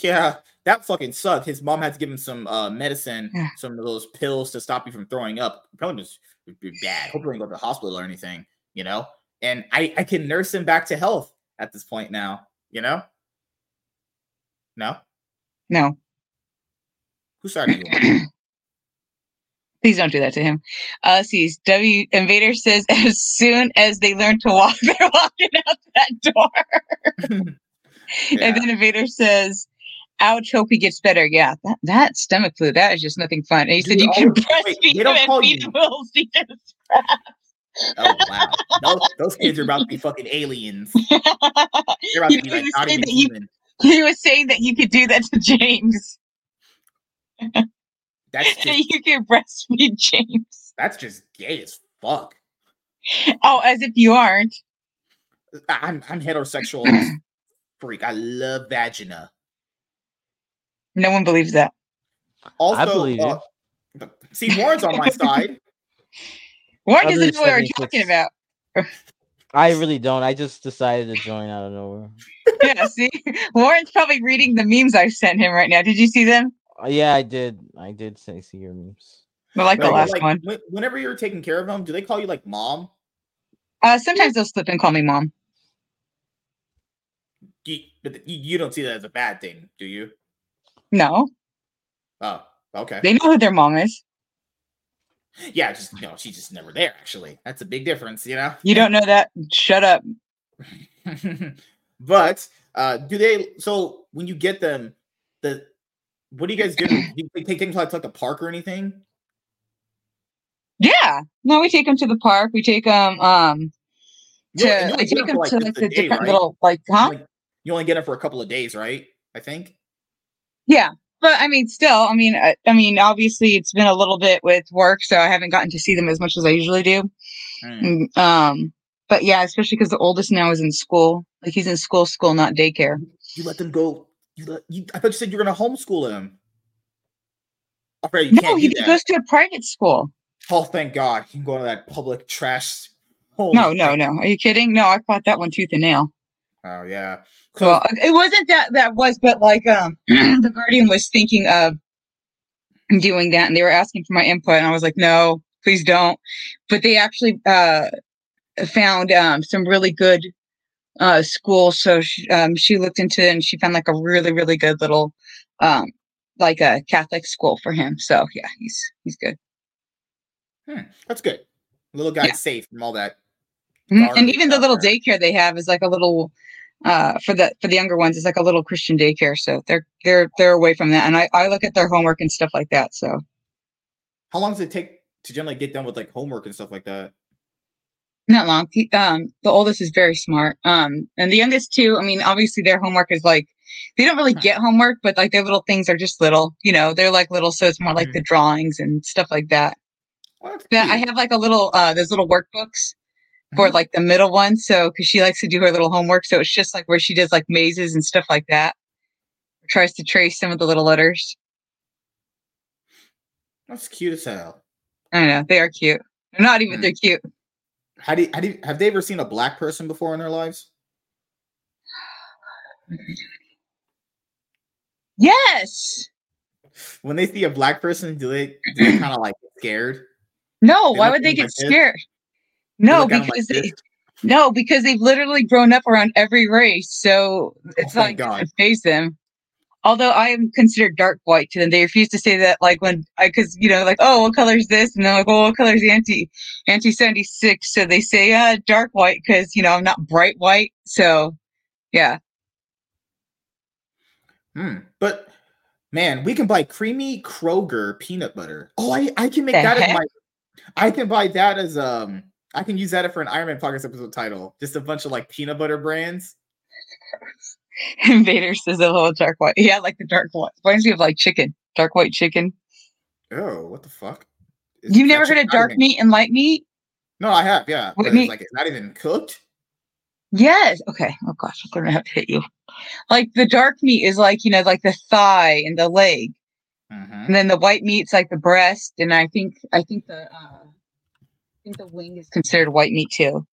yeah, that fucking sucked. His mom had to give him some uh medicine, some of those pills to stop you from throwing up. Probably just bad. Hopefully, didn't go to the hospital or anything. You know, and I I can nurse him back to health at this point now. You know. No? No. Who started you Please don't do that to him. Uh, see, W Invader says as soon as they learn to walk, they're walking out that door. yeah. And then Invader says, ouch, hope he gets better. Yeah, that, that stomach flu, that is just nothing fun. And he Dude, said you can breastfeed him and feed him little Oh wow, those, those kids are about to be fucking aliens. They're about to be like not even human. He was saying that you could do that to James. That's just, you can breastfeed James. That's just gay as fuck. Oh, as if you aren't. I'm I'm heterosexual freak. I love vagina. No one believes that. Also, I believe uh, you. See, Warren's on my side. Warren doesn't know what we're talking about. I really don't. I just decided to join out of nowhere. yeah, see, Warren's probably reading the memes I sent him right now. Did you see them? Uh, yeah, I did. I did say see your memes. I like the last like, one. Whenever you're taking care of them, do they call you like mom? Uh, sometimes they'll slip and call me mom. You, but you don't see that as a bad thing, do you? No. Oh, okay. They know who their mom is. Yeah, just know, she's just never there. Actually, that's a big difference. You know. You don't know that? Shut up. but uh do they? So when you get them, the what do you guys do? do you take things like, like the park or anything? Yeah. No, we take them to the park. We take them um to yeah, take them like to like the day, different right? little like huh? You only, you only get them for a couple of days, right? I think. Yeah. But I mean, still, I mean, I, I, mean, obviously, it's been a little bit with work, so I haven't gotten to see them as much as I usually do. Mm. Um, but yeah, especially because the oldest now is in school. Like he's in school, school, not daycare. You let them go. You let you. I thought you said you're going to homeschool him. Afraid you no, he goes to a private school. Oh, thank God! He can go to that public trash. Holy no, no, no. Are you kidding? No, I fought that one tooth and nail. Oh yeah. Well, it wasn't that that was, but like um, the Guardian was thinking of doing that, and they were asking for my input, and I was like, no, please don't. But they actually uh, found um, some really good uh, schools, so she, um, she looked into it, and she found like a really really good little um, like a Catholic school for him. So yeah, he's he's good. Hmm, that's good. Little guy's yeah. safe from all that. Mm-hmm. And even the little daycare they have is like a little uh, for the for the younger ones, it's like a little Christian daycare, so they're they're they're away from that. And I I look at their homework and stuff like that. So, how long does it take to generally get done with like homework and stuff like that? Not long. Um, the oldest is very smart. Um, and the youngest too. I mean, obviously their homework is like they don't really get homework, but like their little things are just little. You know, they're like little, so it's more like mm-hmm. the drawings and stuff like that. Well, I have like a little uh, those little workbooks for mm-hmm. like the middle one. So, because she likes to do her little homework. So it's just like where she does like mazes and stuff like that. Tries to trace some of the little letters. That's cute as hell. I know they are cute. They're not even. Mm. They're cute. How do, you, how do you, have they ever seen a black person before in their lives? Yes. When they see a black person, do they, do they kind of like scared? No. They why would they get scared? No, because like they, no, because they've literally grown up around every race, so it's oh like to face them. Although I am considered dark white to them, they refuse to say that. Like when I, because you know, like, oh, what color is this? And they're like, oh, what color is anti anti seventy six? So they say, uh, dark white because you know I'm not bright white. So, yeah. Hmm. But man, we can buy creamy Kroger peanut butter. Oh, I I can make the that heck? as my. I can buy that as um I can use that for an Iron Man podcast episode title. Just a bunch of like peanut butter brands. Invader says a little dark white. Yeah, like the dark white. Reminds me of like chicken, dark white chicken. Oh, what the fuck? Is You've never heard of dark meat and light meat? No, I have. Yeah, what but it's like it's not even cooked. Yes. Okay. Oh gosh, I'm gonna have to hit you. Like the dark meat is like you know like the thigh and the leg, mm-hmm. and then the white meat's like the breast, and I think I think the uh, think the wing is considered white meat too.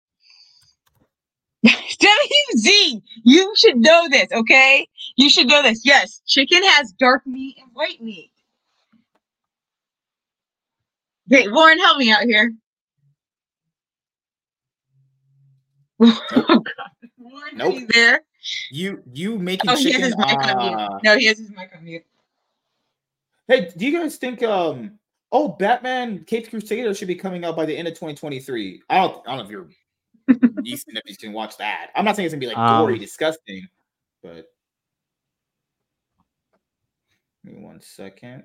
WZ, you should know this, okay? You should know this. Yes, chicken has dark meat and white meat. Okay, Warren, help me out here. oh, Warren, nope. you there? You you making oh, chicken? Uh... No, he has his mic on mute. Hey, do you guys think um oh, Batman Caped Crusader should be coming out by the end of 2023. I don't, I don't know if you're decent if you can watch that. I'm not saying it's gonna be like um, gory, disgusting, but give me one second.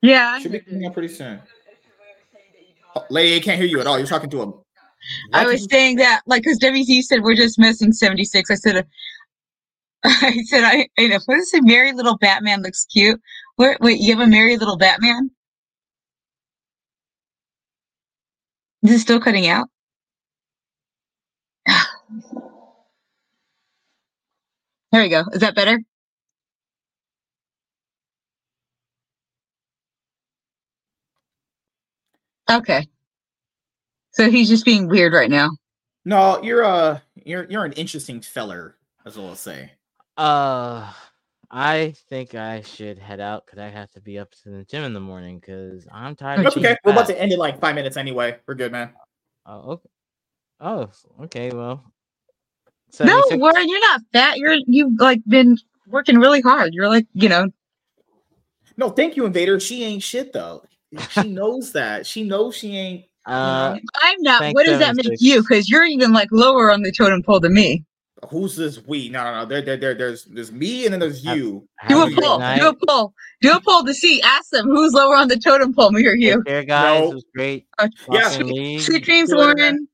Yeah, should be coming out pretty soon. Oh, lady, I can't hear you at all. You're talking to him. I was saying that, like, because WZ said we're just missing 76. I said, I said, I, I know. What is it? Merry little Batman looks cute. Where, wait, you have a merry little Batman? Is it still cutting out? there we go. Is that better? Okay. So he's just being weird right now. No, you're a you're you're an interesting feller, as as say. Uh, I think I should head out because I have to be up to the gym in the morning because I'm tired. That's okay. We're about to end in like five minutes anyway. We're good, man. Oh, okay. Oh, okay. Well, no, Warren, you're not fat. You're you've like been working really hard. You're like, you know. No, thank you, Invader. She ain't shit though. She knows that. She knows she ain't. Uh, I'm not. What does that make you? Because you're even like lower on the totem pole than me. Who's this we? No, no, no. There, there, there, there's there's me and then there's you. Do a poll. Do a poll. Do a poll to see. Ask them who's lower on the totem pole, me or you. Here, guys. No. It was great. Uh, yeah. Sweet dreams, Warren.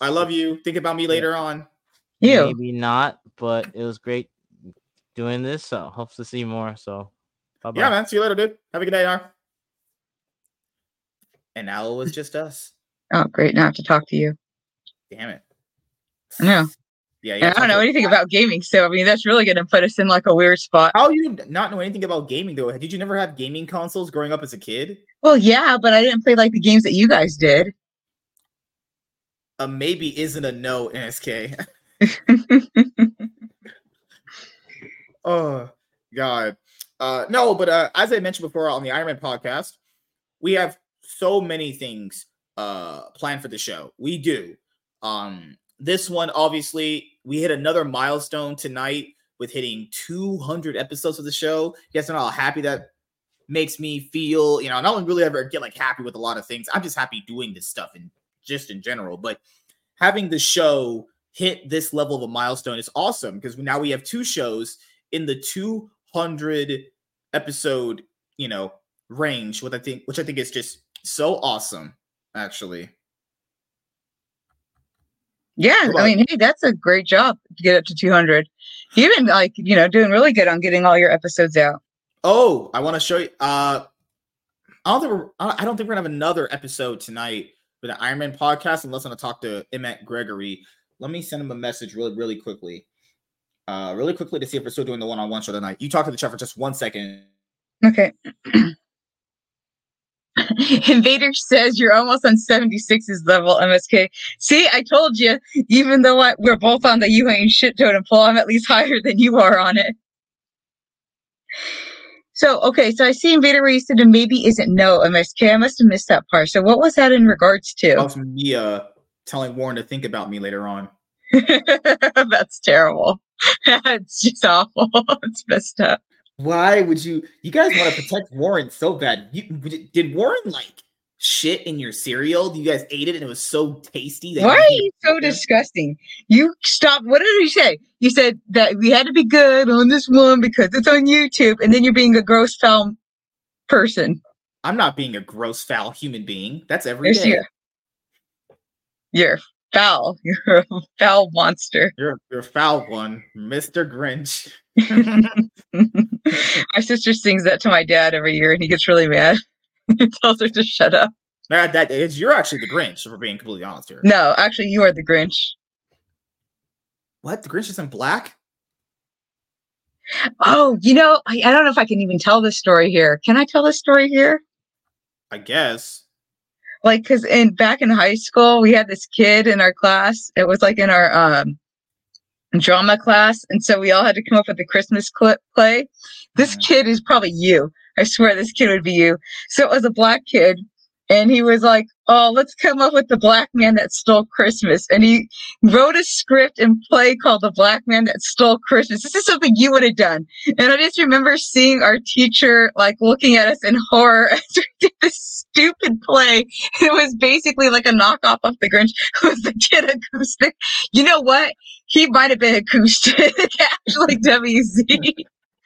I love you. Think about me later on. You. Maybe not, but it was great doing this. So hope to see more. So bye-bye. Yeah, man. See you later, dude. Have a good day, Ar. And now it was just us. Oh, great. Now I have to talk to you. Damn it. No. Yeah, I don't know anything about gaming, so I mean that's really going to put us in like a weird spot. How you not know anything about gaming though? Did you never have gaming consoles growing up as a kid? Well, yeah, but I didn't play like the games that you guys did. A maybe isn't a no, MSK. oh God, uh, no, but uh, as I mentioned before on the Iron Man podcast, we have so many things uh planned for the show. We do. Um, this one, obviously, we hit another milestone tonight with hitting 200 episodes of the show. Guys know how happy that makes me feel. You know, I don't really ever get like happy with a lot of things. I'm just happy doing this stuff and just in general. But having the show hit this level of a milestone is awesome because now we have two shows in the 200 episode, you know, range, what I think, which I think is just so awesome, actually. Yeah, I mean, hey, that's a great job to get up to 200. You've been like, you know, doing really good on getting all your episodes out. Oh, I want to show you. Uh, I don't think we're, I don't think we're gonna have another episode tonight for the Iron Man podcast unless I'm gonna talk to Emmett Gregory. Let me send him a message really, really quickly. Uh, really quickly to see if we're still doing the one-on-one show tonight. You talk to the chat for just one second. Okay. Invader says you're almost on 76's level, MSK. See, I told you, even though I, we're both on the you ain't shit totem pole, I'm at least higher than you are on it. So, okay, so I see Invader where you said it maybe isn't no, MSK. I must have missed that part. So, what was that in regards to? That was me uh, telling Warren to think about me later on. That's terrible. it's just awful. it's messed up. Why would you? You guys want to protect Warren so bad. You, did Warren like shit in your cereal? You guys ate it and it was so tasty. Why are you so disgusting? You stop. What did you say? You said that we had to be good on this one because it's on YouTube, and then you're being a gross foul person. I'm not being a gross foul human being. That's every yes, day. You're, you're foul. You're a foul monster. You're you're a foul one, Mister Grinch. my sister sings that to my dad every year, and he gets really mad. he tells her to shut up. That, that is, you're actually the Grinch, if we're being completely honest here. No, actually, you are the Grinch. What? The Grinch isn't black? Oh, you know, I, I don't know if I can even tell this story here. Can I tell this story here? I guess. Like, cause in back in high school, we had this kid in our class. It was like in our um drama class. And so we all had to come up with a Christmas clip play. This kid is probably you. I swear this kid would be you. So it was a black kid and he was like, "Oh, let's come up with the black man that stole Christmas." And he wrote a script and play called "The Black Man That Stole Christmas." This is something you would have done. And I just remember seeing our teacher like looking at us in horror as we did this stupid play. It was basically like a knockoff of The Grinch. It was the kid acoustic. You know what? He might have been acoustic, actually. WZ.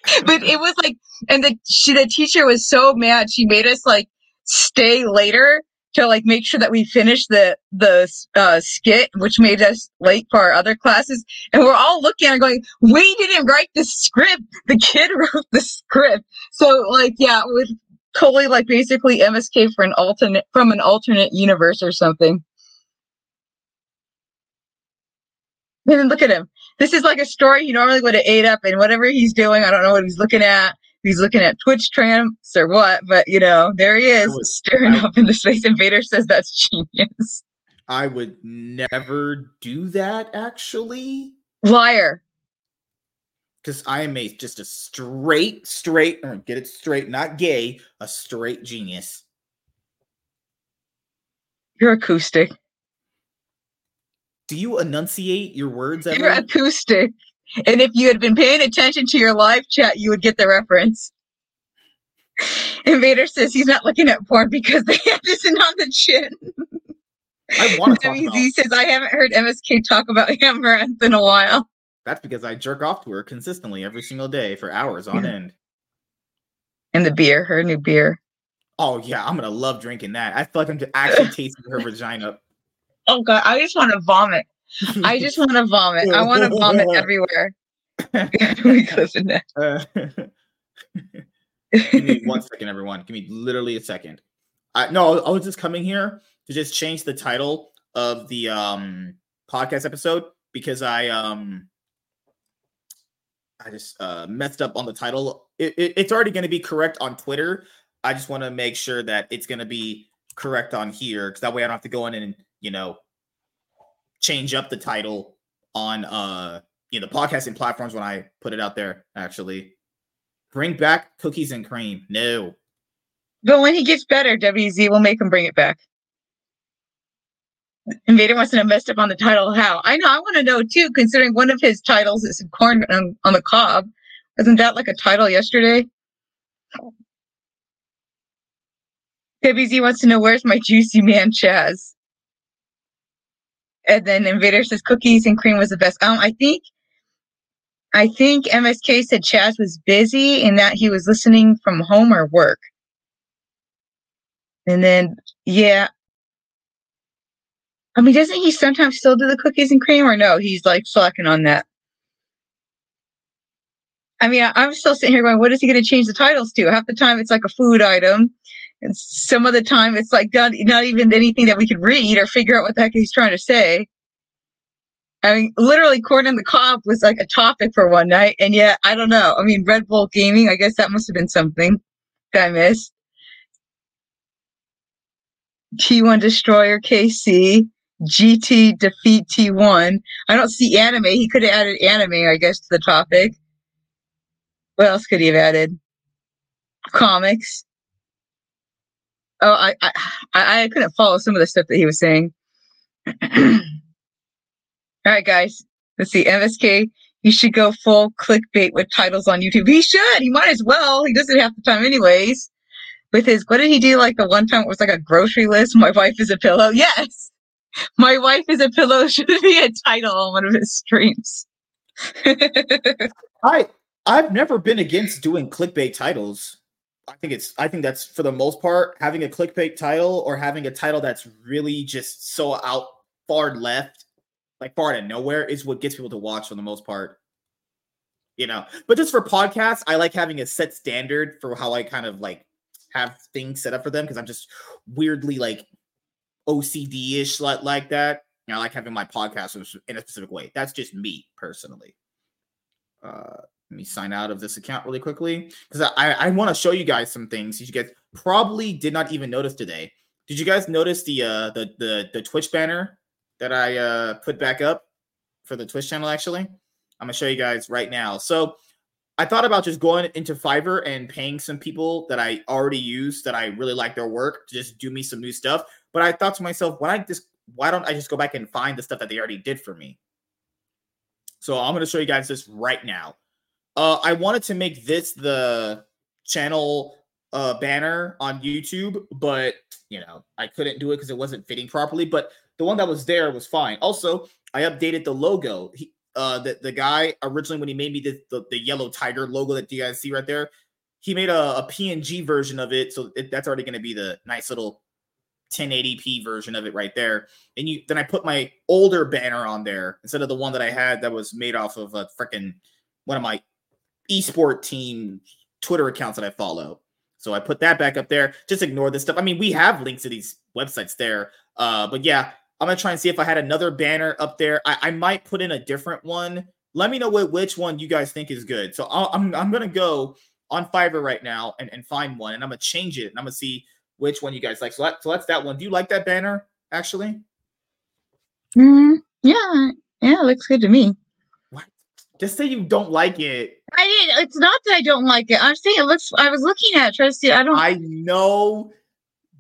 but it was like, and the she, the teacher was so mad. She made us like stay later to like make sure that we finished the the uh, skit, which made us late for our other classes. And we're all looking at it going, "We didn't write the script. The kid wrote the script." So like, yeah, with totally like basically MSK for an alternate from an alternate universe or something. And look at him. This is like a story he normally would have ate up, and whatever he's doing, I don't know what he's looking at he's looking at Twitch trams or what, but you know, there he is would, staring I, up into space. Invader says that's genius. I would never do that actually. Liar. because I am a just a straight, straight, or get it straight, not gay, a straight genius. You're acoustic. Do you enunciate your words? Ever? You're acoustic. And if you had been paying attention to your live chat, you would get the reference. Invader says he's not looking at porn because they have this in on the chin. I want to WZ says I haven't heard MSK talk about Amouranth in a while. That's because I jerk off to her consistently every single day for hours on end. And the beer, her new beer. Oh yeah, I'm gonna love drinking that. I feel like I'm actually tasting her vagina. Oh god, I just want to vomit. I just want to vomit. I want to vomit everywhere. we uh, Give me one second, everyone. Give me literally a second. I, no, I was just coming here to just change the title of the um podcast episode because I um I just uh messed up on the title. It, it, it's already going to be correct on Twitter. I just want to make sure that it's going to be correct on here because that way I don't have to go in and you know change up the title on uh you know the podcasting platforms when I put it out there. Actually, Bring back cookies and cream. No. But when he gets better, WZ will make him bring it back. Invader wants to messed up on the title. How? I know. I want to know too, considering one of his titles is corn on, on the cob. Wasn't that like a title yesterday? WZ wants to know where's my juicy man Chaz. And then Invader says cookies and cream was the best. Um, I think I think MSK said Chaz was busy and that he was listening from home or work. And then, yeah. I mean, doesn't he sometimes still do the cookies and cream or no? He's like slacking on that. I mean, I, am still sitting here going, what is he going to change the titles to? Half the time it's like a food item. And some of the time it's like not, not even anything that we could read or figure out what the heck he's trying to say. I mean, literally, corn in the cob was like a topic for one night, and yet I don't know. I mean, Red Bull Gaming. I guess that must have been something that I missed. T1 Destroyer KC, GT Defeat T1. I don't see anime. He could have added anime, I guess, to the topic. What else could he have added? Comics. Oh, I I I couldn't follow some of the stuff that he was saying. All right, guys. Let's see. MSK, you should go full clickbait with titles on YouTube. He should. He might as well. He doesn't have the time anyways. With his, what did he do? Like the one time it was like a grocery list. My wife is a pillow. Yes. My wife is a pillow should be a title on one of his streams. I I've never been against doing clickbait titles. I think it's I think that's for the most part having a clickbait title or having a title that's really just so out far left like far of nowhere is what gets people to watch for the most part. You know, but just for podcasts, I like having a set standard for how I kind of like have things set up for them because I'm just weirdly like OCD ish like, like that. Know, I like having my podcast in a specific way. That's just me personally. Uh, let me sign out of this account really quickly because I, I want to show you guys some things you guys probably did not even notice today. Did you guys notice the uh the the the Twitch banner that I uh, put back up for the Twitch channel. Actually, I'm gonna show you guys right now. So I thought about just going into Fiverr and paying some people that I already use that I really like their work to just do me some new stuff. But I thought to myself, why just why don't I just go back and find the stuff that they already did for me? So I'm gonna show you guys this right now. Uh, I wanted to make this the channel uh, banner on YouTube, but you know I couldn't do it because it wasn't fitting properly. But the one that was there was fine. Also, I updated the logo. He, uh, the the guy originally when he made me the, the, the yellow tiger logo that you guys see right there, he made a, a PNG version of it. So it, that's already going to be the nice little 1080p version of it right there. And you then I put my older banner on there instead of the one that I had that was made off of a freaking one of my esport team Twitter accounts that I follow. So I put that back up there. Just ignore this stuff. I mean, we have links to these websites there. Uh, but yeah, I'm gonna try and see if I had another banner up there. I, I might put in a different one. Let me know what, which one you guys think is good. So i am I'm, I'm gonna go on Fiverr right now and, and find one, and I'm gonna change it, and I'm gonna see which one you guys like. So, that, so that's that one. Do you like that banner actually? Mm, yeah, yeah, it looks good to me. What? Just say you don't like it. I didn't. It's not that I don't like it. I'm saying it looks. I was looking at it, trying to see. I don't. I know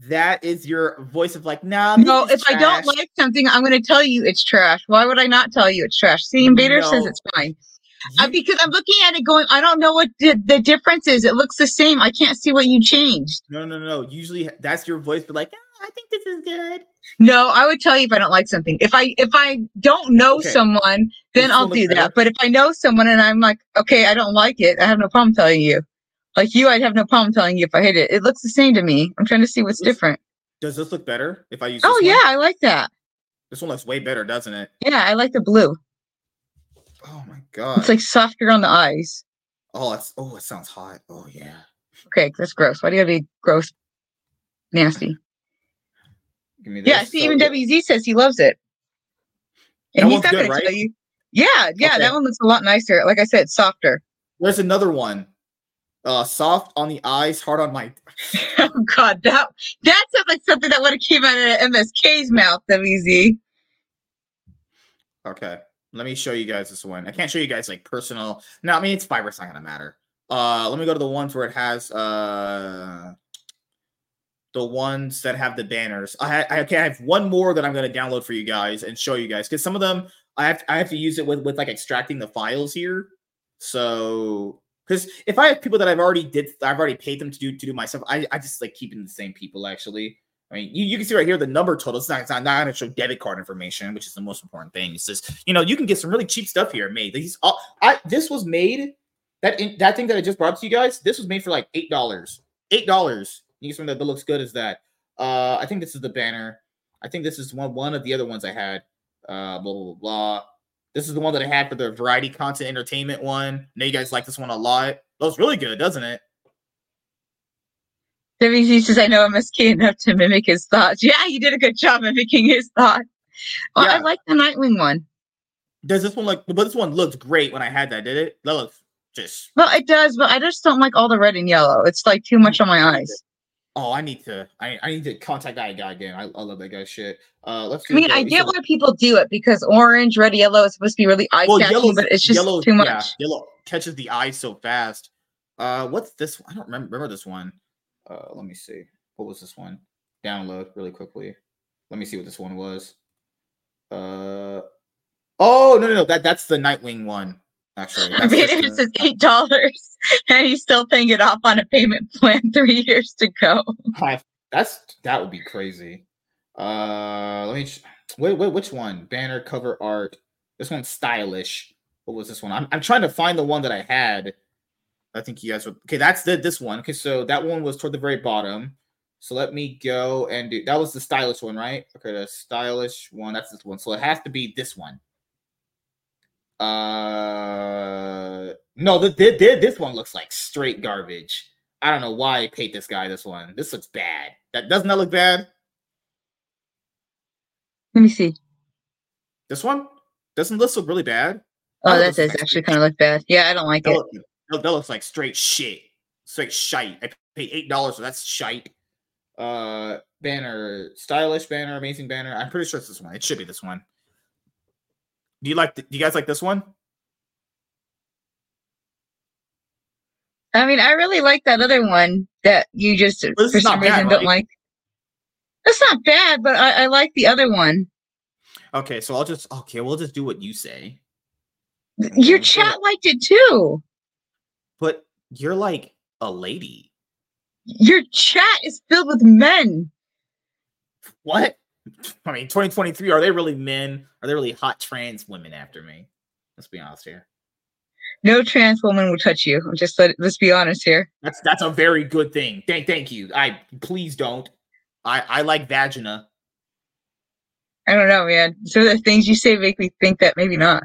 that is your voice of like, nah. No, if trash. I don't like something, I'm going to tell you it's trash. Why would I not tell you it's trash? See, Invader no. says it's fine. Uh, because I'm looking at it going, I don't know what the, the, difference is. It looks the same. I can't see what you changed. No, no, no. Usually that's your voice, but like, I think this is good. No, I would tell you if I don't like something. If I if I don't know okay. someone, then I'll do that. Better. But if I know someone and I'm like, okay, I don't like it, I have no problem telling you. Like you, I'd have no problem telling you if I hate it. It looks the same to me. I'm trying to see what's this, different. Does this look better if I use? Oh yeah, I like that. This one looks way better, doesn't it? Yeah, I like the blue. Oh my god! It's like softer on the eyes. Oh, it's oh, it sounds hot. Oh yeah. Okay, that's gross. Why do you gotta be gross, nasty? Give me this. Yeah, see, so even WZ says he loves it, and he's not good, gonna right? tell you. Yeah, yeah, okay. that one looks a lot nicer. Like I said, softer. There's another one. Uh, soft on the eyes, hard on my. oh God, that that sounds like something that would have came out of MSK's mouth. WZ. Okay, let me show you guys this one. I can't show you guys like personal. No, I mean it's Fiverr. It's not gonna matter. Uh, let me go to the ones where it has uh the ones that have the banners. I, I okay, I have one more that I'm going to download for you guys and show you guys because some of them I have I have to use it with with like extracting the files here. So because if I have people that I've already did I've already paid them to do to do myself, I, I just like keeping the same people actually. I mean, you, you can see right here the number total. It's not, it's not, not going to show debit card information, which is the most important thing. It's just, you know, you can get some really cheap stuff here made. These, all, I, this was made, that in, that thing that I just brought to you guys, this was made for like $8. $8 need something that looks good Is that. Uh, I think this is the banner. I think this is one one of the other ones I had. Uh, blah blah blah. blah. This is the one that I had for the variety content entertainment one. I know you guys like this one a lot. Looks really good, doesn't it? WZ says, I know I'm key enough to mimic his thoughts. Yeah, you did a good job mimicking his thoughts. Oh, yeah. I like the Nightwing one. Does this one look, but this one looked great when I had that, did it? That looks just. Well, it does, but I just don't like all the red and yellow. It's like too much on my eyes. Oh, I need to. I, I need to contact that guy again. I, I love that guy's shit. Uh, let's. I mean, I get why people do it because orange, red, yellow is supposed to be really eye well, catching, but it's just yellow, too much. Yeah, yellow catches the eye so fast. Uh, what's this? I don't remember, remember this one. Uh, let me see. What was this one? Download really quickly. Let me see what this one was. Uh, oh no no no that that's the Nightwing one. Actually, I mean, it says eight dollars, and he's still paying it off on a payment plan. Three years to go. That's that would be crazy. Uh, let me. Wait, wait, which one? Banner cover art. This one's stylish. What was this one? I'm, I'm trying to find the one that I had. I think you guys would. Okay, that's the this one. Okay, so that one was toward the very bottom. So let me go and do. That was the stylish one, right? Okay, the stylish one. That's this one. So it has to be this one. Uh, no, the, the, the, this one looks like straight garbage. I don't know why I paid this guy this one. This looks bad. That doesn't that look bad? Let me see. This one doesn't this look really bad? Oh, that, does actually kind of look bad. Yeah, I don't like that it. Look, that looks like straight shit. Straight shite. I paid eight dollars, so that's shite. Uh, banner, stylish banner, amazing banner. I'm pretty sure it's this one. It should be this one. Do you like? The, do you guys like this one? I mean, I really like that other one that you just for some reason bad, don't like. That's not bad, but I, I like the other one. Okay, so I'll just okay. We'll just do what you say. Your chat liked it too. But you're like a lady. Your chat is filled with men. What? I mean, 2023, are they really men? Are they really hot trans women after me? Let's be honest here. No trans woman will touch you. Just let let's be honest here. That's that's a very good thing. Thank thank you. I please don't. I I like vagina. I don't know, man. So the things you say make me think that maybe not.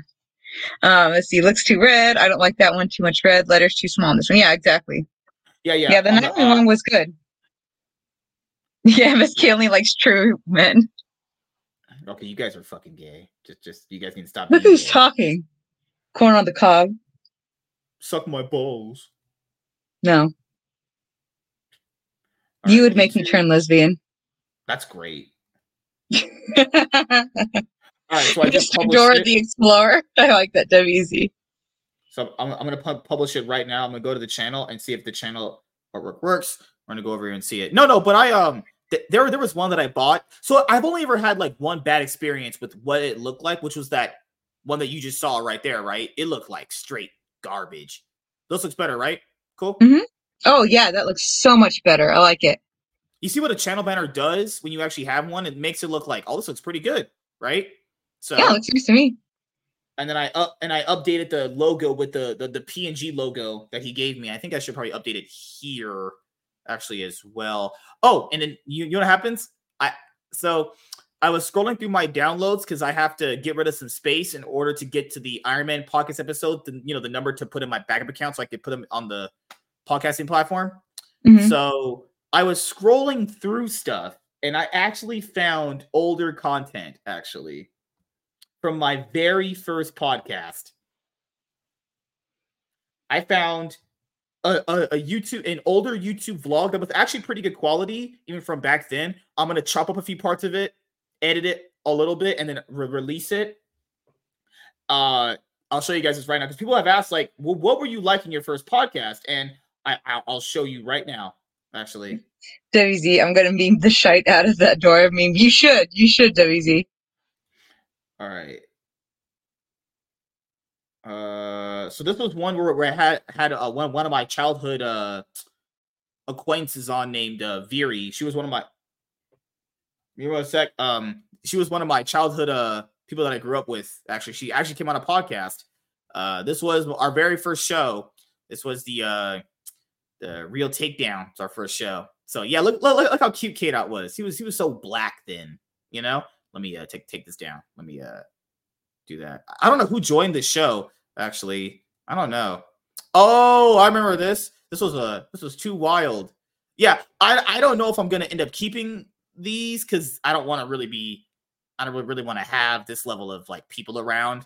Um, let's see. Looks too red. I don't like that one. Too much red. Letters too small on this one. Yeah, exactly. Yeah, yeah. Yeah, the next uh, one was good. Yeah, Miss Kaylee likes true men. Okay, you guys are fucking gay. Just, just you guys need to stop. Look who's gay. talking. Corn on the cob. Suck my balls. No. All you right, would make me turn lesbian. That's great. All right, so I just Dora the Explorer. I like that WZ. So I'm, I'm gonna pu- publish it right now. I'm gonna go to the channel and see if the channel artwork works. We're gonna go over here and see it. No, no, but I um th- there there was one that I bought. So I've only ever had like one bad experience with what it looked like, which was that one that you just saw right there, right? It looked like straight garbage. This looks better, right? Cool. Mm-hmm. Oh yeah, that looks so much better. I like it. You see what a channel banner does when you actually have one? It makes it look like, oh, this looks pretty good, right? So yeah, looks good to me. And then I up and I updated the logo with the the, the PNG logo that he gave me. I think I should probably update it here actually as well. Oh, and then you, you know what happens? I so I was scrolling through my downloads because I have to get rid of some space in order to get to the Iron Man podcast episode. The, you know the number to put in my backup account so I could put them on the podcasting platform. Mm-hmm. So I was scrolling through stuff and I actually found older content actually from my very first podcast. I found a, a, a, YouTube, an older YouTube vlog that was actually pretty good quality, even from back then. I'm gonna chop up a few parts of it, edit it a little bit, and then re- release it. Uh, I'll show you guys this right now because people have asked, like, well, what were you like in your first podcast? And I, I'll show you right now, actually. WZ, I'm gonna meme the shite out of that door. I mean, you should, you should, WZ. All right. Uh, so this was one where, where I had had uh, one one of my childhood uh acquaintances on named uh Viri. She was one of my. You know a sec. Um, she was one of my childhood uh people that I grew up with. Actually, she actually came on a podcast. Uh, this was our very first show. This was the uh the real takedown. It's our first show. So yeah, look look, look how cute K Dot was. He was he was so black then. You know. Let me uh take take this down. Let me uh do that. I don't know who joined the show actually. I don't know. Oh, I remember this. This was a this was too wild. Yeah, I I don't know if I'm gonna end up keeping these because I don't want to really be I don't really want to have this level of like people around.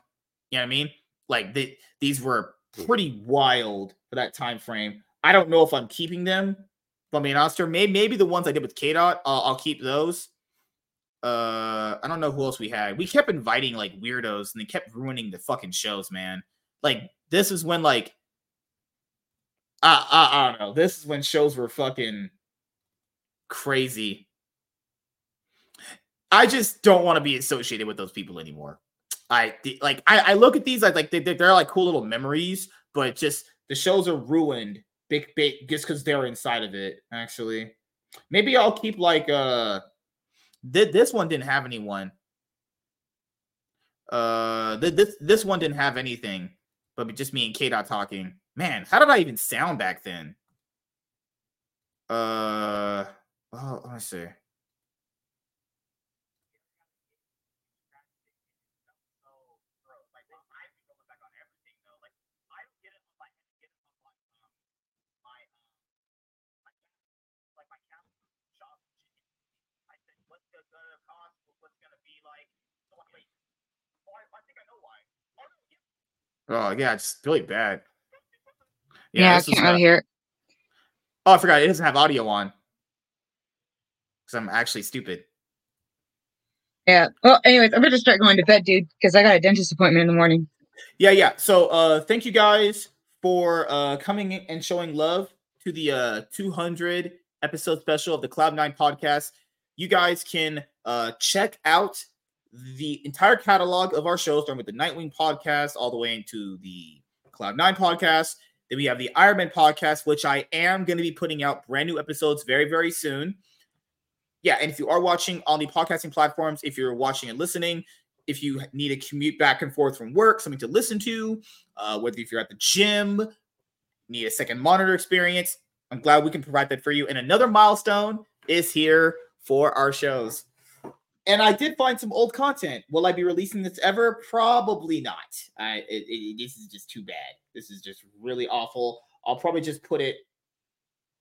You know what I mean? Like the, these were pretty wild for that time frame. I don't know if I'm keeping them. I'm being honest, maybe maybe the ones I did with K Dot, uh, I'll keep those uh I don't know who else we had. We kept inviting like weirdos and they kept ruining the fucking shows, man. Like this is when like I I, I don't know. This is when shows were fucking crazy. I just don't want to be associated with those people anymore. I like I, I look at these like like they, they're like cool little memories, but just the shows are ruined big big just because they're inside of it. Actually, maybe I'll keep like uh this one didn't have anyone. Uh, this this one didn't have anything, but just me and K dot talking. Man, how did I even sound back then? Uh, oh, let me see. Oh yeah, it's really bad. Yeah, yeah I can't really hear it. Oh, I forgot it doesn't have audio on. Because I'm actually stupid. Yeah. Well, anyways, I'm gonna start going to bed, dude, because I got a dentist appointment in the morning. Yeah, yeah. So uh thank you guys for uh coming and showing love to the uh 200 episode special of the Cloud9 podcast. You guys can uh check out the entire catalog of our shows, starting with the Nightwing podcast all the way into the Cloud9 podcast. Then we have the Iron Man podcast, which I am going to be putting out brand new episodes very, very soon. Yeah, and if you are watching on the podcasting platforms, if you're watching and listening, if you need a commute back and forth from work, something to listen to, uh, whether if you're at the gym, need a second monitor experience, I'm glad we can provide that for you. And another milestone is here for our shows. And I did find some old content. Will I be releasing this ever? Probably not. I it, it, this is just too bad. This is just really awful. I'll probably just put it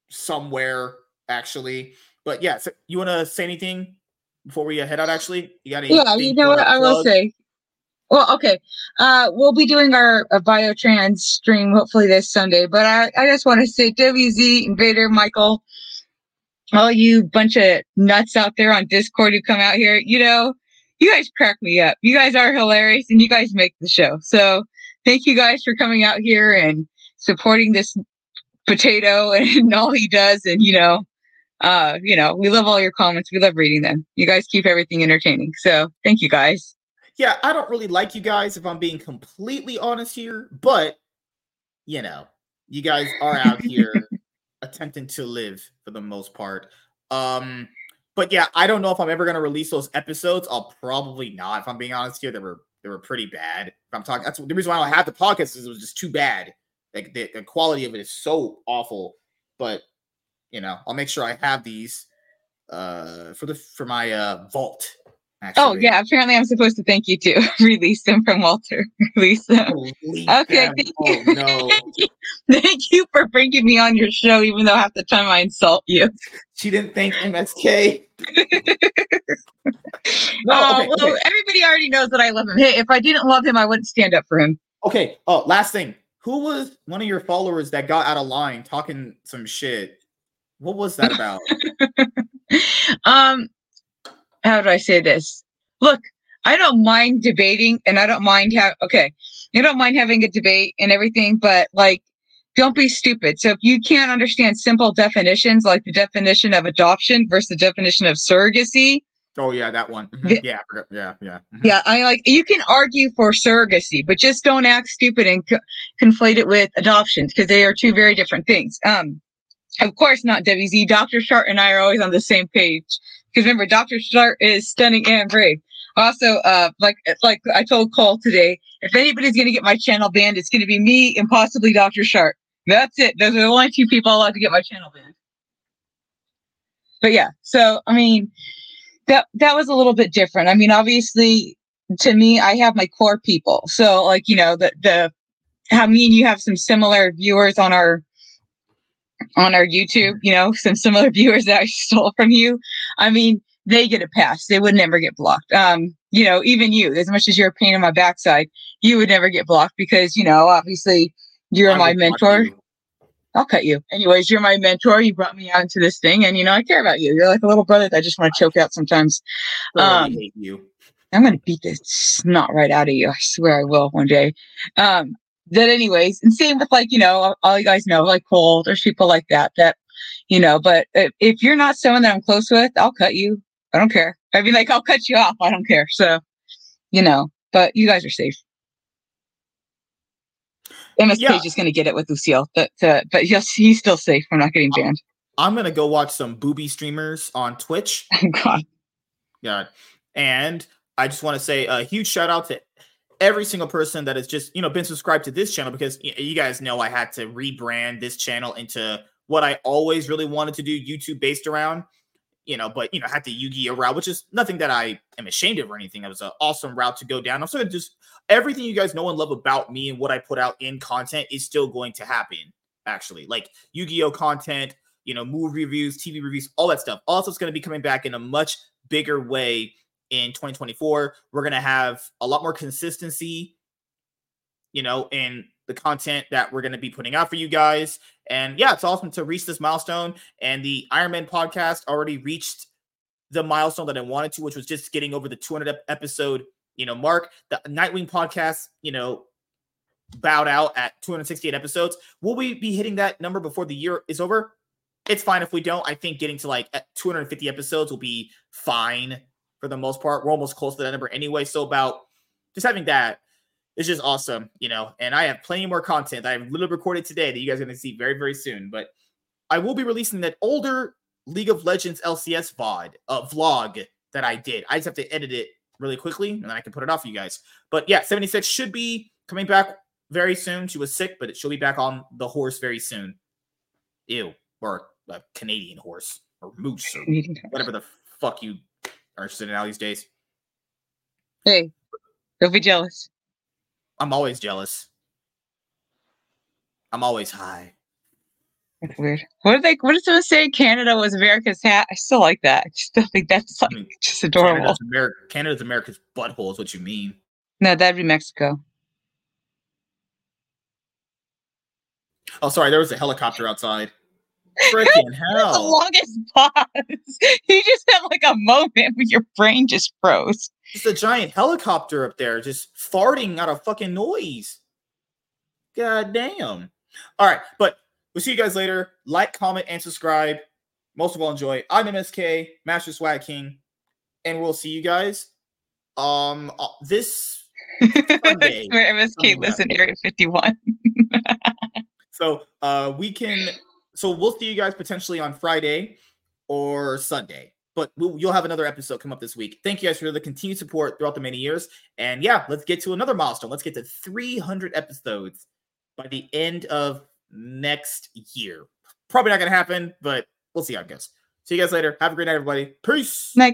somewhere actually. But yeah, so you want to say anything before we head out? Actually, you got any? Yeah, you know what I will say. Well, okay. Uh, we'll be doing our uh, biotrans stream hopefully this Sunday. But I, I just want to say, WZ, Invader, Michael, all you bunch of nuts out there on Discord who come out here, you know, you guys crack me up. You guys are hilarious and you guys make the show. So thank you guys for coming out here and supporting this potato and all he does. And you know, uh, you know, we love all your comments. We love reading them. You guys keep everything entertaining. So thank you guys. Yeah, I don't really like you guys if I'm being completely honest here, but you know, you guys are out here attempting to live for the most part. Um, but yeah, I don't know if I'm ever gonna release those episodes. I'll probably not. If I'm being honest here, they were they were pretty bad. If I'm talking, that's the reason why I have the podcast is it was just too bad. Like the, the quality of it is so awful. But you know, I'll make sure I have these uh for the for my uh vault actually. Oh yeah, apparently I'm supposed to thank you too. Release them from Walter. Release them. okay, thank you. Oh, no. thank you. Thank you for bringing me on your show, even though half the time I insult you. She didn't thank MSK. no, uh, okay, well, okay. everybody already knows that I love him. Hey, if I didn't love him, I wouldn't stand up for him. Okay. Oh, last thing. Who was one of your followers that got out of line talking some shit? What was that about? um, how do I say this? Look, I don't mind debating and I don't mind how, okay, I don't mind having a debate and everything, but like don't be stupid. So if you can't understand simple definitions like the definition of adoption versus the definition of surrogacy. Oh yeah, that one. Mm-hmm. Yeah, yeah, yeah. Mm-hmm. Yeah, I like you can argue for surrogacy, but just don't act stupid and co- conflate it with adoption because they are two very different things. Um, of course not WZ. Dr. Shart and I are always on the same page. Because remember, Dr. Shart is stunning and brave. Also, uh, like like I told Cole today, if anybody's gonna get my channel banned, it's gonna be me and possibly Dr. Sharp. That's it. Those are the only two people allowed to get my channel banned. But yeah, so I mean, that that was a little bit different. I mean, obviously, to me, I have my core people. So like you know the the I mean you have some similar viewers on our on our YouTube, you know, some similar viewers that I stole from you. I mean, they get a pass. They would never get blocked. Um, you know, even you, as much as you're a pain in my backside, you would never get blocked because, you know, obviously you're I my mentor. I'll cut you. Anyways, you're my mentor. You brought me out into this thing, and you know I care about you. You're like a little brother that I just want to choke out sometimes. Um, hate you. I'm gonna beat this snot right out of you. I swear I will one day. Um, that anyways and same with like you know all you guys know like cole there's people like that that you know but if you're not someone that i'm close with i'll cut you i don't care i mean like i'll cut you off i don't care so you know but you guys are safe MSK yeah. is just gonna get it with Lucille, but uh, but yes, he's still safe. We're not getting banned. I'm gonna go watch some booby streamers on Twitch. Oh God, God, and I just want to say a huge shout out to every single person that has just you know been subscribed to this channel because you guys know I had to rebrand this channel into what I always really wanted to do YouTube based around you know but you know had the Yu-Gi-Oh route which is nothing that I am ashamed of or anything it was an awesome route to go down I'm still gonna just everything you guys know and love about me and what I put out in content is still going to happen actually like Yu-Gi-Oh content you know movie reviews TV reviews all that stuff also it's going to be coming back in a much bigger way in 2024. We're going to have a lot more consistency, you know, in the content that we're going to be putting out for you guys. And yeah, it's awesome to reach this milestone. And the Iron Man podcast already reached the milestone that I wanted to, which was just getting over the 200 episode, you know, mark. The Nightwing podcast, you know, bowed out at 268 episodes. Will we be hitting that number before the year is over? It's fine if we don't. I think getting to like 250 episodes will be fine for the most part. We're almost close to that number anyway. So about just having that is just awesome, you know. And I have plenty more content that I've literally recorded today that you guys are going to see very, very soon. But I will be releasing that older League of Legends LCS VOD uh, vlog that I did. I just have to edit it really quickly and then I can put it off for you guys. But yeah, 76 should be coming back very soon. She was sick, but she'll be back on the horse very soon. Ew, or a Canadian horse or moose or whatever the fuck you are interested in now these days. Hey, don't be jealous. I'm always jealous. I'm always high. That's weird. What did they? What did someone say? Canada was America's hat. I still like that. I still think that's like I mean, just adorable. Canada's, America, Canada's America's butthole is what you mean. No, that'd be Mexico. Oh, sorry. There was a helicopter outside. Freaking hell. the longest pause. You just had like a moment where your brain just froze. It's a giant helicopter up there just farting out of fucking noise. God damn. All right, but we'll see you guys later. Like, comment, and subscribe. Most of all, enjoy. I'm MSK, Master Swag King, and we'll see you guys um uh, this Sunday. Where MSK lives in Area 51. so uh we can so we'll see you guys potentially on Friday or Sunday but we'll, you'll have another episode come up this week. Thank you guys for the continued support throughout the many years. And yeah, let's get to another milestone. Let's get to 300 episodes by the end of next year. Probably not going to happen, but we'll see how it goes. See you guys later. Have a great night, everybody. Peace. Night.